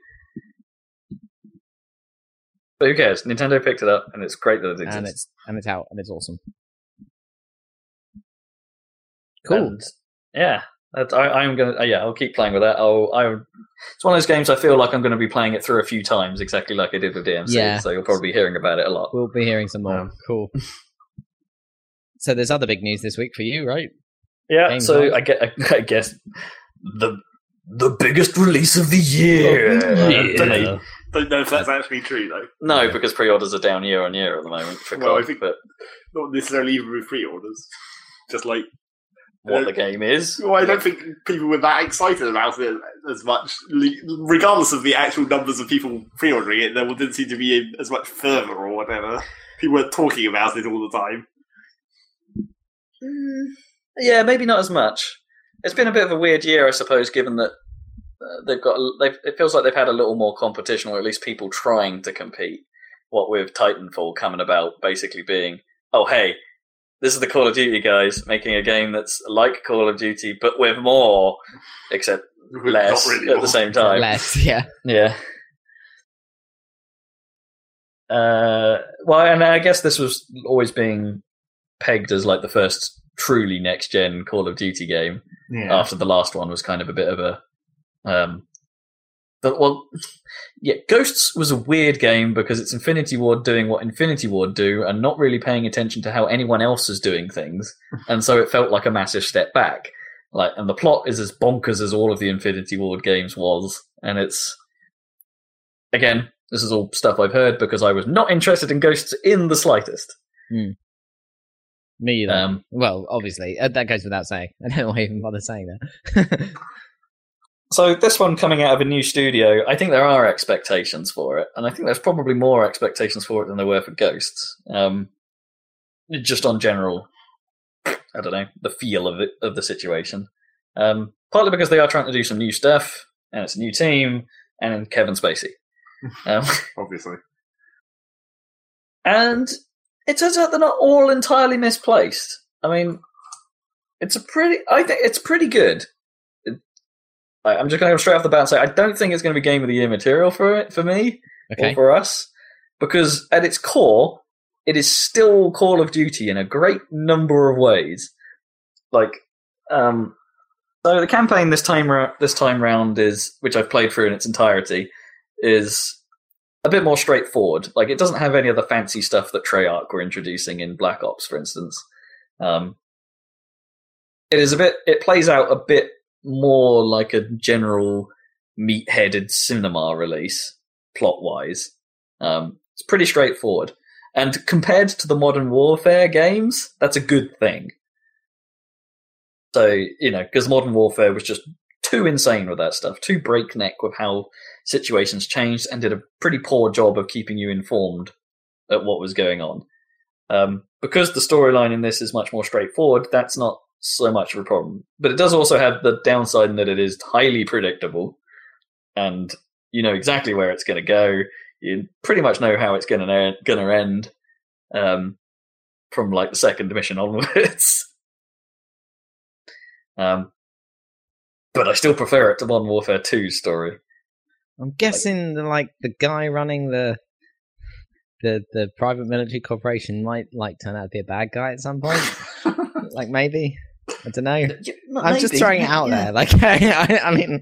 But who cares? Nintendo picked it up, and it's great that it exists. And it's and it's out and it's awesome. Cool. And, yeah, I, I'm gonna. Uh, yeah, I'll keep playing with that. I'll. I. It's one of those games I feel like I'm going to be playing it through a few times, exactly like I did with DMC. Yeah. So you'll probably be hearing about it a lot. We'll be hearing some more. Um, cool. so there's other big news this week for you, right? Yeah. Games so. I get. I guess the the biggest release of the year. Of the. Don't know. Don't know if that's actually true though. No, because pre-orders are down year on year at the moment for Well, I think- but Not necessarily even with pre-orders. Just like, what the game is. well, I don't think people were that excited about it as much. Regardless of the actual numbers of people pre-ordering it, there didn't seem to be as much fervor or whatever. People were talking about it all the time. Mm, Yeah, maybe not as much. It's been a bit of a weird year, I suppose, given that uh, they've got. They've, it feels like they've had a little more competition, or at least people trying to compete. What with Titanfall coming about, basically being, oh hey, this is the Call of Duty guys making a game that's like Call of Duty, but with more, except less really at more. the same time. Less, yeah. Yeah. Uh, well, and I guess this was always being pegged as like the first truly next gen Call of Duty game Yeah. after the last one was kind of a bit of a um but well yeah ghosts was a weird game because it's infinity ward doing what infinity ward do and not really paying attention to how anyone else is doing things and so it felt like a massive step back like and the plot is as bonkers as all of the infinity ward games was and it's again this is all stuff i've heard because i was not interested in ghosts in the slightest Me either. um well, obviously, uh, that goes without saying. I don't know why I even bother saying that. So this one coming out of a new studio, I think there are expectations for it, and I think there's probably more expectations for it than there were for Ghosts. Um, just on general, I don't know the feel of it of the situation. Um, partly because they are trying to do some new stuff, and it's a new team, and Kevin Spacey. Um, Obviously. and it turns out they're not all entirely misplaced. I mean, it's a pretty. I think it's pretty good. I- I'm just going to go straight off the bat and say I don't think it's going to be game of the year material for it for me or for us because at its core, it is still Call of Duty in a great number of ways. Like, um, so the campaign this time ra- this time round is, which I've played through in its entirety, is a bit more straightforward. Like, it doesn't have any of the fancy stuff that Treyarch were introducing in Black Ops, for instance. Um, it is a bit. It plays out a bit more like a general meat-headed cinema release, plot-wise. Um, it's pretty straightforward, and compared to the Modern Warfare games, that's a good thing. So you know, because Modern Warfare was just too insane with that stuff, too breakneck with how situations changed, and did a pretty poor job of keeping you informed at what was going on. Um, because the storyline in this is much more straightforward, that's not so much of a problem. But it does also have the downside in that it is highly predictable, and you know exactly where it's going to go. You pretty much know how it's going to going to end um, from like the second mission onwards. um, but I still prefer it to Modern Warfare 2's story. I'm guessing the, like the guy running the the the private military corporation might like turn out to be a bad guy at some point. like maybe I don't know. Yeah, I'm just throwing it out Yeah. there. Like I, I mean,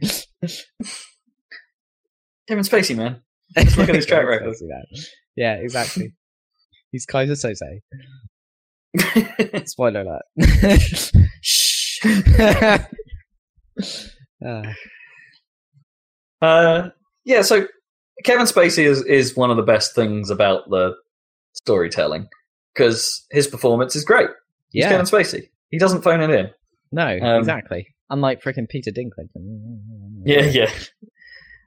Kevin Spacey, man. Just look at his track record. Yeah, exactly. He's Keyser Söze. Spoiler alert. Shh. Uh, Uh, yeah, so Kevin Spacey is, is one of the best things about the storytelling because his performance is great. He's yeah, Kevin Spacey. He doesn't phone it in. no, um, exactly. Unlike freaking Peter Dinklage. Yeah, yeah.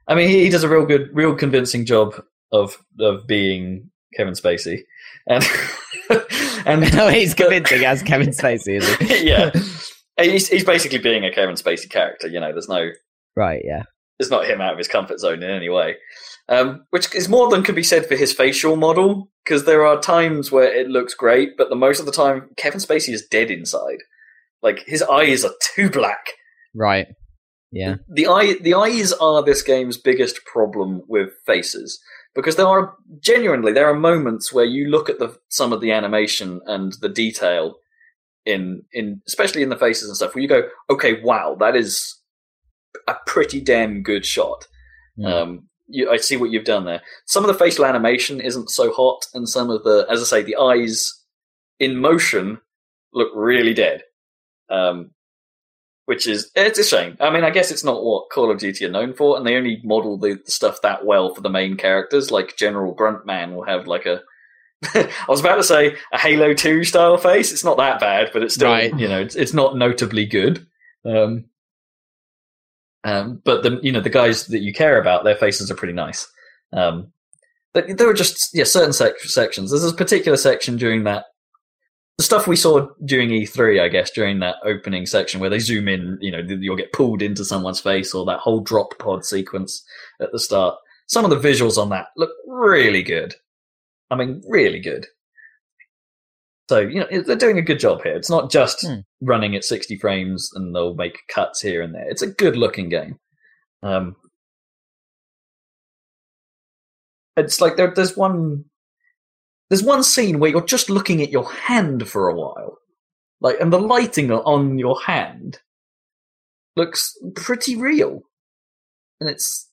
I mean, he, he does a real good, real convincing job of of being Kevin Spacey, and and no, he's convincing as Kevin Spacey, is he? yeah, he's he's basically being a Kevin Spacey character. You know, there's no Right, yeah. it's not him out of his comfort zone in any way. Um, which is more than could be said for his facial model, because there are times where it looks great, but the most of the time Kevin Spacey is dead inside. Like his eyes are too black. Right. Yeah. The eye, the eyes are this game's biggest problem with faces because there are genuinely there are moments where you look at the some of the animation and the detail in in especially in the faces and stuff where you go, okay, wow, that is a pretty damn good shot. Mm. Um, you, I see what you've done there. Some of the facial animation isn't so hot, and some of the, as I say, the eyes in motion look really dead. Um, which is it's a shame. I mean, I guess it's not what Call of Duty are known for, and they only model the, the stuff that well for the main characters. Like General Gruntman will have like a. I was about to say a Halo Two style face. It's not that bad, but it's still Right. you know it's it's not notably good. Um, um, but the you know the guys that you care about, their faces are pretty nice. Um, but there were just yeah certain sec- sections. There's a particular section during that the stuff we saw during E3, I guess, during that opening section where they zoom in, you know, you'll get pulled into someone's face or that whole drop pod sequence at the start. Some of the visuals on that look really good. I mean, really good. So you know they're doing a good job here. It's not just Hmm. running at 60 frames and they'll make cuts here and there. It's a good looking game. Um, it's like there, there's one there's one scene where you're just looking at your hand for a while, like, and the lighting on your hand looks pretty real, and it's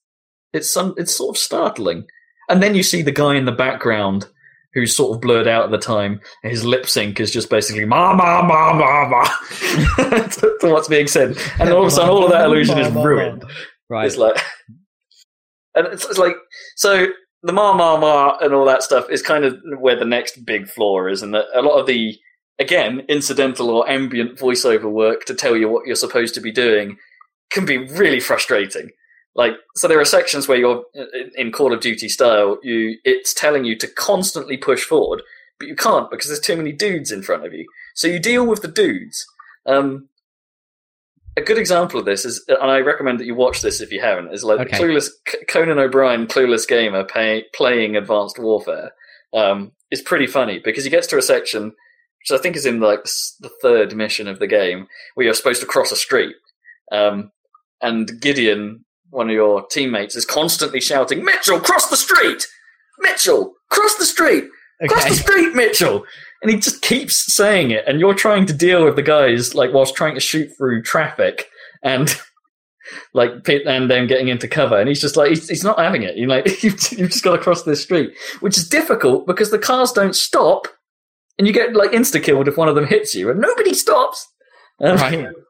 it's some it's sort of startling. And then you see the guy in the background who's sort of blurred out at the time. and His lip sync is just basically ma ma ma ma ma to, to what's being said, and all of a sudden, all of that illusion is ruined. Right. It's like, and it's, it's like so the ma ma ma and all that stuff is kind of where the next big flaw is, and that a lot of the again incidental or ambient voiceover work to tell you what you're supposed to be doing can be really frustrating. Like, so there are sections where you're in- in Call of Duty style, you it's telling you to constantly push forward, but you can't because there's too many dudes in front of you. So you deal with the dudes. Um, a good example of this is, and I recommend that you watch this if you haven't, is like Okay. Clueless C- Conan O'Brien, Clueless Gamer, pay, playing Advanced Warfare. Um, is pretty funny because he gets to a section, which I think is in like the third mission of the game, where you're supposed to cross a street, um, and Gideon, one of your teammates, is constantly shouting, "Mitchell, cross the street! Mitchell, cross the street! Cross Okay. the street, Mitchell!" And he just keeps saying it, and you're trying to deal with the guys like whilst trying to shoot through traffic and like and then getting into cover, and he's just like he's, he's not having it. You're like you've, you've just got to cross this street, which is difficult because the cars don't stop, and you get like insta killed if one of them hits you, and nobody stops. Um, Right.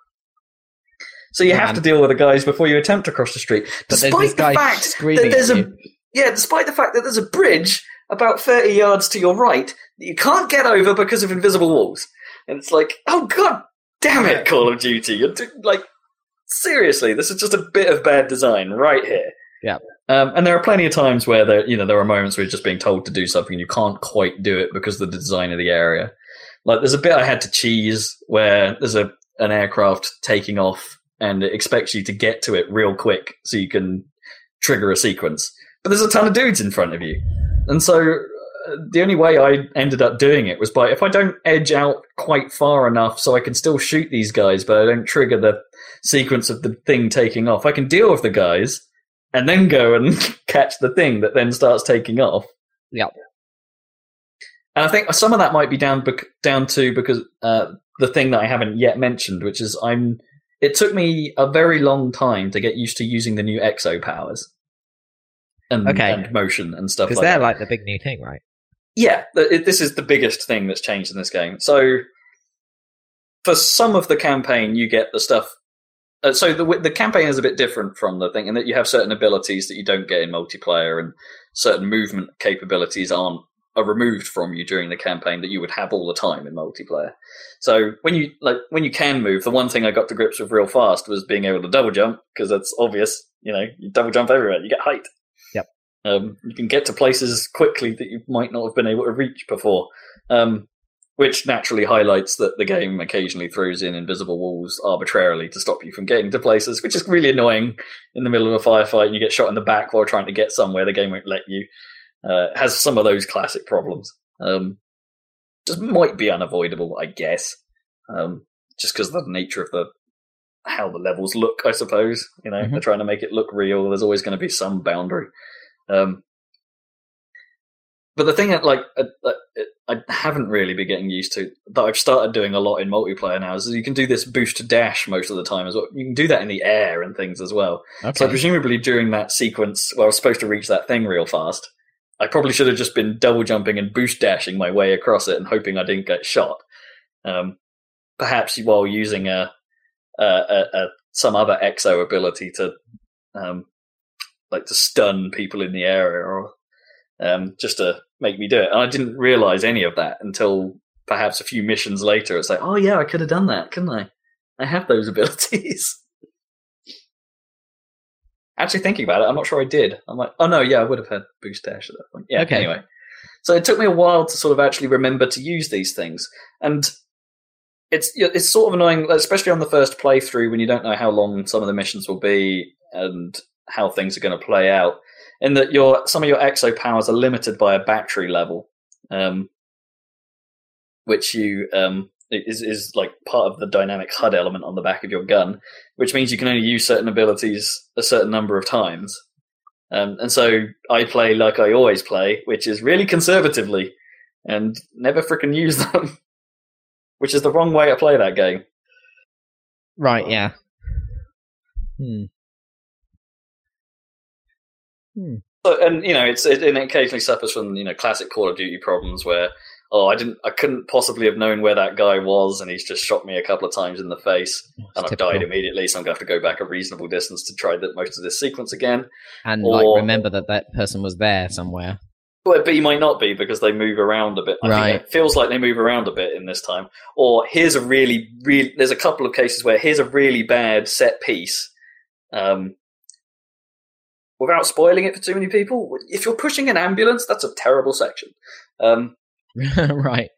So you have to deal with the guys before you attempt to cross the street. Despite the fact that there's a yeah, despite the fact that there's a bridge about 30 yards to your right that you can't get over because of invisible walls. And it's like, oh god damn it, Call of Duty. You're like, seriously, this is just a bit of bad design right here. Yeah. Um, and there are plenty of times where there, you know, there are moments where you're just being told to do something and you can't quite do it because of the design of the area. Like, there's a bit I had to cheese where there's a an aircraft taking off and it expects you to get to it real quick so you can trigger a sequence. But there's a ton of dudes in front of you. And so uh, the only way I ended up doing it was by if I don't edge out quite far enough so I can still shoot these guys, but I don't trigger the sequence of the thing taking off, I can deal with the guys and then go and catch the thing that then starts taking off. Yep. And I think some of that might be down bec- down to because uh, the thing that I haven't yet mentioned, which is I'm. It took me a very long time to get used to using the new exo powers, and, Okay. and motion and stuff Because like they're that. like the big new thing, right? Yeah, th- this is the biggest thing that's changed in this game. So, for some of the campaign, you get the stuff. Uh, so the the campaign is a bit different from the thing in that you have certain abilities that you don't get in multiplayer, and certain movement capabilities aren't are removed from you during the campaign that you would have all the time in multiplayer. So when you like when you can move, the one thing I got to grips with real fast was being able to double jump because that's obvious. You know, you double jump everywhere, you get height. Yep. Um, you can get to places quickly that you might not have been able to reach before. Um, which naturally highlights that the game occasionally throws in invisible walls arbitrarily to stop you from getting to places, which is really annoying in the middle of a firefight and you get shot in the back while trying to get somewhere. The game won't let you. Uh, has some of those classic problems. Um, just might be unavoidable, I guess, um, just because of the nature of the how the levels look. I suppose you know Mhm. they're trying to make it look real. There's always going to be some boundary. Um, but the thing that like I, I- I haven't really been getting used to that I've started doing a lot in multiplayer now is you can do this boost to dash most of the time as well. You can do that in the air and things as well. So presumably during that sequence where I was supposed to reach that thing real fast, I probably should have just been double jumping and boost dashing my way across it and hoping I didn't get shot. Um, perhaps while using a, a, a, a some other exo ability to um, like to stun people in the area or um, just to make me do it. And I didn't realize any of that until perhaps a few missions later. It's like, oh yeah, I could have done that, couldn't I? I have those abilities. Actually, thinking about it, I'm not sure I did. I'm like, oh no, yeah, I would have had boost dash at that point. Yeah. Okay. Anyway, so it took me a while to sort of actually remember to use these things, and it's it's sort of annoying, especially on the first playthrough when you don't know how long some of the missions will be and how things are going to play out. In that your some of your exo powers are limited by a battery level, um, which you um, is is like part of the dynamic HUD element on the back of your gun, which means you can only use certain abilities a certain number of times. Um, and so I play like I always play, which is really conservatively and never fricking use them, which is the wrong way to play that game. Right, yeah. Hmm. Hmm. So, and you know, it's it, it occasionally suffers from you know classic Call of Duty problems where oh I didn't I couldn't possibly have known where that guy was and he's just shot me a couple of times in the face It's and I've typical. died immediately, so I'm gonna have to go back a reasonable distance to try the, most of this sequence again. And Or- like remember that that person was there somewhere. But, but you might not be because they move around a bit. I Right. think it feels like they move around a bit in this time. Or here's a really, really. There's a couple of cases where here's a really bad set piece. Um, without spoiling it for too many people, if you're pushing an ambulance, that's a terrible section. Um, right.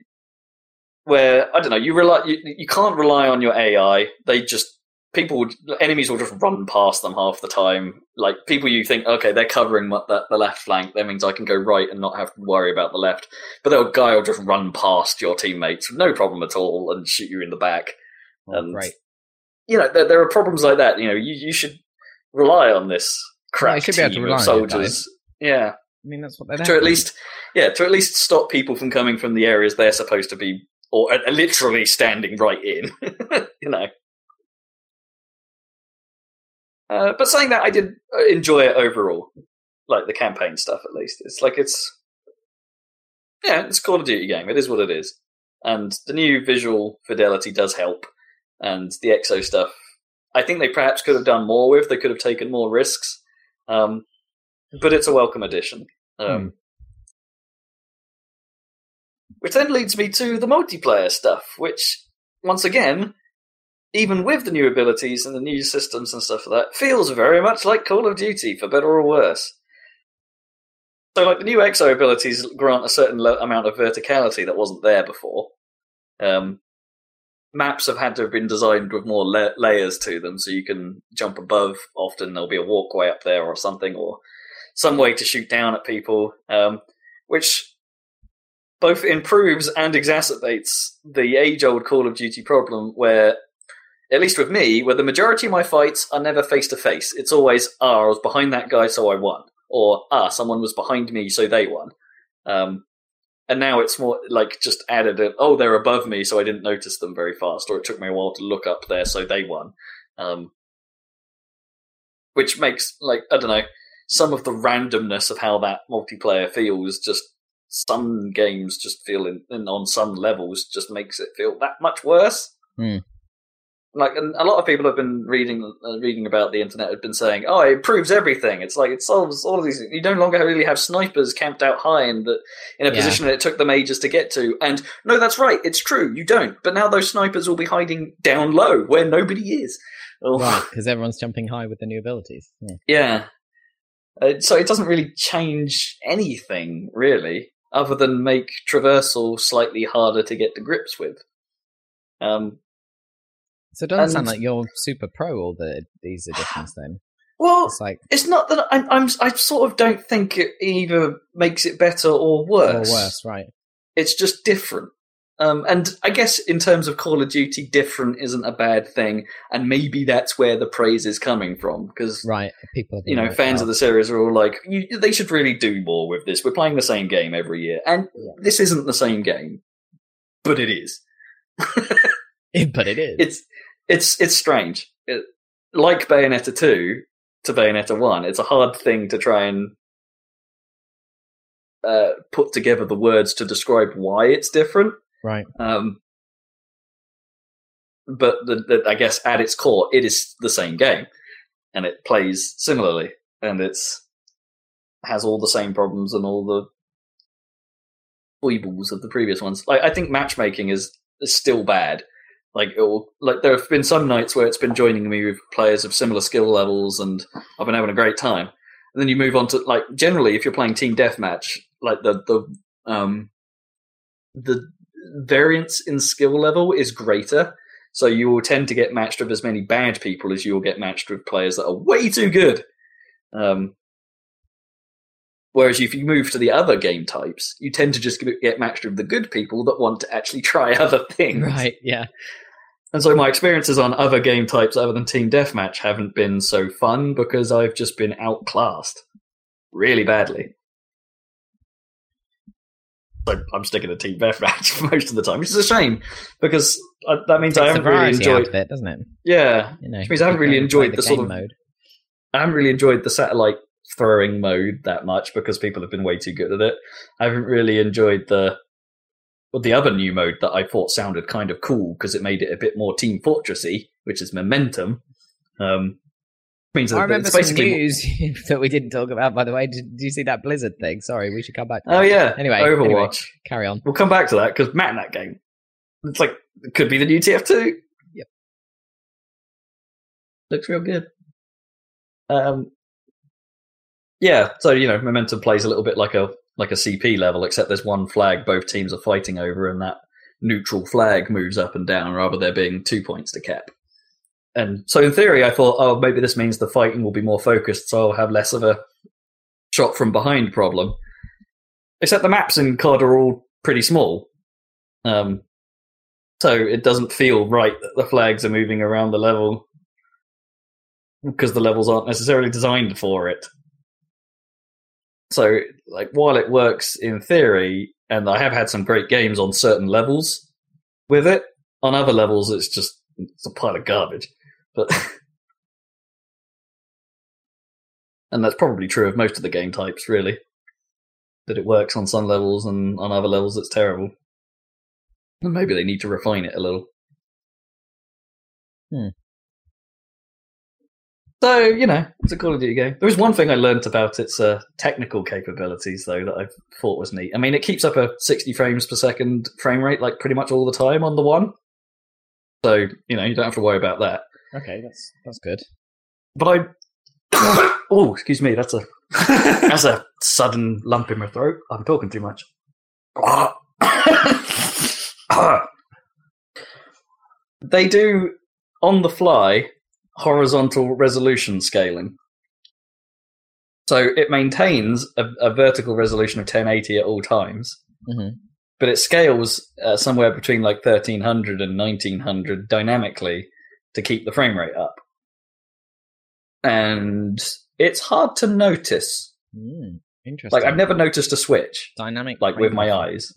where I don't know, you rely, you, you can't rely on your AI. They just people would enemies will just run past them half the time. Like people, you think okay, they're covering the, the left flank. That means I can go right and not have to worry about the left. But the guy will just run past your teammates, no problem at all, and shoot you in the back. Oh, And- right. You know, there, there are problems like that. You know, you, you should rely on this crack should be able to team rely of on soldiers. Yeah, I mean that's what they're to at least yeah to at least stop people from coming from the areas they're supposed to be or uh, literally standing right in you know. Uh, but saying that i did uh, enjoy it overall. Like the campaign stuff at least. It's like it's yeah it's a call of duty game. It is what it is. And the new visual fidelity does help. And the exo stuff i think they perhaps could have done more with. They could have taken more risks. Um, but it's a welcome addition um, which then leads me to the multiplayer stuff, which, once again, even with the new abilities and the new systems and stuff like that, feels very much like Call of Duty, for better or worse. So, like, the new Exo abilities grant a certain lo- amount of verticality that wasn't there before. Um, maps have had to have been designed with more la- layers to them, so you can jump above. Often there'll be a walkway up there or something, or some way to shoot down at people, um, which both improves and exacerbates the age old Call of Duty problem where, at least with me, where the majority of my fights are never face to face. It's always, ah, I was behind that guy, so I won. Or, ah, someone was behind me, so they won. Um, and now it's more like just added a, oh, they're above me, so I didn't notice them very fast, or it took me a while to look up there, so they won. Um, which makes, like, I don't know, some of the randomness of how that multiplayer feels just some games just feel in, in on some levels just makes it feel that much worse. Hmm. Like, and a lot of people have been reading uh, reading about the internet have been saying, "Oh, it improves everything." It's like it solves all of these. You no longer really have snipers camped out high in the in a Yeah. position that it took them ages to get to. And no, that's right, it's true. You don't. But now those snipers will be hiding down low where nobody is. Oh. Right, because everyone's jumping high with the new abilities. Yeah. Yeah. Uh, so it doesn't really change anything, really, other than make traversal slightly harder to get to grips with. Um, So it doesn't And- sound like you're super pro all the these editions then. well, It's like it's not that I'm, I'm. I sort of don't think it either makes it better or or worse. worse, right? It's just different. Um, and I guess in terms of Call of Duty, different isn't a bad thing, and maybe that's where the praise is coming from because Right. People you know, fans of the series are all like, you, they should really do more with this. We're playing the same game every year, and Yeah. this isn't the same game, but it is. but it is. It's it's it's strange. It, like Bayonetta two to Bayonetta one, it's a hard thing to try and uh, put together the words to describe why it's different. Right. Um, but the, the, I guess at its core, it is the same game, and it plays similarly, and it's has all the same problems and all the foibles of the previous ones. Like I think matchmaking is, is still bad. Like it will, like there have been some nights where it's been joining me with players of similar skill levels, and I've been having a great time. And then you move on to like generally, if you're playing team deathmatch, like the the um the variance in skill level is greater. So you will tend to get matched with as many bad people as you will get matched with players that are way too good. Um, Whereas if you move to the other game types, you tend to just get matched with the good people that want to actually try other things. Right. Yeah. And so my experiences on other game types other than Team Deathmatch haven't been so fun because I've just been outclassed really badly. So I'm sticking to Team Deathmatch most of the time, which is a shame because I, that means I haven't really enjoyed. it, doesn't it? Yeah, You know, Which means I haven't really enjoyed play the sort of- mode. I haven't really enjoyed the satellite throwing mode that much because people have been way too good at it. I haven't really enjoyed the well, the other new mode that I thought sounded kind of cool because it made it a bit more Team Fortressy, which is Momentum. Um, means I remember it's some basically news that we didn't talk about, by the way. Did, did you see that Blizzard thing? Sorry, we should come back. To oh that. yeah, Anyway, Overwatch. anyway. carry on. We'll come back to that because Matt in that game, it's like it could be the new TF2. Yep. Looks real good. Um, yeah, so you know, momentum plays a little bit like a like a CP level, except there's one flag both teams are fighting over, and that neutral flag moves up and down rather there being two points to cap. And so, in theory, I thought, oh, maybe this means the fighting will be more focused, so I'll have less of a shot from behind problem. Except the maps in COD are all pretty small. Um, so it doesn't feel right that the flags are moving around the level because the levels aren't necessarily designed for it. So, like, while it works in theory, and I have had some great games on certain levels with it, on other levels it's just it's a pile of garbage. But and that's probably true of most of the game types, really. That it works on some levels and on other levels it's terrible. And maybe they need to refine it a little. Hmm. So, you know, it's a Call of Duty game. There was one thing I learnt about its uh, technical capabilities, though, that I thought was neat. I mean, it keeps up a 60 frames per second frame rate, like, pretty much all the time on the one. So, you know, you don't have to worry about that. Okay, that's that's good. But I. oh, excuse me, that's a that's a sudden lump in my throat. I'm talking too much. they do on the fly horizontal resolution scaling. So it maintains a, a vertical resolution of 1080 at all times, Mhm. but it scales uh, somewhere between like 1300 and 1900 dynamically to keep the frame rate up. And it's hard to notice. Mm, interesting. Like I've never noticed a switch dynamic like with my rate. eyes.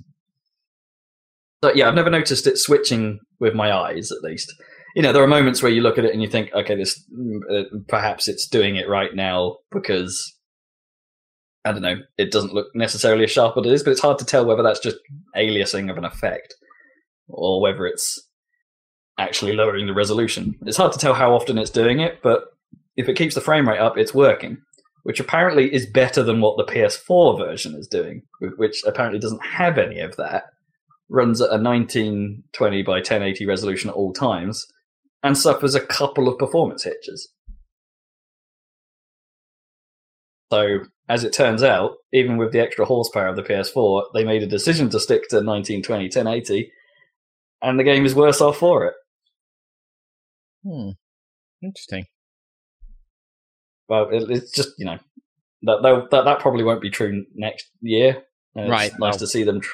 So yeah, I've never noticed it switching with my eyes. At least, you know, there are moments where you look at it and you think, okay, this mm, uh, perhaps it's doing it right now because I don't know, it doesn't look necessarily as sharp as it is, but it's hard to tell whether that's just aliasing of an effect or whether it's actually lowering the resolution. It's hard to tell how often it's doing it, but if it keeps the frame rate up, it's working which apparently is better than what the PS4 version is doing, which apparently doesn't have any of that. Runs at a 1920 by 1080 resolution at all times, and suffers a couple of performance hitches. So, as it turns out, even with the extra horsepower of the PS4, they made a decision to stick to 1920 1080, and the game is worse off for it. Hmm. Interesting. Well, it, it's just you know that, that that that probably won't be true next year. It's Right, Nice well- to see them tr-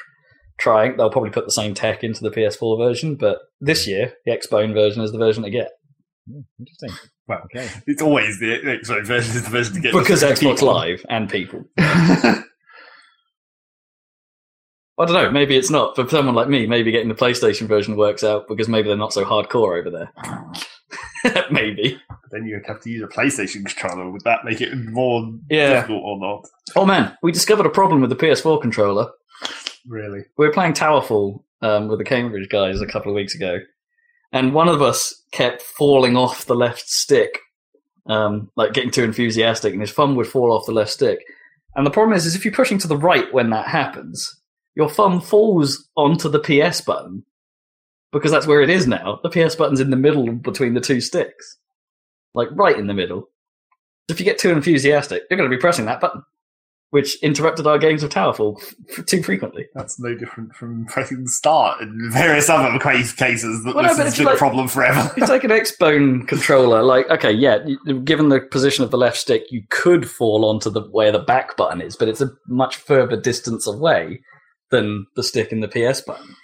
trying. They'll probably put the same tech into the PS4 version, but this year the Xbone version is the version to get Hmm, interesting. Well, Okay. it's always the Xbox version is the version to get because the Xbox people. Live and people. I don't know. Maybe it's not for someone like me. Maybe getting the PlayStation version works out because maybe they're not so hardcore over there. maybe. then you'd have to use a PlayStation controller. Would that make it more Yeah. difficult or not? Oh man, we discovered a problem with the PS4 controller. Really? we were playing Towerfall um, with the Cambridge guys a couple of weeks ago, and one of us kept falling off the left stick, um, like getting too enthusiastic, and his thumb would fall off the left stick. And the problem is, is if you're pushing to the right when that happens, your thumb falls onto the PS button because that's where it is now. The PS button's in the middle between the two sticks, like right in the middle. So if you get too enthusiastic, you're going to be pressing that button. which interrupted our games of Towerfall f- too frequently. That's no different from pressing the start in various other case- cases that Well, this but has been like- a problem forever. It's like an X-Bone controller. Like, okay, yeah, given the position of the left stick, you could fall onto the where the back button is, but it's a much further distance away than the stick and the PS button.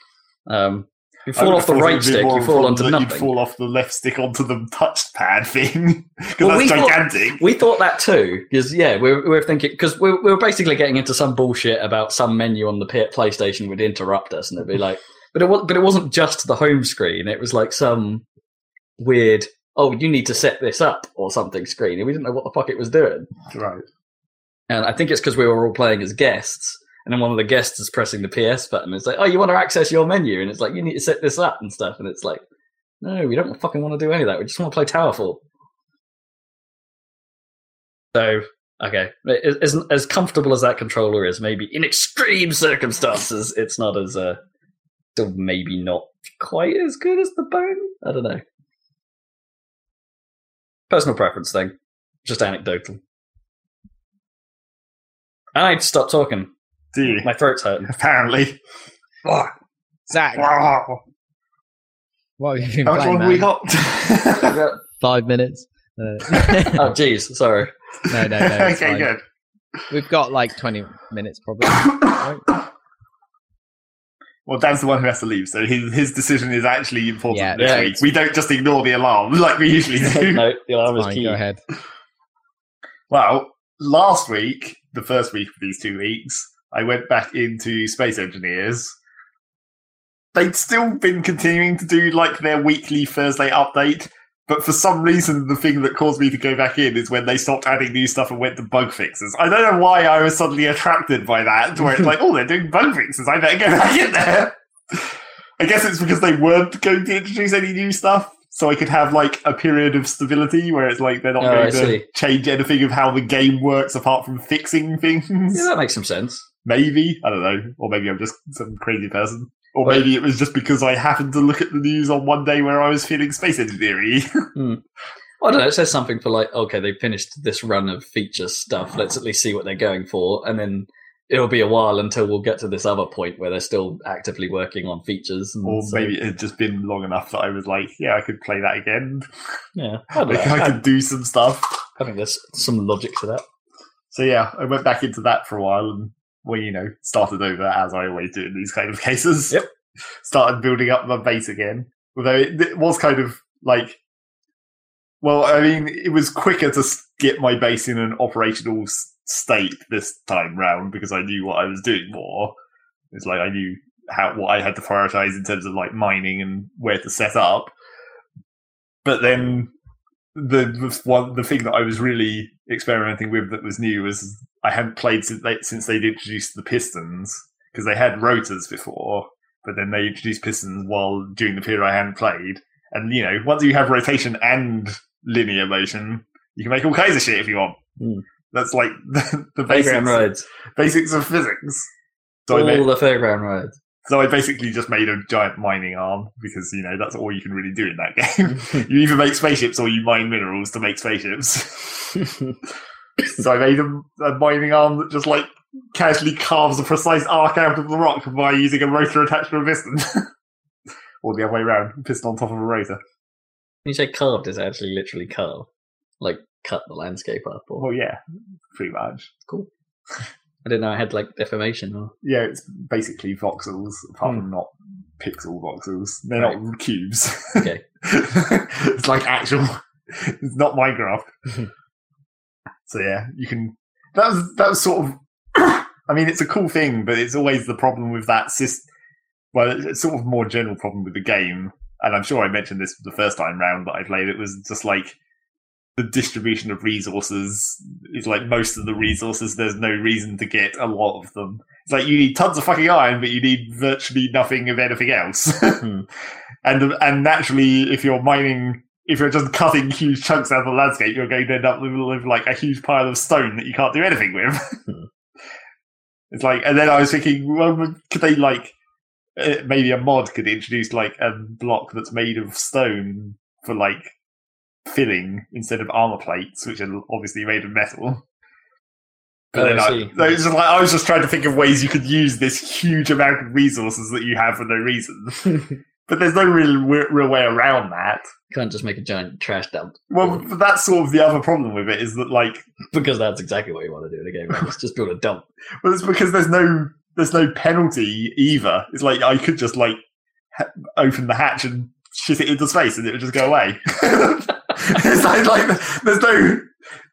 Um, you fall off the right stick, you fall onto the, nothing. You fall off the left stick onto the touchpad thing because Well, we that's thought- We thought that too, because yeah, we were, we were thinking because we, we were basically getting into some bullshit about some menu on the PlayStation would interrupt us, and it'd be like, but it was, but it wasn't just the home screen; it was like some weird, oh, you need to set this up or something screen, and we didn't know what the fuck it was doing. right. And I think it's because we were all playing as guests, and then one of the guests is pressing the PS button. It's like, oh, you want to access your menu, and it's like you need to set this up and stuff, and it's like, no, we don't fucking want to do any of that. We just want to play Towerfall. So, okay, as, as comfortable as that controller is, maybe in extreme circumstances, it's not as uh, still maybe not quite as good as the bone. I don't know. Personal preference thing, just anecdotal. And I need to stop talking. Do you? My throat's hurting. Apparently. Zach, How what have you been much playing, longer we man? got? Five minutes. Uh, jeez, sorry. no, no, no. It's okay, fine. good. We've got like twenty minutes probably. Well, Dan's the one who has to leave, so his his decision is actually important Yeah, this yeah, week. it's- We don't just ignore the alarm like we usually do. no, the alarm is Fine, key. go ahead. Well, last week, the first week of these two weeks, I went back into Space Engineers. They'd still been continuing to do like their weekly Thursday update, but for some reason, the thing that caused me to go back in is when they stopped adding new stuff and went to bug fixes. I don't know why I was suddenly attracted by that, where it's like, oh, they're doing bug fixes. I better go back in there. I guess it's because they weren't going to introduce any new stuff, so I could have like a period of stability where it's like they're not Oh, going to change anything of how the game works apart from fixing things. Yeah, that makes some sense. Maybe I don't know, or maybe I'm just some crazy person, or Well- maybe it was just because I happened to look at the news on one day where I was feeling space engineering. Hmm. I don't know. It says something for like, okay, they finished this run of feature stuff. Let's at least see what they're going for, and then it'll be a while until we'll get to this other point where they're still actively working on features. And or so- maybe it had just been long enough that I was like, yeah, I could play that again. yeah, I. Like, I, could do some stuff. I think there's some logic to that. So yeah, I went back into that for a while and well, you know, started over as I always do in these kind of cases. Yep. Started building up my base again. Although it, it was kind of like well, I mean, it was quicker to get my base in an operational s- state this time round because I knew what I was doing more. It's like I knew how what I had to prioritize in terms of like mining and where to set up. But then the the one the thing that I was really experimenting with that was new was I hadn't played since they since they'd introduced the pistons because they had rotors before, but then they introduced pistons while during the period I hadn't played. And you know, once you have rotation and linear motion, you can make all kinds of shit if you want. Hmm. That's like the, the basics, rides, basics of physics. So all made, the fairground rides. So I basically just made a giant mining arm because you know that's all you can really do in that game. you either make spaceships or you mine minerals to make spaceships. so I made a, a mining arm that just like casually carves a precise arc out of the rock by using a rotor attached to a piston. or the other way around, piston on top of a rotor. When you say carved, is it actually literally carved? Like cut the landscape up? Or Well, yeah, pretty much. cool. I didn't know I had like deformation or. Yeah, it's basically voxels, apart Hmm. from not pixel voxels. They're not cubes. Okay. it's like actual. It's not Minecraft. so yeah, you can. That was that was sort of. I mean, it's a cool thing, but it's always the problem with that system. Well, it's sort of more general problem with the game, and I'm sure I mentioned this the first time round that I played. It was just like the distribution of resources is like most of the resources. There's no reason to get a lot of them. It's like you need tons of fucking iron, but you need virtually nothing of anything else. Hmm. and and naturally, if you're mining, if you're just cutting huge chunks out of the landscape, you're going to end up with, with like a huge pile of stone that you can't do anything with. Hmm. it's like, and then I was thinking, well, could they like uh, maybe a mod could introduce like a block that's made of stone for like filling instead of armor plates, which are obviously made of metal. But Oh, I I, see. so it's just like I was just trying to think of ways you could use this huge amount of resources that you have for no reason. but there's no real real way around that. Can't just make a giant trash dump Well, but that's sort of the other problem with it is that like, because that's exactly what you want to do in a game. Right? It's just build a dump. well, it's because there's no there's no penalty either. It's like I could just like ha- open the hatch and shit it into space and it would just go away. it's like, like there's no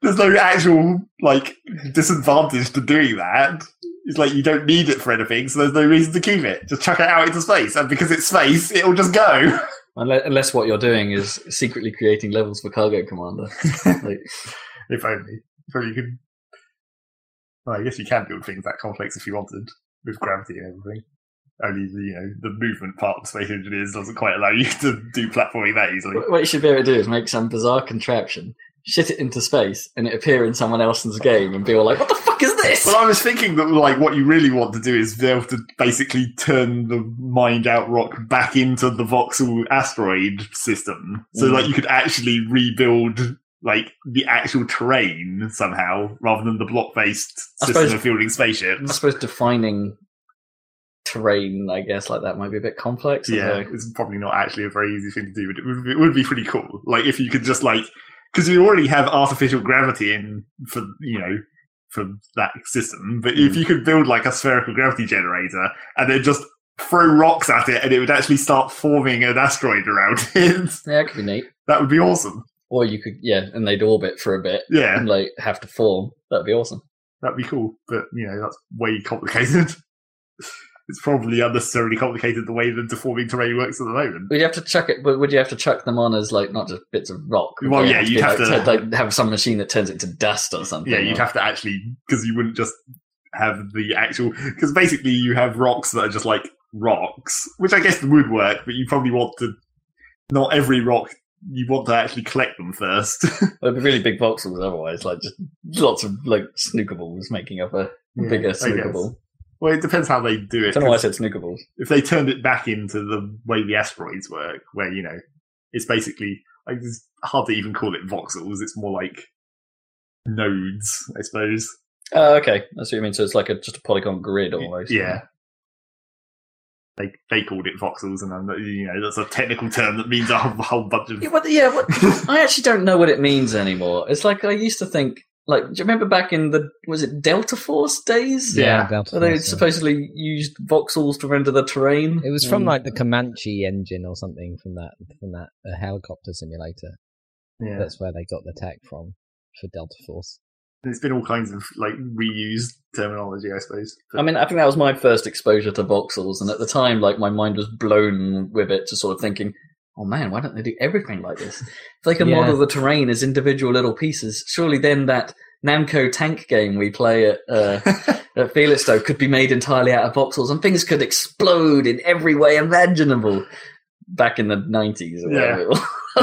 there's no actual like disadvantage to doing that. It's like you don't need it for anything, so there's no reason to keep it. Just chuck it out into space, and because it's space, it'll just go. Unless, unless what you're doing is secretly creating levels for Cargo Commander. Like, if only. If only you could. Well, I guess you can build things that complex if you wanted, with gravity and everything. Only the you know the movement part of Space Engineers doesn't quite allow you to do platforming that easily. what you should be able to do is make some bizarre contraption, shit it into space, and it appear in someone else's game, and be all like, "What the fuck is this?" Well, I was thinking that like what you really want to do is be able to basically turn the mined out rock back into the voxel asteroid system, so Mm. like you could actually rebuild like the actual terrain somehow, rather than the block based system suppose- of building spaceships. I suppose defining terrain, I guess, like that might be a bit complex. Yeah, it's probably not actually a very easy thing to do, but it would be, it would be pretty cool. Like if you could just like because you already have artificial gravity in for you know for that system, but if Mm. you could build like a spherical gravity generator and then just throw rocks at it and it would actually start forming an asteroid around it, yeah, it could be neat. that would be awesome. Or you could, yeah, and they'd orbit for a bit Yeah, and like have to form. That'd be awesome. that'd be cool, but you know that's way complicated. it's probably unnecessarily complicated the way the deforming terrain works at the moment. Would you have to chuck it? But would you have to chuck them on as like not just bits of rock? Well, yeah, you'd have like, to- like have some machine that turns it to dust or something. Yeah, you'd or- have to actually because you wouldn't just have the actual because basically you have rocks that are just like rocks, which I guess would work, but you probably want to not every rock you want to actually collect them first. It'd be really big voxels otherwise, like just lots of like snooker balls making up a bigger I snooker ball. Well, it depends how they do I it. don't know why I 'cause said snooker balls. If they turned it back into the way the asteroids work, where you know it's basically like it's hard to even call it voxels. It's more like nodes, I suppose. Oh, okay, that's what you mean. So it's like a just a polygon grid almost. Yeah. They they called it voxels, and then you know that's a technical term that means a whole, whole bunch of. Yeah, what, yeah, what, I actually don't know what it means anymore. It's like I used to think. Like, do you remember back in the was it Delta Force days? Yeah. Delta Where they Force, yeah. supposedly used voxels to render the terrain. It was from Um, like the Comanche engine or something from that from that uh, helicopter simulator. Yeah, That's where they got the tech from for Delta Force. there's been all kinds of like reused terminology, I suppose. I mean, I think that was my first exposure to voxels, and at the time, like my mind was blown with it to sort of thinking, "Oh man, why don't they do everything like this? If they can Yeah. model the terrain as individual little pieces, surely then that Namco tank game we play at uh, at Felixstowe could be made entirely out of voxels, and things could explode in every way imaginable." Back in the nineties, or whatever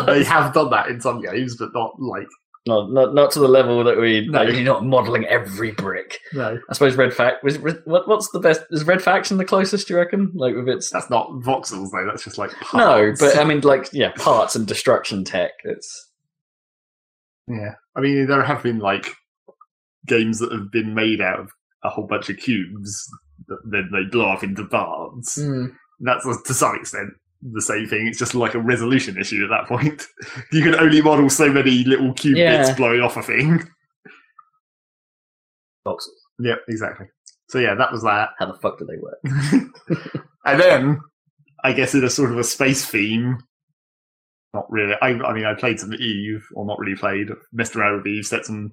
they have done that in some games, but not like not, not not to the level that we. No. Like, you're not modeling every brick. no. I suppose Red Fact was what, what's the best? Is Red Faction the closest? Do you reckon? Like with its That's not voxels though. That's just like no, but I mean, like yeah, parts and destruction tech. It's yeah. I mean, there have been like games that have been made out of a whole bunch of cubes that then they blow up into parts. mm, That's to some extent the same thing. It's just like a resolution issue at that point. you can only model so many little cube Yeah. bits blowing off a thing. voxels. Yep, exactly. So yeah, that was that. How the fuck do they work? and then, I guess in a sort of a space theme, not really. I, I mean, I played some Eve, or not really played. Messed around with Eve, set some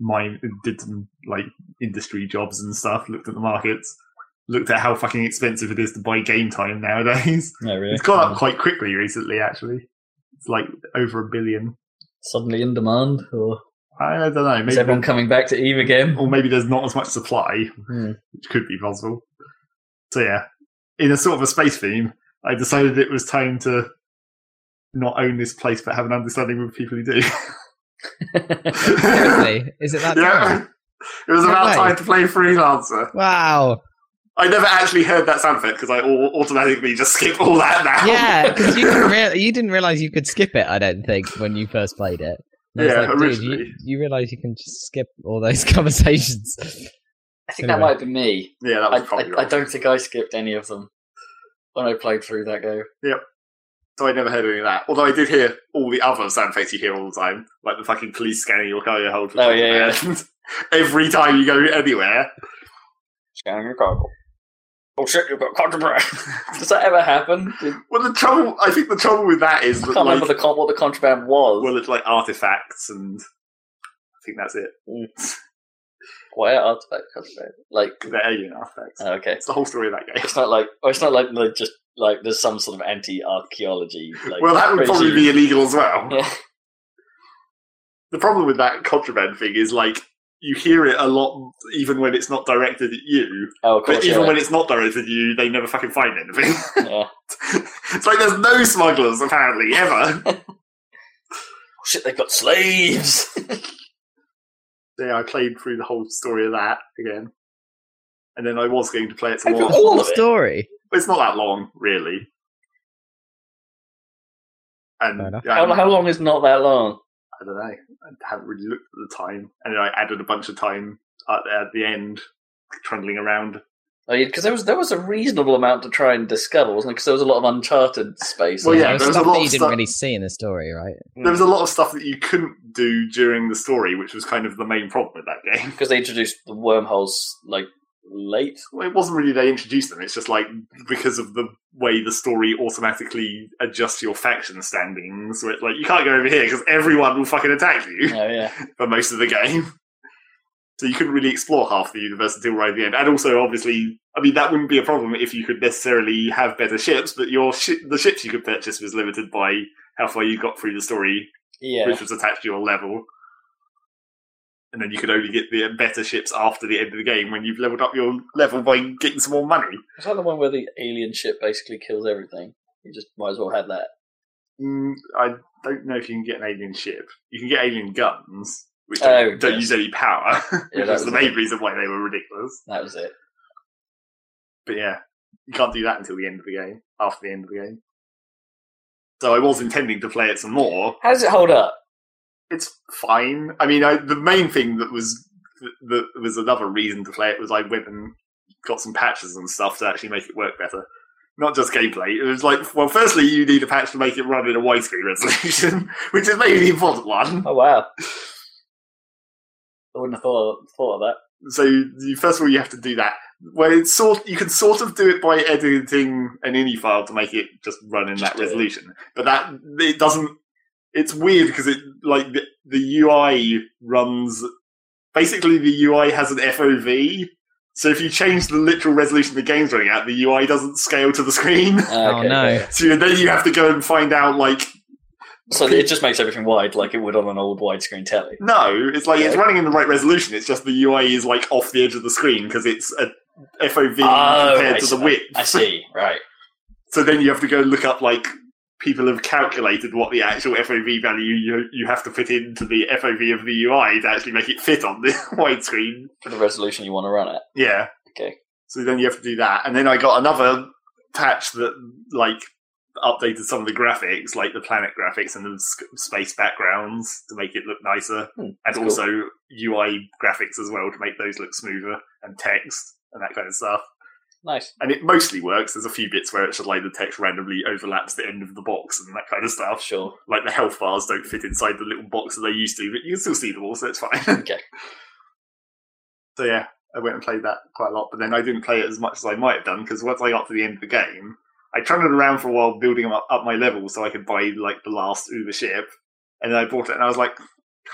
mine, did some like industry jobs and stuff. Looked at the markets. Looked at how fucking expensive it is to buy game time nowadays. No, really. It's gone up quite quickly recently, actually. It's like over a billion. Suddenly in demand, or I don't know. is Maybe, everyone coming back to Eve again? or maybe there's not as much supply, Hmm. which could be possible. So yeah, in a sort of a space theme, I decided it was time to not own this place, but have an understanding with people who do. Seriously, is it that? yeah, time? it was No about way. time to play freelancer. Wow. I never actually heard that sound effect because I automatically just skip all that now. Yeah, because you didn't rea- you didn't realize you could skip it. I don't think when you first played it. And I was Yeah, like, originally. you, you realize you can just skip all those conversations. I think that might have been me. Yeah, that I, was probably I, I wrong. don't think I skipped any of them when I played through that game. Yep. So I never heard any of that. Although I did hear all the other sound effects you hear all the time, like the fucking police scanning your cargo hold. for Oh, yeah, contraband. Every time you go anywhere. Scanning your cargo. Oh shit, you've got contraband. Does that ever happen? Did, Well, the trouble, I think the trouble with that is I that, can't like, remember the what the contraband was. well, it's like artifacts, and I think that's it. Why are artifact contraband? Like, They're alien artifacts. oh, okay. It's the whole story of that game. It's not like, oh, it's not like, just like there's some sort of anti-archaeology. Like, well, that would probably be illegal as well. Yeah. The problem with that contraband thing is like you hear it a lot, even when it's not directed at you. Oh, of course. But even yeah. when it's not directed at you, they never fucking find anything. yeah. it's like there's no smugglers apparently ever. Oh, shit, they've got slaves. yeah, I played through the whole story of that again, and then I was going to play it some more. you all of it? story. It's not that long, really. And Fair enough. yeah, how, how long is not that long? I don't know. I haven't really looked at the time, and then I added a bunch of time at, at the end, trundling around. Oh, because there was there was a reasonable amount to try and discover, wasn't it? Because there was a lot of uncharted space. Well, yeah, there was there was a lot that of you didn't stuff- really see in the story, right? There was a lot of stuff that you couldn't do during the story, which was kind of the main problem with that game. because they introduced the wormholes like late. Well, it wasn't really they introduced them. It's just like because of the way the story automatically adjusts your faction standings. Where it's like you can't go over here because everyone will fucking attack you Oh yeah, for most of the game. So you couldn't really explore half the universe until right at the end. And also, obviously, I mean that wouldn't be a problem if you could necessarily have better ships, but your shi the ships you could purchase was limited by how far you got through the story yeah. which was attached to your level. And then you could only get the better ships after the end of the game when you've leveled up your level by getting some more money. Is that the one where the alien ship basically kills everything? You just might as well have that. Mm, I don't know if you can get an alien ship. You can get alien guns, which Oh, don't, don't yes. use any power, Yeah, which that was the main reason why they were ridiculous. That was it. But yeah, you can't do that until the end of the game, after the end of the game. So I was intending to play it some more. How does it hold up? It's fine. I mean, I, the main thing that was that was another reason to play it was I went and got some patches and stuff to actually make it work better. Not just gameplay. It was like, well, firstly, you need a patch to make it run in a widescreen resolution, which is maybe the important one. Oh wow! I wouldn't have thought thought of that. So, you, first of all, you have to do that. Well, it's sort you can sort of do it by editing an ini file to make it just run in Just that do it. resolution, but that it doesn't. It's weird because it like the, the UI runs. Basically, the UI has an FOV. So if you change the literal resolution the game's running at, the UI doesn't scale to the screen. Oh, okay, oh, no. So then you have to go and find out like So it just makes everything wide, like it would on an old widescreen telly. no, it's like it's running in the right resolution. It's just the UI is like off the edge of the screen because it's a FOV Oh, compared I to see. the width. I see. Right. So then you have to go look up like people have calculated what the actual FOV value you you have to put into the FOV of the UI to actually make it fit on the widescreen. For the resolution you want to run it. Yeah. Okay. So then you have to do that, and then I got another patch that like updated some of the graphics, like the planet graphics and the space backgrounds to make it look nicer, Hmm, and cool. also UI graphics as well to make those look smoother and text and that kind of stuff. Nice. And it mostly works. There's a few bits where it's just like the text randomly overlaps the end of the box and that kind of stuff. Sure. Like the health bars don't fit inside the little box that they used to, but you can still see them all, so it's fine. Okay. so yeah, I went and played that quite a lot, but then I didn't play it as much as I might have done because once I got to the end of the game, I trundled around for a while building up, up my level so I could buy like the last Uber ship, and then I bought it and I was like,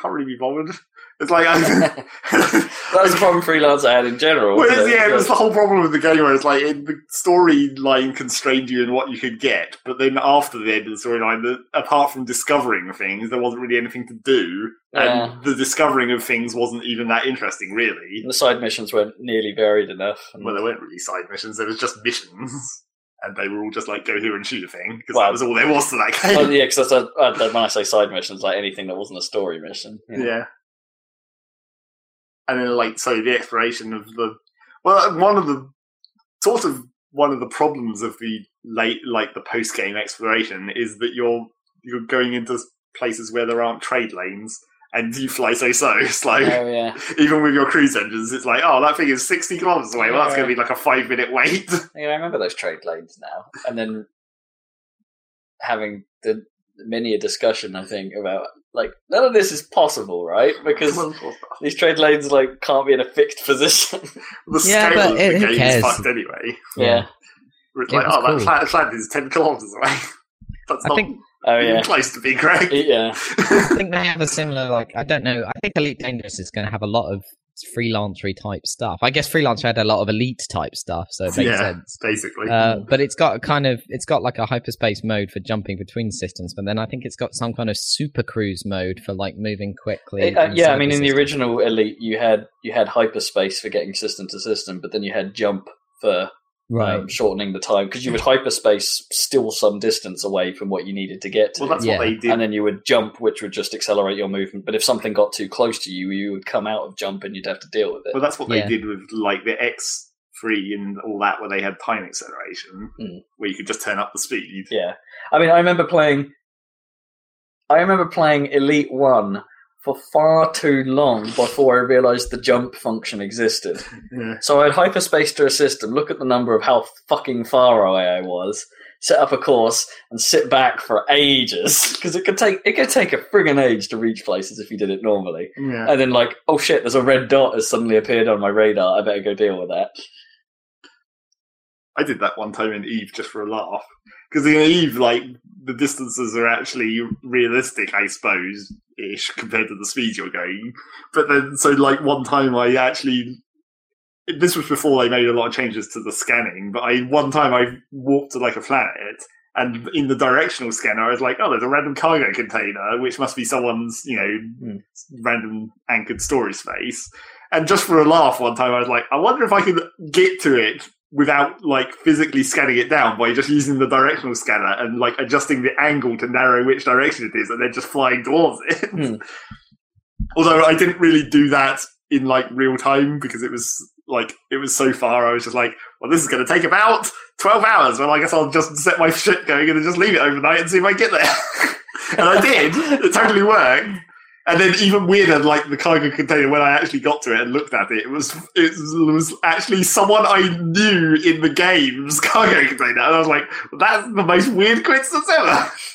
can't really be bothered. It's like I, That's the problem freelancer had in general. Well, wasn't yeah, it was the whole problem with the game where it's like it, the storyline constrained you in what you could get, but then after the end of the storyline, the, apart from discovering things, there wasn't really anything to do, and the discovering of things wasn't even that interesting, really. the side missions weren't nearly varied enough. Well, there weren't really side missions; there was just missions, and they were all just like go here and shoot a thing because Well- that was all there was to that game. Well, yeah, because a, uh, that- when I say side missions, like anything that wasn't a story mission. you know. Yeah. And then, like, so the exploration of the well, one of the sort of one of the problems of the late, like the post game exploration, is that you're you're going into places where there aren't trade lanes, and you fly so so slow. Oh yeah. Even with your cruise engines, it's like, oh, that thing is 60 kilometers away. Well, that's going to be like a five minute wait. Yeah, I remember those trade lanes now, and then having the many a discussion. I think about like none of this is possible, right? Because these trade lanes like can't be in a fixed position. the Yeah, scale but of it- the who game cares? is fucked anyway. yeah. It's like, oh, that cool. planet, planet is 10 kilometers away. That's I not think Oh yeah. close to be, correct. Yeah. I think they have a similar like I don't know. I think Elite Dangerous is going to have a lot of freelancery type stuff. I guess freelancer had a lot of elite type stuff, so it makes Yeah. sense. Basically. Uh, but it's got a kind of it's got like a hyperspace mode for jumping between systems, but then I think it's got some kind of super cruise mode for like moving quickly. Uh, yeah, I mean, in the original Elite, you had you had hyperspace for getting system to system, but then you had jump for right? um, shortening the time because you would hyperspace still some distance away from what you needed to get to, well, that's yeah. what they did. and then you would jump, which would just accelerate your movement. But if something got too close to you, you would come out of jump and you'd have to deal with it. Well, that's what Yeah. they did with like the X3 and all that, where they had time acceleration, Mm. where you could just turn up the speed. Yeah, I mean, I remember playing. I remember playing Elite One for far too long before I realised the jump function existed. Yeah. So I'd hyperspace to a system, look at the number of how fucking far away I was, set up a course, and sit back for ages because it could take it could take a friggin' age to reach places if you did it normally. Yeah. And then like, oh shit, there's a red dot has suddenly appeared on my radar. I better go deal with that. I did that one time in Eve just for a laugh. Because in Eve, like, the distances are actually realistic, I suppose, ish, compared to the speed you're going. But then, so, like, one time I actually. This was before they made a lot of changes to the scanning, but I one time I walked to like a planet, and in the directional scanner, I was like, "Oh, there's a random cargo container, which must be someone's, you know, Hmm. random anchored storage space." And just for a laugh, one time I was like, "I wonder if I could get to it without like physically scanning it down by just using the directional scanner and like adjusting the angle to narrow which direction it is, and then just flying towards it." Hmm. Although I didn't really do that in like real time because it was like it was so far. I was just like, "Well, this is going to take about twelve hours." Well, I guess I'll just set my shit going and then just leave it overnight and see if I get there. and I did. It totally worked. And then even weirder, like the cargo container, when I actually got to it and looked at it, it was it was actually someone I knew in the game's cargo container, and I was like, "That's the most weird coincidence ever."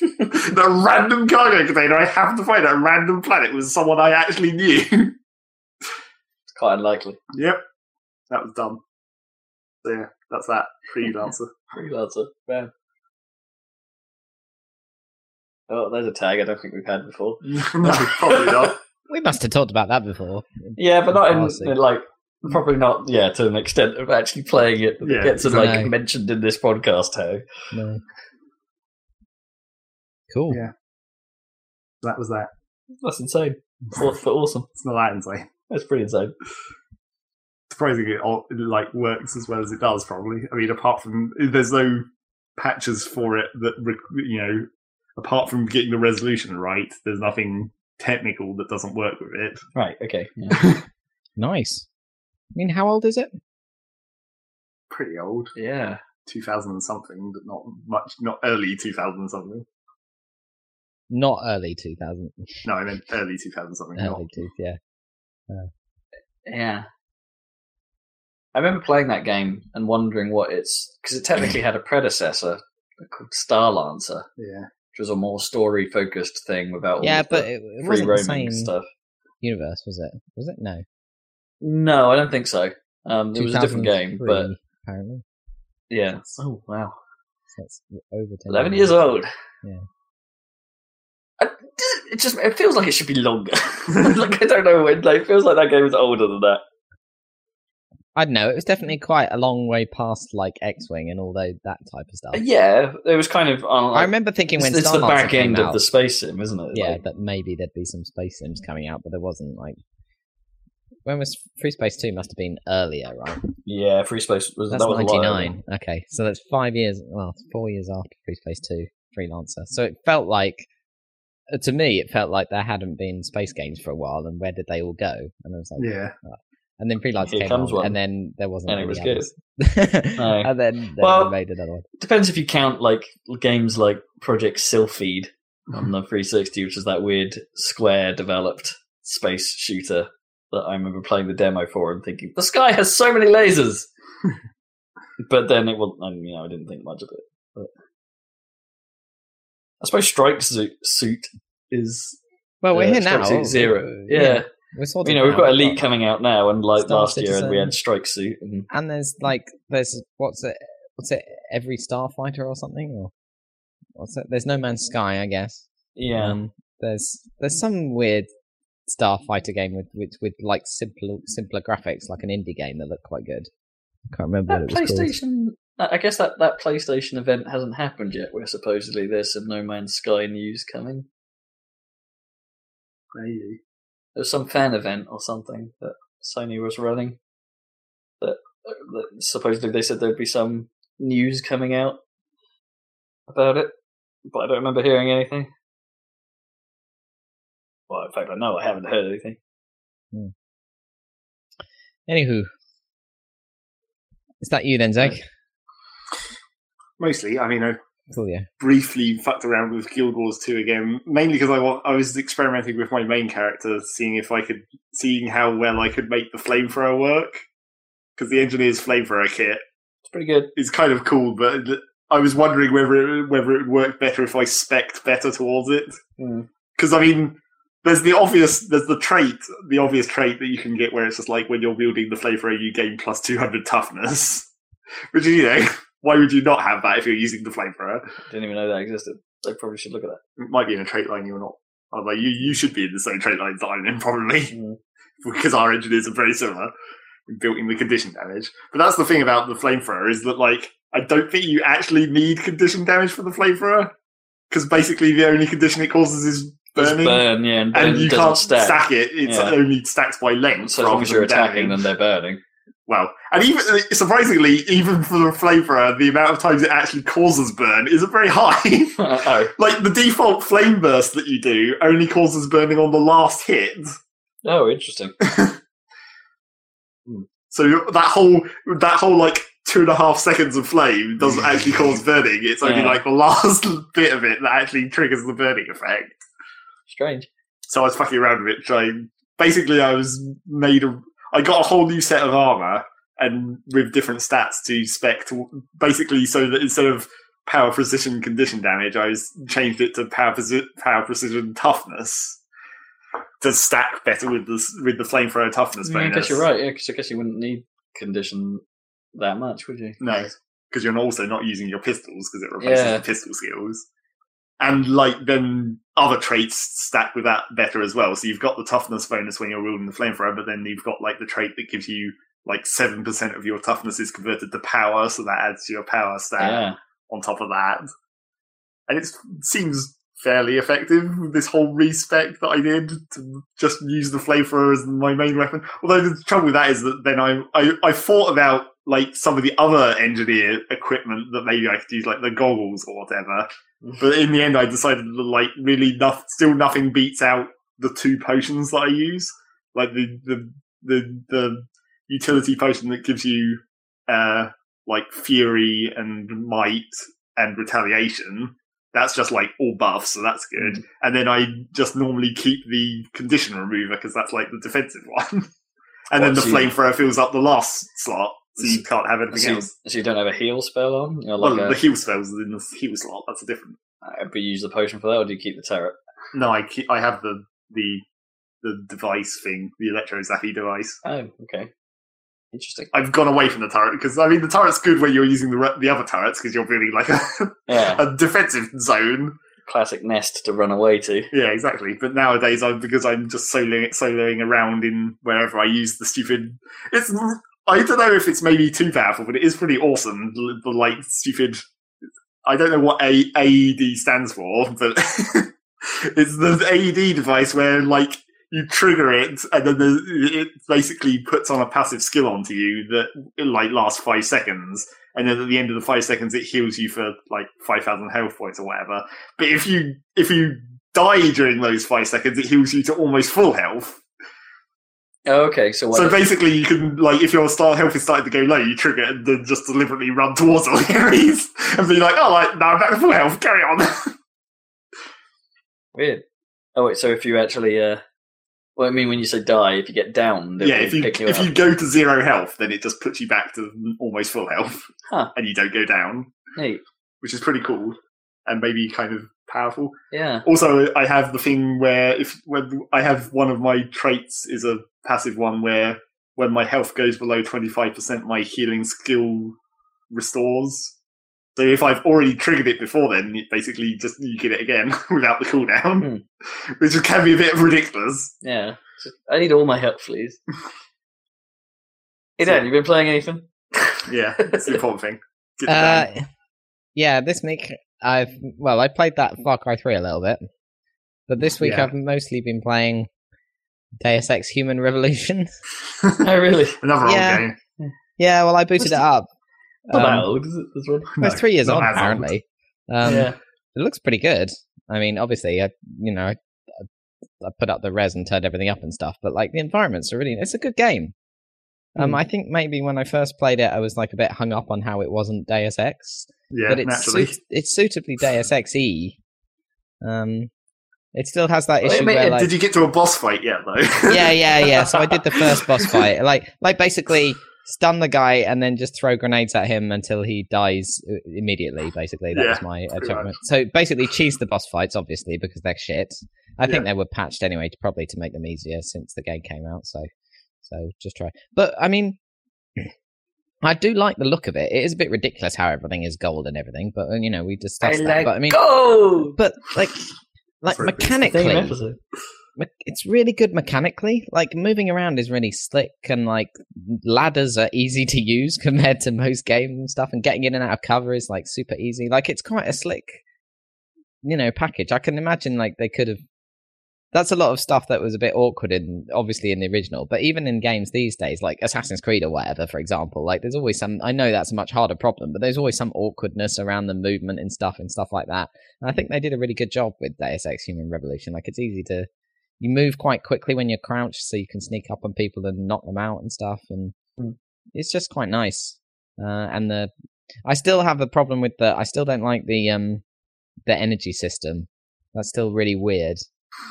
the random cargo container I happened to find at a random planet was someone I actually knew. It's quite unlikely. yep, that was dumb. So yeah, that's that freelancer. Freelancer, man. Oh, there's a tag I don't think we've had before. no, probably not. We must have talked about that before. Yeah, but not in, in, like probably not. Yeah, to an extent of actually playing it that Yeah, it gets like no. mentioned in this podcast tag. No. Cool. Yeah. That was that. That's insane. Fourth for awesome. It's not that insane. That's pretty insane. surprisingly it all, like works as well as it does probably i mean apart from there's no patches for it that you know apart from getting the resolution right there's nothing technical that doesn't work with it Right. Okay. Yeah. Nice. I mean, how old is it? pretty old yeah. 2000 and something but not much not early 2000 something Not early 2000. no i meant early 2000 something Early two, yeah. Uh. Yeah. I remember playing that game and wondering what it's because it technically had a predecessor called Starlancer, yeah which was a more story focused thing without Yeah, of but the it, it free wasn't the roaming same stuff. universe, was it? Was it? No. No, I don't think so. Um, it was a different game, but apparently. yeah. Oh wow, So that's over 10 eleven years old. Yeah. I, it just it feels like it should be longer. like I don't know when. Like it feels like that game is older than that. I don't know. It was definitely quite a long way past like X-wing and all tho- that type of stuff. Yeah, it was kind of. On, I remember thinking it's, when it's Star the Lancer back end out, of the space sim, isn't it? yeah, Like, that maybe there'd be some space sims coming out, but there wasn't. Like, when was Free Space Two? Must have been earlier, right? yeah. Free space was That's that was a lot ninety earlier. nine. Okay, so that's five years. Well, four years after Free Space Two, Freelancer. So it felt like, uh, to me, it felt like there hadn't been space games for a while, and where did they all go? And I was like, yeah and then Freelancer Here came comes on, one. and then there wasn't. And it was others. No. and then, then Well- they made another one. Depends if you count like games like Project Sylpheed on the 360, which is that weird Square developed space shooter that I remember playing the demo for and thinking the sky has so many lasers. but then it will, and you know, I didn't think much of it. But I suppose Strike Suit, is Well, we're uh, here now. Zero. Uh, Yeah, We're sorted you know, we've now. got Elite coming out now, and like Star last year, and we had Strike Suit, and and there's like there's what's it? What's it? Every Starfighter or something? Or what's it? There's No Man's Sky, I guess. yeah, Um, there's there's some weird Starfighter game with with, with like simpler simpler graphics, like an indie game that looked quite good. I Can't remember that what it was called. PlayStation. I guess that, that PlayStation event hasn't happened yet, where supposedly there's some No Man's Sky news coming. Maybe. There's some fan event or something that Sony was running. That, that supposedly they said there'd be some news coming out about it, but I don't remember hearing anything. Well, in fact, I know I haven't heard anything. Hmm. Anywho, is that you then, Zach? Mostly, I mean, I Cool, yeah. briefly fucked around with Guild Wars 2 again, mainly because I want, I was experimenting with my main character, seeing if I could, seeing how well I could make the flamethrower work. Because the engineer's flamethrower kit It's pretty good. It's kind of cool, but I was wondering whether it, whether it would work better if I spec'd better towards it. Mm. Because I mean, there's the obvious, there's the trait, the obvious trait that you can get where it's just like when you're wielding the flamethrower, you gain plus 200 toughness. Which is you know, why would you not have that if you're using the flamethrower? Didn't even know that existed. They probably should look at that. It might be in a trait line you're not. I was like, you, you should be in the same trait lines that I'm in, probably, Mm. because our engineers are very similar, built in the condition damage. But that's the thing about the flamethrower is that, like, I don't think you actually need condition damage for the flamethrower, because basically the only condition it causes is It's burning, burn, yeah, and, burn and you can't stack. stack. it. It's Yeah. only stacks by length. So as long as you're attacking, damage. then they're burning. Well, and even uh, surprisingly, even for the flamethrower, the amount of times it actually causes burn isn't very high. like the default flame burst that you do only causes burning on the last hit. oh, interesting. So that whole that whole like two and a half seconds of flame doesn't actually cause burning. It's only Yeah. like the last bit of it that actually triggers the burning effect. Strange. So I was fucking around with it, trying. Basically, I was made a. I got a whole new set of armor and with different stats to spec. To, basically, so that instead of power precision condition damage, I changed it to power preci- power precision toughness to stack better with the with the flamethrower toughness Yeah, I guess you're right. Yeah, because I guess you wouldn't need condition that much, would you? No, because you're also not using your pistols because it replaces Yeah. the pistol skills. And like then other traits stack with that better as well. So you've got the toughness bonus when you're wielding the flamethrower, but then you've got like the trait that gives you like seven percent of your toughness is converted to power, so that adds to your power stat Yeah. on top of that. And it seems fairly effective this whole respec that I did to just use the flamethrower as my main weapon. Although the trouble with that is that then I I, I thought about like some of the other engineer equipment that maybe I could use, like the goggles or whatever. But in the end, I decided that like really, noth- still nothing beats out the two potions that I use, like the the the, the utility potion that gives you uh like fury and might and retaliation. That's just like all buffs, so that's good. And then I just normally keep the condition remover because that's like the defensive one. and then the flamethrower fills up the last slot, so you can't have anything So you, else. so you don't have a heal spell on? You're Well, like the heal spells is in the heal slot. That's a different. uh, but you use the potion for that, or do you keep the turret? No, I keep, I have the the the device thing, the electro zappy device. Oh, okay. Interesting. I've gone away from the turret because I mean the turret's good when you're using the re- the other turrets because you're building like a, Yeah. a defensive zone. Classic nest to run away to. Yeah, exactly. But nowadays, I'm because I'm just soloing soloing around in wherever I use the stupid. It's I don't know if it's maybe too powerful, but it is pretty awesome. The, the like stupid. I don't know what a AED stands for, but it's the AED device where like you trigger it and then the, it basically puts on a passive skill onto you that like lasts five seconds. And then at the end of the five seconds, it heals you for like five thousand health points or whatever. But if you if you die during those five seconds, it heals you to almost full health. Oh, okay, so what? So basically, you can like if your star health is starting to go low, you trigger it and then just deliberately run towards all the enemies and be like, "Oh, like now I'm back to full health. Carry on." Weird. Oh wait, so if you actually, uh, Well, I mean, when you say die, if you get down, yeah, if you you if up. you go to zero health, then it just puts you back to almost full health, Huh. and you don't go down, Hey, which is pretty cool and maybe kind of powerful. yeah. Also, I have the thing where if when I have one of my traits is a passive one where when my health goes below twenty five percent, my healing skill restores. So if I've already triggered it before then, it basically just you get it again without the cooldown, which can be a bit ridiculous. Yeah. So I need all my help, please. Hey, Dan, you been playing anything? Yeah, it's the important thing. Uh, yeah, this week I've well, I played that Far Cry Three a little bit, but this week Yeah. I've mostly been playing Deus Ex: Human Revolution. oh, really? Another old yeah. game. yeah, well, I booted What's it up. Not that Um, old, is it? This one? well, it's three years old apparently. Um, yeah. It looks pretty good. I mean, obviously, I you know, I, I put up the res and turned everything up and stuff, but like the environments are really. It's a good game. Um, Hmm. I think maybe when I first played it, I was like a bit hung up on how it wasn't Deus Ex, Yeah, but it's naturally. suit- it's suitably Deus Ex E. Um, it still has that I issue where like Did you get to a boss fight yet, though? yeah, yeah, yeah. So I did the first boss fight, like like basically stun the guy and then just throw grenades at him until he dies uh, immediately. Basically, that Yeah, was my achievement. So basically, cheese the boss fights, obviously, because they're shit. I think they were patched anyway, to, probably to make them easier since the game came out. So, so just try. But I mean. I do like the look of it. It is a bit ridiculous how everything is gold and everything, but uh, you know we discussed that. But I mean, go! but like, like For a big Same mechanically, it's really good mechanically. Like moving around is really slick, and like ladders are easy to use compared to most games and stuff. And getting in and out of cover is like super easy. Like it's quite a slick, you know, package. I can imagine like they could have. That's a lot of stuff that was a bit awkward in obviously in the original, but even in games these days, like Assassin's Creed or whatever, for example, like there's always some. I know that's a much harder problem, but there's always some awkwardness around the movement and stuff and stuff like that. And I think they did a really good job with Deus Ex: Human Revolution. Like it's easy to you move quite quickly when you're crouched, so you can sneak up on people and knock them out and stuff. And Hmm. it's just quite nice. Uh, and the I still have a problem with the. I still don't like the um the energy system. That's still really weird.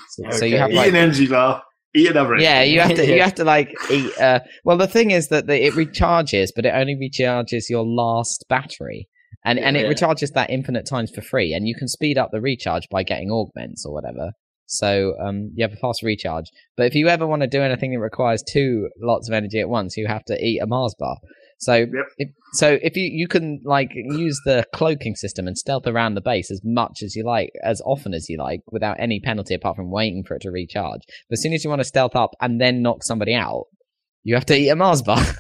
So, so you Okay. have Eat an energy bar. Eat another yeah, you have to you have to like eat. Uh, well, the thing is that the, it recharges, but it only recharges your last battery, and and it Yeah. recharges that infinite times for free, and you can speed up the recharge by getting augments or whatever. So um, you have a fast recharge. But if you ever want to do anything that requires two lots of energy at once, you have to eat a Mars bar. So Yep. if, so if you you can like use the cloaking system and stealth around the base as much as you like, as often as you like, without any penalty apart from waiting for it to recharge. But as soon as you want to stealth up and then knock somebody out, you have to eat a Mars bar.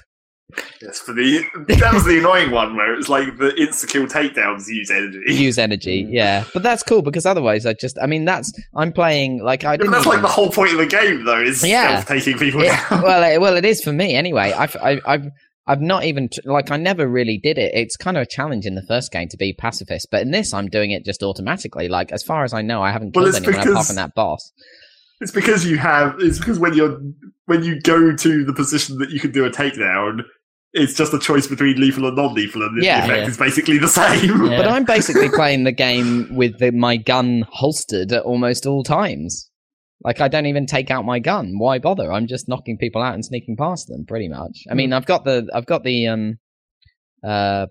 Yes, for the that was the annoying one where it's like the insta kill takedowns use energy. Use energy, mm. yeah. But that's cool because otherwise, I just, I mean, that's I'm playing like I Yeah, didn't. that's like the whole point of the game, though, is Yeah. taking people It- down. well, it, well, it is for me anyway. I've, I, I've, I've not even t- like I never really did it. It's kind of a challenge in the first game to be pacifist, but in this, I'm doing it just automatically. Like as far as I know, I haven't killed it's anyone apart because- from that boss. It's because you have. It's because when you're when you go to the position that you can do a takedown, it's just a choice between lethal and non-lethal, and the Yeah. effect Yeah. is basically the same. Yeah. But I'm basically playing the game with the, my gun holstered at almost all times. Like I don't even take out my gun. Why bother? I'm just knocking people out and sneaking past them, pretty much. I mean, I've got the, I've got the, um, uh,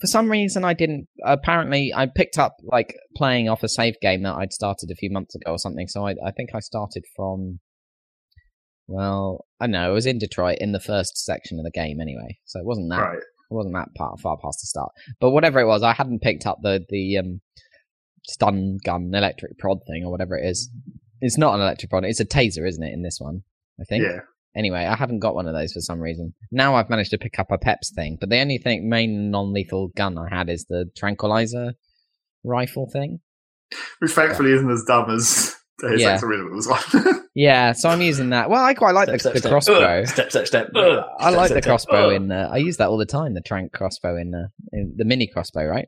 for some reason I didn't. Apparently, I picked up like playing off a save game that I'd started a few months ago or something. So I, I think I started from. Well, I know. I was in Detroit in the first section of the game anyway, so it wasn't that Right. it wasn't that part, far past the start. But whatever it was, I hadn't picked up the the um, stun gun electric prod thing or whatever it is. It's not an electric prod; it's a taser, isn't it? In this one, I think. Yeah. Anyway, I haven't got one of those for some reason. Now I've managed to pick up a Peps thing, but the only thing main non-lethal gun I had is the tranquilizer rifle thing. Which thankfully isn't as dumb as Deus Yeah. Ex Originals one. Yeah, so I'm using that. Well, I quite like Step, the, step, the step. crossbow. Ugh. Step, step, step. Ugh. I Step, like step, the crossbow Ugh. in. Uh, I use that all the time. The trank crossbow in, uh, in the mini crossbow, right?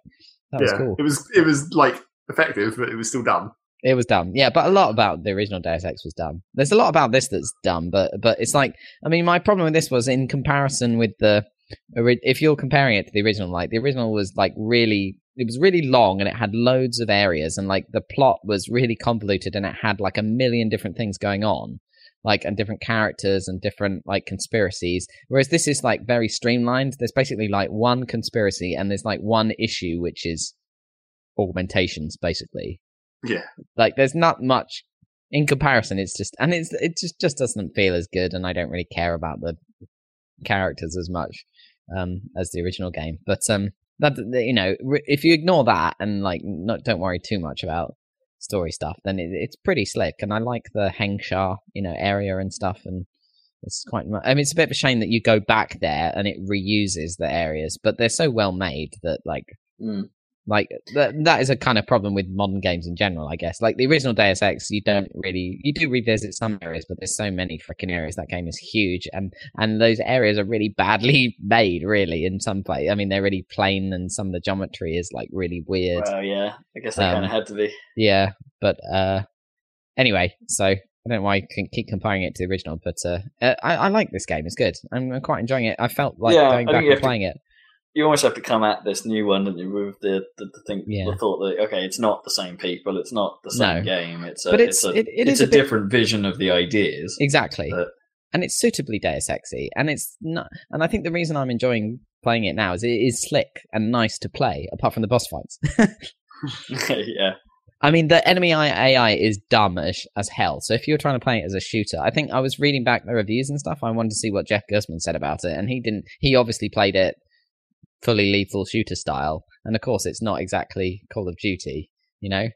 That was yeah, cool. it was it was like effective, but it was still dumb. It was dumb. Yeah, but a lot about the original Deus Ex was dumb. There's a lot about this that's dumb, but but it's like I mean, my problem with this was in comparison with the if you're comparing it to the original, like the original was like really it was really long and it had loads of areas and like the plot was really convoluted and it had like a million different things going on. like and different characters and different like conspiracies. Whereas this is like very streamlined. There's basically like one conspiracy and there's like one issue which is augmentations basically. Yeah. Like there's not much in comparison. It's just and it's it just just doesn't feel as good, and I don't really care about the characters as much um as the original game. But um that you know if you ignore that and like not don't worry too much about story stuff, then it, it's pretty slick. And I like the Hengsha you know area and stuff and. It's quite. I mean, it's a bit of a shame that you go back there and it reuses the areas, but they're so well made that, like, Mm. Like that that is a kind of problem with modern games in general, I guess. Like the original Deus Ex, you don't really you do revisit some areas, but there's so many freaking areas. That game is huge, and and those areas are really badly made, really. In some play, I mean, they're really plain, and some of the geometry is like really weird. Well, yeah, I guess that Um, kind of had to be. Yeah, but uh, anyway, so I don't know why I can keep comparing it to the original, but uh, uh, I, I like this game. It's good. I'm, I'm quite enjoying it. I felt like Yeah, going back and have to- playing it. You almost have to come at this new one, with the the, the thing, Yeah. the thought that okay, it's not the same people, it's not the same No. game, it's a, But it's, it's- a, it- it it's a a, bit- different vision of the ideas. Exactly. But- and it's suitably Deus Exy, and it's not. And I think the reason I'm enjoying playing it now is it is slick and nice to play, apart from the boss fights. yeah, I mean, the enemy AI is dumb as, as hell. So if you're trying to play it as a shooter, I think I was reading back the reviews and stuff. I wanted to see what Jeff Gerstmann said about it, and he didn't. He obviously played it fully lethal shooter style, and of course, it's not exactly Call of Duty. You know,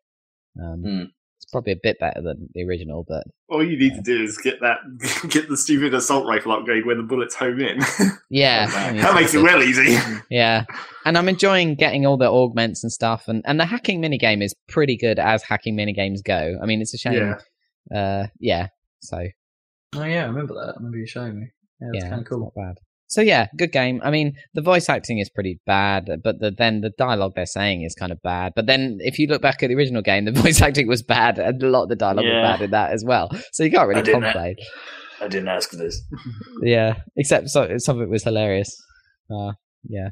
um, Hmm. it's probably a bit better than the original, but All you need to do is get that, get the stupid assault rifle upgrade when the bullets home in. yeah, Wow. I that makes it it's- real easy. Yeah, and I'm enjoying getting all the augments and stuff, and and the hacking minigame is pretty good as hacking minigames go. I mean, it's a shame. Yeah. Uh, yeah. So oh yeah, I remember that. I remember you showing me. Yeah, that's yeah, kind of it's cool. not bad. So yeah, good game. I mean, the voice acting is pretty bad, but the, then the dialogue they're saying is kind of bad. But then if you look back at the original game, the voice acting was bad, and a lot of the dialogue Yeah. was bad in that as well. So you can't really didn't- complain. I didn't ask for this. Yeah, except so, some of it was hilarious. Uh, yeah,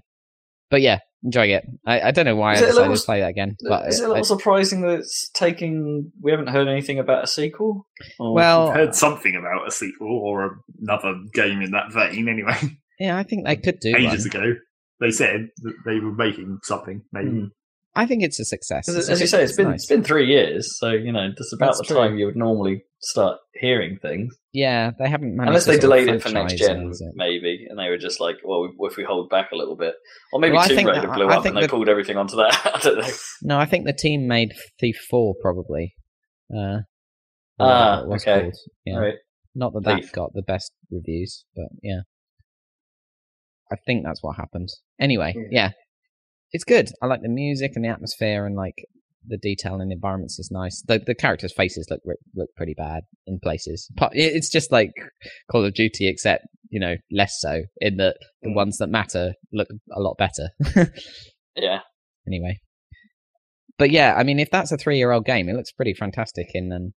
but yeah, enjoying it. I, I don't know why I Is a decided little- to play that again, but Is it a I- little surprising that it's taking? We haven't heard anything about a sequel. Well, heard something about a sequel or another game in that vein. Anyway, yeah, I think they could do ages one. ago, they said that they were making something. Maybe Hmm. I think it's a success. It's as a you good- say, it's been nice. it's been three years, so you know that's about That's the true. time you would normally start hearing things. yeah, they haven't managed Unless to they delayed it for next gen, maybe, and they were just like, "Well, if we hold back a little bit, or maybe Well, I Tomb think Raider that- blew I up think and they that- pulled everything onto that." I don't know. No, I think the team made Thief Four probably. Uh, or Ah, it was okay. Yeah. Right. Not that that got the best reviews, but yeah. I think that's what happened. Anyway, Yeah. yeah. It's good. I like the music and the atmosphere and like the detail in the environments is nice. The the characters' faces look look pretty bad in places. It's just like Call of Duty, except you know less so in that the Mm. ones that matter look a lot better. Yeah, anyway. But yeah, I mean, if that's a three-year-old game, it looks pretty fantastic in um,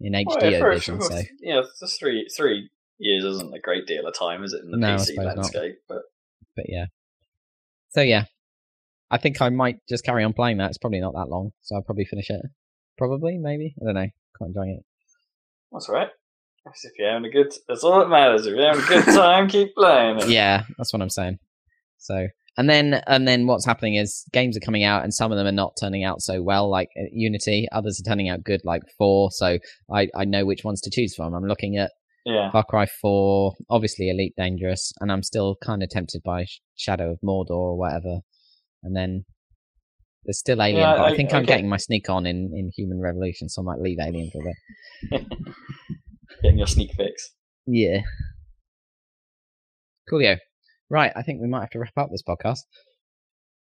in HD Well, yeah, vision. for- So yeah, it's just three three years isn't a great deal of time, is it, in the No, PC not. landscape? But but yeah. So yeah, I think I might just carry on playing that. It's probably not that long, so I'll probably finish it. Probably, maybe. I don't know. Quite enjoying it. that's all right. That's if you're having a good. That's all that matters. If you're having a good time, keep playing it. Yeah, that's what I'm saying. So, and then and then what's happening is games are coming out, and some of them are not turning out so well, like uh, Unity. Others are turning out good, like Four. So I I know which ones to choose from. I'm looking at yeah. Far Cry 4, obviously Elite Dangerous, and I'm still kind of tempted by Shadow of Mordor or whatever. And then there's still Alien, Yeah, but I, I- think I I'm get- getting my sneak on in, in Human Revolution, so I might leave Alien for a bit. Getting your sneak fix. Yeah. Coolio. Right, I think we might have to wrap up this podcast.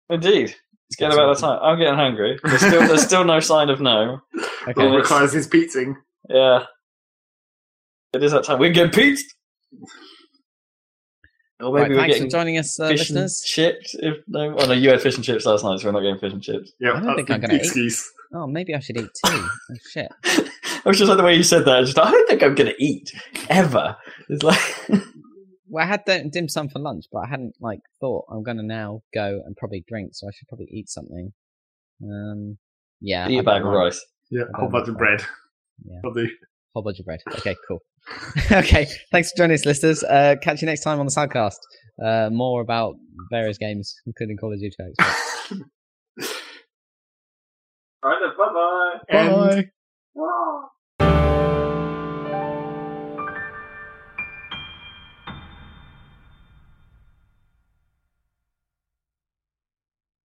Indeed. It's getting about the time. I'm getting hungry. There's still, there's still no sign of no. Okay. all Yeah. requires his pizzing. Yeah. It is that time. We're getting pizzed. Or Right, we're thanks for getting joining us, uh, fish and listeners. chips. If no, oh no, you had fish and chips last night, so we're not getting fish and chips. Yeah, I don't think I'm gonna eat. excuse. Oh, maybe I should eat too. Oh, shit. I was just like the way you said that. I Just I don't think I'm gonna eat ever. It's like Well, I had dim dim sum for lunch, but I hadn't like thought I'm gonna now go and probably drink, so I should probably eat something. Um, yeah, eat I a bag of rice. Yeah, I a whole bunch of bread. Yeah. I'll. Whole bunch of bread. Okay, cool. okay, thanks for joining us, listeners. Uh, catch you next time on the Sidecast. Uh, more about various games, including Call of Duty. All right, then, bye bye. And- Bye.